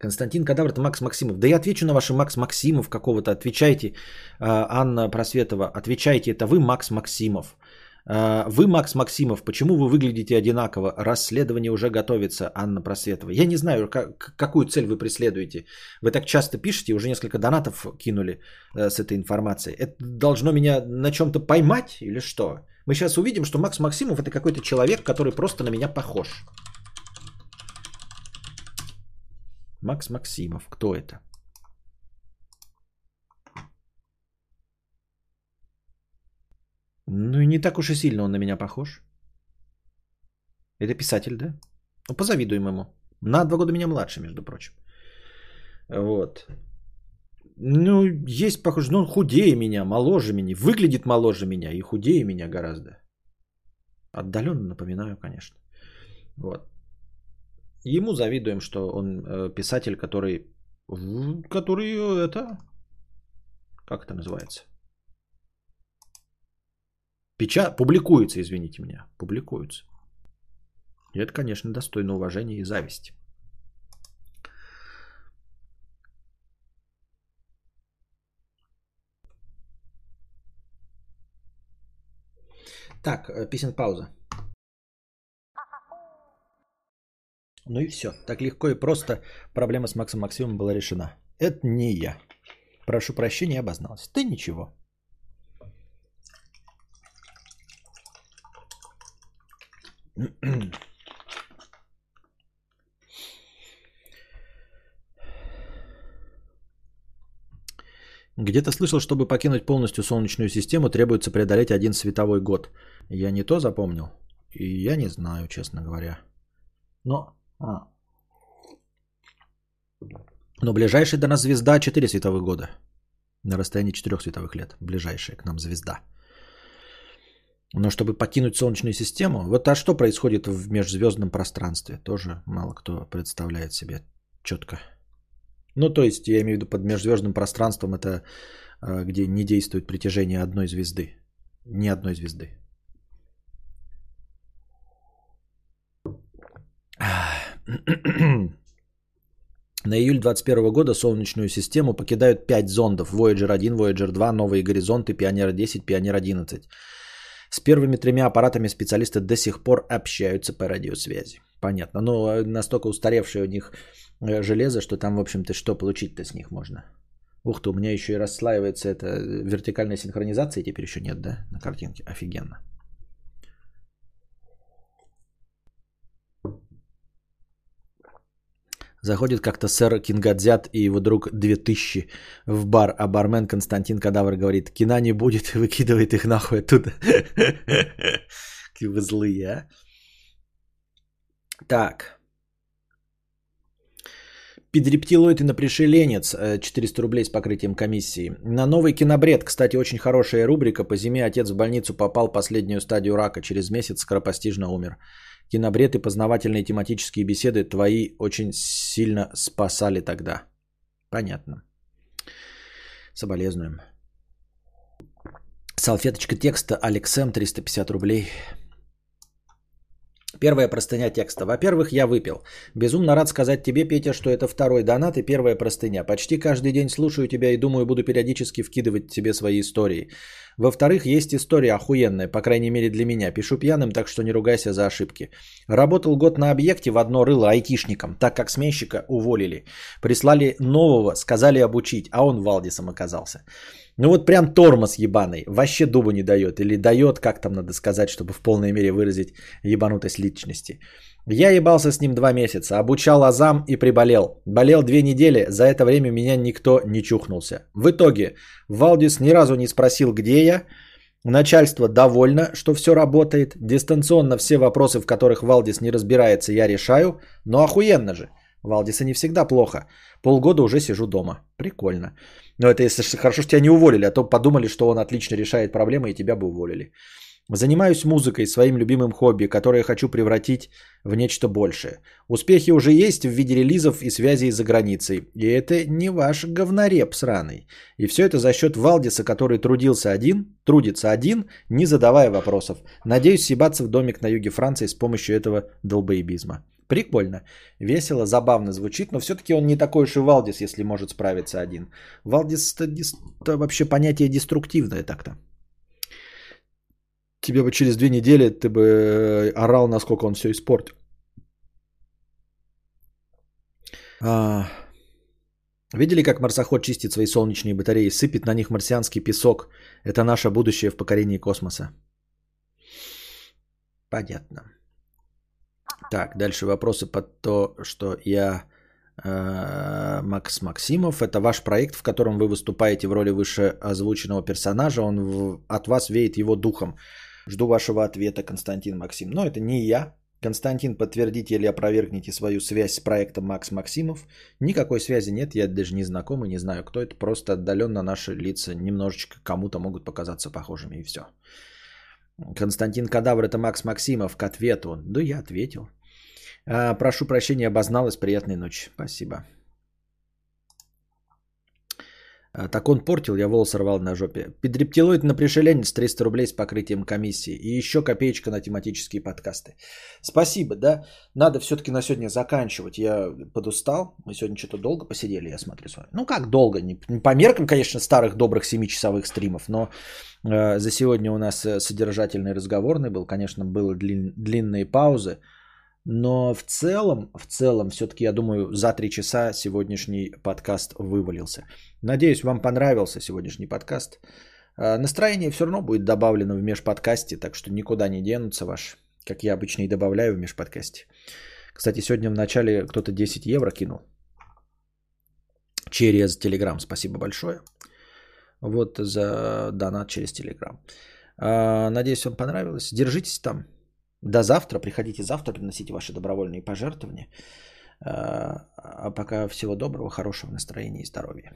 Константин Кадавр, Макс Максимов. Да я отвечу на ваши Макс Максимов какого-то. Отвечайте, а, Анна Просветова. Отвечайте, это вы Макс Максимов. А, вы, Макс Максимов, почему вы выглядите одинаково? Расследование уже готовится, Анна Просветова. Я не знаю, как, какую цель вы преследуете. Вы так часто пишете, уже несколько донатов кинули э, с этой информацией. Это должно меня на чем-то поймать или что? Мы сейчас увидим, что Макс Максимов это какой-то человек, который просто на меня похож. Макс Максимов. Кто это? Ну и не так уж и сильно он на меня похож. Это писатель, да? Ну, позавидуем ему. На два года меня младше, между прочим. Вот. Ну, есть похоже, ну, он худее меня, моложе меня, выглядит моложе меня и худее меня гораздо. Отдаленно напоминаю, конечно. Вот. Ему завидуем, что он э, писатель, который, который э, это, как это называется? Печа... Публикуется, извините меня, публикуется. И это, конечно, достойно уважения и зависти. Так, э, писем пауза. Ну и все. Так легко и просто проблема с Максом Максимом была решена. Это не я. Прошу прощения, обозналась. Ты ничего. Где-то слышал, чтобы покинуть полностью Солнечную систему, требуется преодолеть один световой год. Я не то запомнил. И я не знаю, честно говоря. Но... А. Но ближайшая до нас звезда 4 световых года. На расстоянии 4 световых лет. Ближайшая к нам звезда. Но чтобы покинуть Солнечную систему, вот а что происходит в межзвездном пространстве, тоже мало кто представляет себе четко. Ну, то есть, я имею в виду под межзвездным пространством, это а, где не действует притяжение одной звезды. Ни одной звезды. На июль 2021 года Солнечную систему покидают 5 зондов. Voyager 1, Voyager 2, Новые горизонты, Пионер 10, Пионер 11. С первыми тремя аппаратами специалисты до сих пор общаются по радиосвязи. Понятно. Но ну, а настолько устаревшее у них э, железо, что там, в общем-то, что получить-то с них можно? Ух ты, у меня еще и расслаивается это вертикальная синхронизация, теперь еще нет, да, на картинке. Офигенно. Заходит как-то сэр Кингадзят и его друг 2000 в бар, а бармен Константин Кадавр говорит, кина не будет, выкидывает их нахуй оттуда. Какие вы злые, а? Так. Педрептилоид и напришеленец, 400 рублей с покрытием комиссии. На новый кинобред, кстати, очень хорошая рубрика. По зиме отец в больницу попал последнюю стадию рака. Через месяц скоропостижно умер. Кинобред и познавательные тематические беседы твои очень сильно спасали тогда. Понятно. Соболезнуем. Салфеточка текста Алексем 350 рублей. Первая простыня текста. Во-первых, я выпил. Безумно рад сказать тебе, Петя, что это второй донат и первая простыня. Почти каждый день слушаю тебя и думаю, буду периодически вкидывать тебе свои истории. Во-вторых, есть история охуенная, по крайней мере для меня. Пишу пьяным, так что не ругайся за ошибки. Работал год на объекте в одно рыло айтишником, так как сменщика уволили. Прислали нового, сказали обучить, а он Валдисом оказался. Ну вот прям тормоз ебаный, вообще дубу не дает. Или дает, как там надо сказать, чтобы в полной мере выразить ебанутость личности. Я ебался с ним два месяца, обучал азам и приболел. Болел две недели, за это время меня никто не чухнулся. В итоге Валдис ни разу не спросил, где я. Начальство довольно, что все работает. Дистанционно все вопросы, в которых Валдис не разбирается, я решаю. Но охуенно же. Валдиса не всегда плохо. Полгода уже сижу дома. Прикольно. Но это если хорошо, что тебя не уволили, а то подумали, что он отлично решает проблемы и тебя бы уволили. Занимаюсь музыкой, своим любимым хобби, которое хочу превратить в нечто большее. Успехи уже есть в виде релизов и связей за границей. И это не ваш говнореп сраный. И все это за счет Валдиса, который трудился один, трудится один, не задавая вопросов. Надеюсь съебаться в домик на юге Франции с помощью этого долбоебизма. Прикольно, весело, забавно звучит, но все-таки он не такой уж и Валдис, если может справиться один. Валдис это, вообще понятие деструктивное так-то тебе бы через две недели ты бы э, орал, насколько он все испортил. А, видели, как марсоход чистит свои солнечные батареи, сыпет на них марсианский песок? Это наше будущее в покорении космоса. Понятно. Так, дальше вопросы под то, что я э, Макс Максимов. Это ваш проект, в котором вы выступаете в роли выше озвученного персонажа. Он в, от вас веет его духом. Жду вашего ответа, Константин Максим. Но это не я. Константин, подтвердите или опровергните свою связь с проектом Макс Максимов. Никакой связи нет, я даже не знаком и не знаю, кто это. Просто отдаленно наши лица немножечко кому-то могут показаться похожими и все. Константин Кадавр, это Макс Максимов, к ответу. Да я ответил. А, прошу прощения, обозналась. Приятной ночи. Спасибо. А, так он портил, я волос рвал на жопе. Педрептилоид на пришеленец 300 рублей с покрытием комиссии. И еще копеечка на тематические подкасты. Спасибо, да? Надо все-таки на сегодня заканчивать. Я подустал. Мы сегодня что-то долго посидели, я смотрю с вами. Ну как долго? Не по меркам, конечно, старых добрых 7-часовых стримов, но э, за сегодня у нас э, содержательный разговорный был. Конечно, были длин, длинные паузы. Но в целом, в целом, все-таки, я думаю, за три часа сегодняшний подкаст вывалился. Надеюсь, вам понравился сегодняшний подкаст. А, настроение все равно будет добавлено в межподкасте, так что никуда не денутся ваш, как я обычно и добавляю в межподкасте. Кстати, сегодня в начале кто-то 10 евро кинул через Телеграм. Спасибо большое. Вот за донат через Телеграм. Надеюсь, вам понравилось. Держитесь там. До завтра. Приходите завтра, приносите ваши добровольные пожертвования. А, а пока всего доброго, хорошего настроения и здоровья.